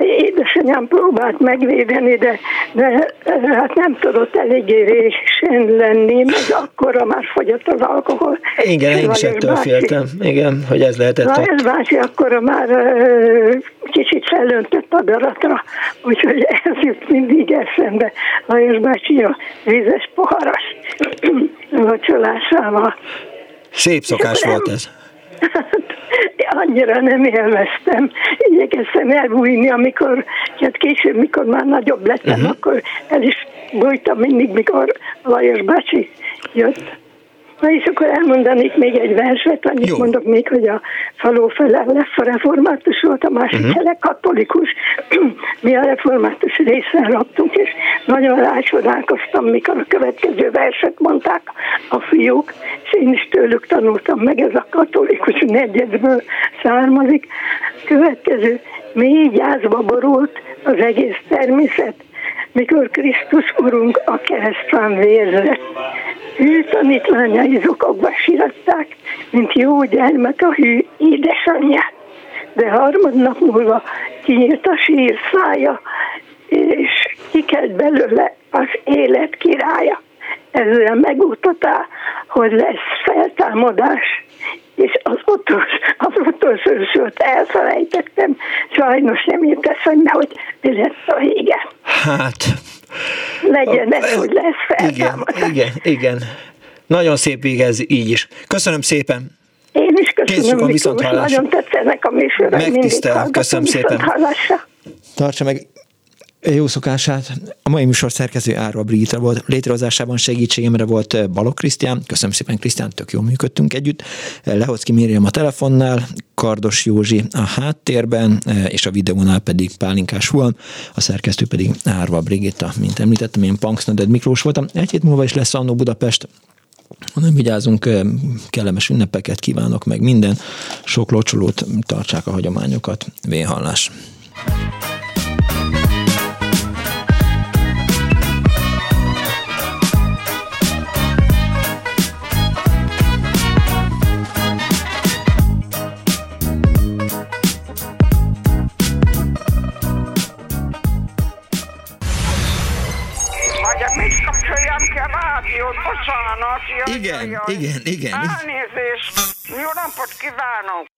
édesanyám próbált megvédeni, de, de hát nem tudott eléggé résen lenni, meg akkora már fogyott az alkohol.
Igen, én is ettől
bácsi-
féltem. Igen, hogy ez lehetett
Lajos bácsi akkora már ö, kicsit felöntött a daratra, úgyhogy ez jut mindig eszembe. Lajos bácsi a vízes poharas vacsolásával.
Szép szokás volt ez.
annyira nem élveztem. Igyekeztem elbújni, amikor, hát később, mikor már nagyobb lettem, uh-huh. akkor el is bújtam mindig, mikor Lajos bácsi jött. Na és akkor elmondanék még egy verset, annyit Jó. mondok még, hogy a faló fele lesz a református volt, a másik uh-huh. fele katolikus. Mi a református részen laktunk, és nagyon rácsodálkoztam, mikor a következő verset mondták a fiúk, és én is tőlük tanultam meg, ez a katolikus negyedből származik. Következő, mély gyászba borult az egész természet, mikor Krisztus Urunk a keresztán vérzett. Ő tanítványai zokogva siratták, mint jó gyermek a hű édesanyját. De harmadnap múlva kinyílt a sír szája, és kikelt belőle az élet királya. Ezzel megmutatá, hogy lesz feltámadás, és az utolsó, az utolsó sort elfelejtettem. Sajnos nem jut eszembe, hogy mi lesz a vége.
Hát,
Legyen ez, hogy lesz
igen,
feltámadás.
igen, igen. Nagyon szép vége ez így is. Köszönöm szépen.
Én is köszönöm,
a
Miklós,
viszonthallásra.
nagyon tetszenek a műsorok.
Megtisztel, köszönöm szépen. Tartsa meg jó szokását. A mai műsor szerkező Árva Brigitta volt. Létrehozásában segítségemre volt eh, Balog Krisztián. Köszönöm szépen, Krisztián, tök jól működtünk együtt. Eh, Lehocki Miriam a telefonnál, Kardos Józsi a háttérben, eh, és a videónál pedig Pálinkás Huan, a szerkesztő pedig Árva Brigitta, mint említettem, én Punks Nöded Miklós voltam. Egy hét múlva is lesz Annó Budapest, ha nem vigyázunk, kellemes ünnepeket kívánok meg minden, sok locsolót, tartsák a hagyományokat, véhallás.
Várjál,
Igen,
jaj, jaj.
igen, igen.
Elnézést. Jó napot kívánok.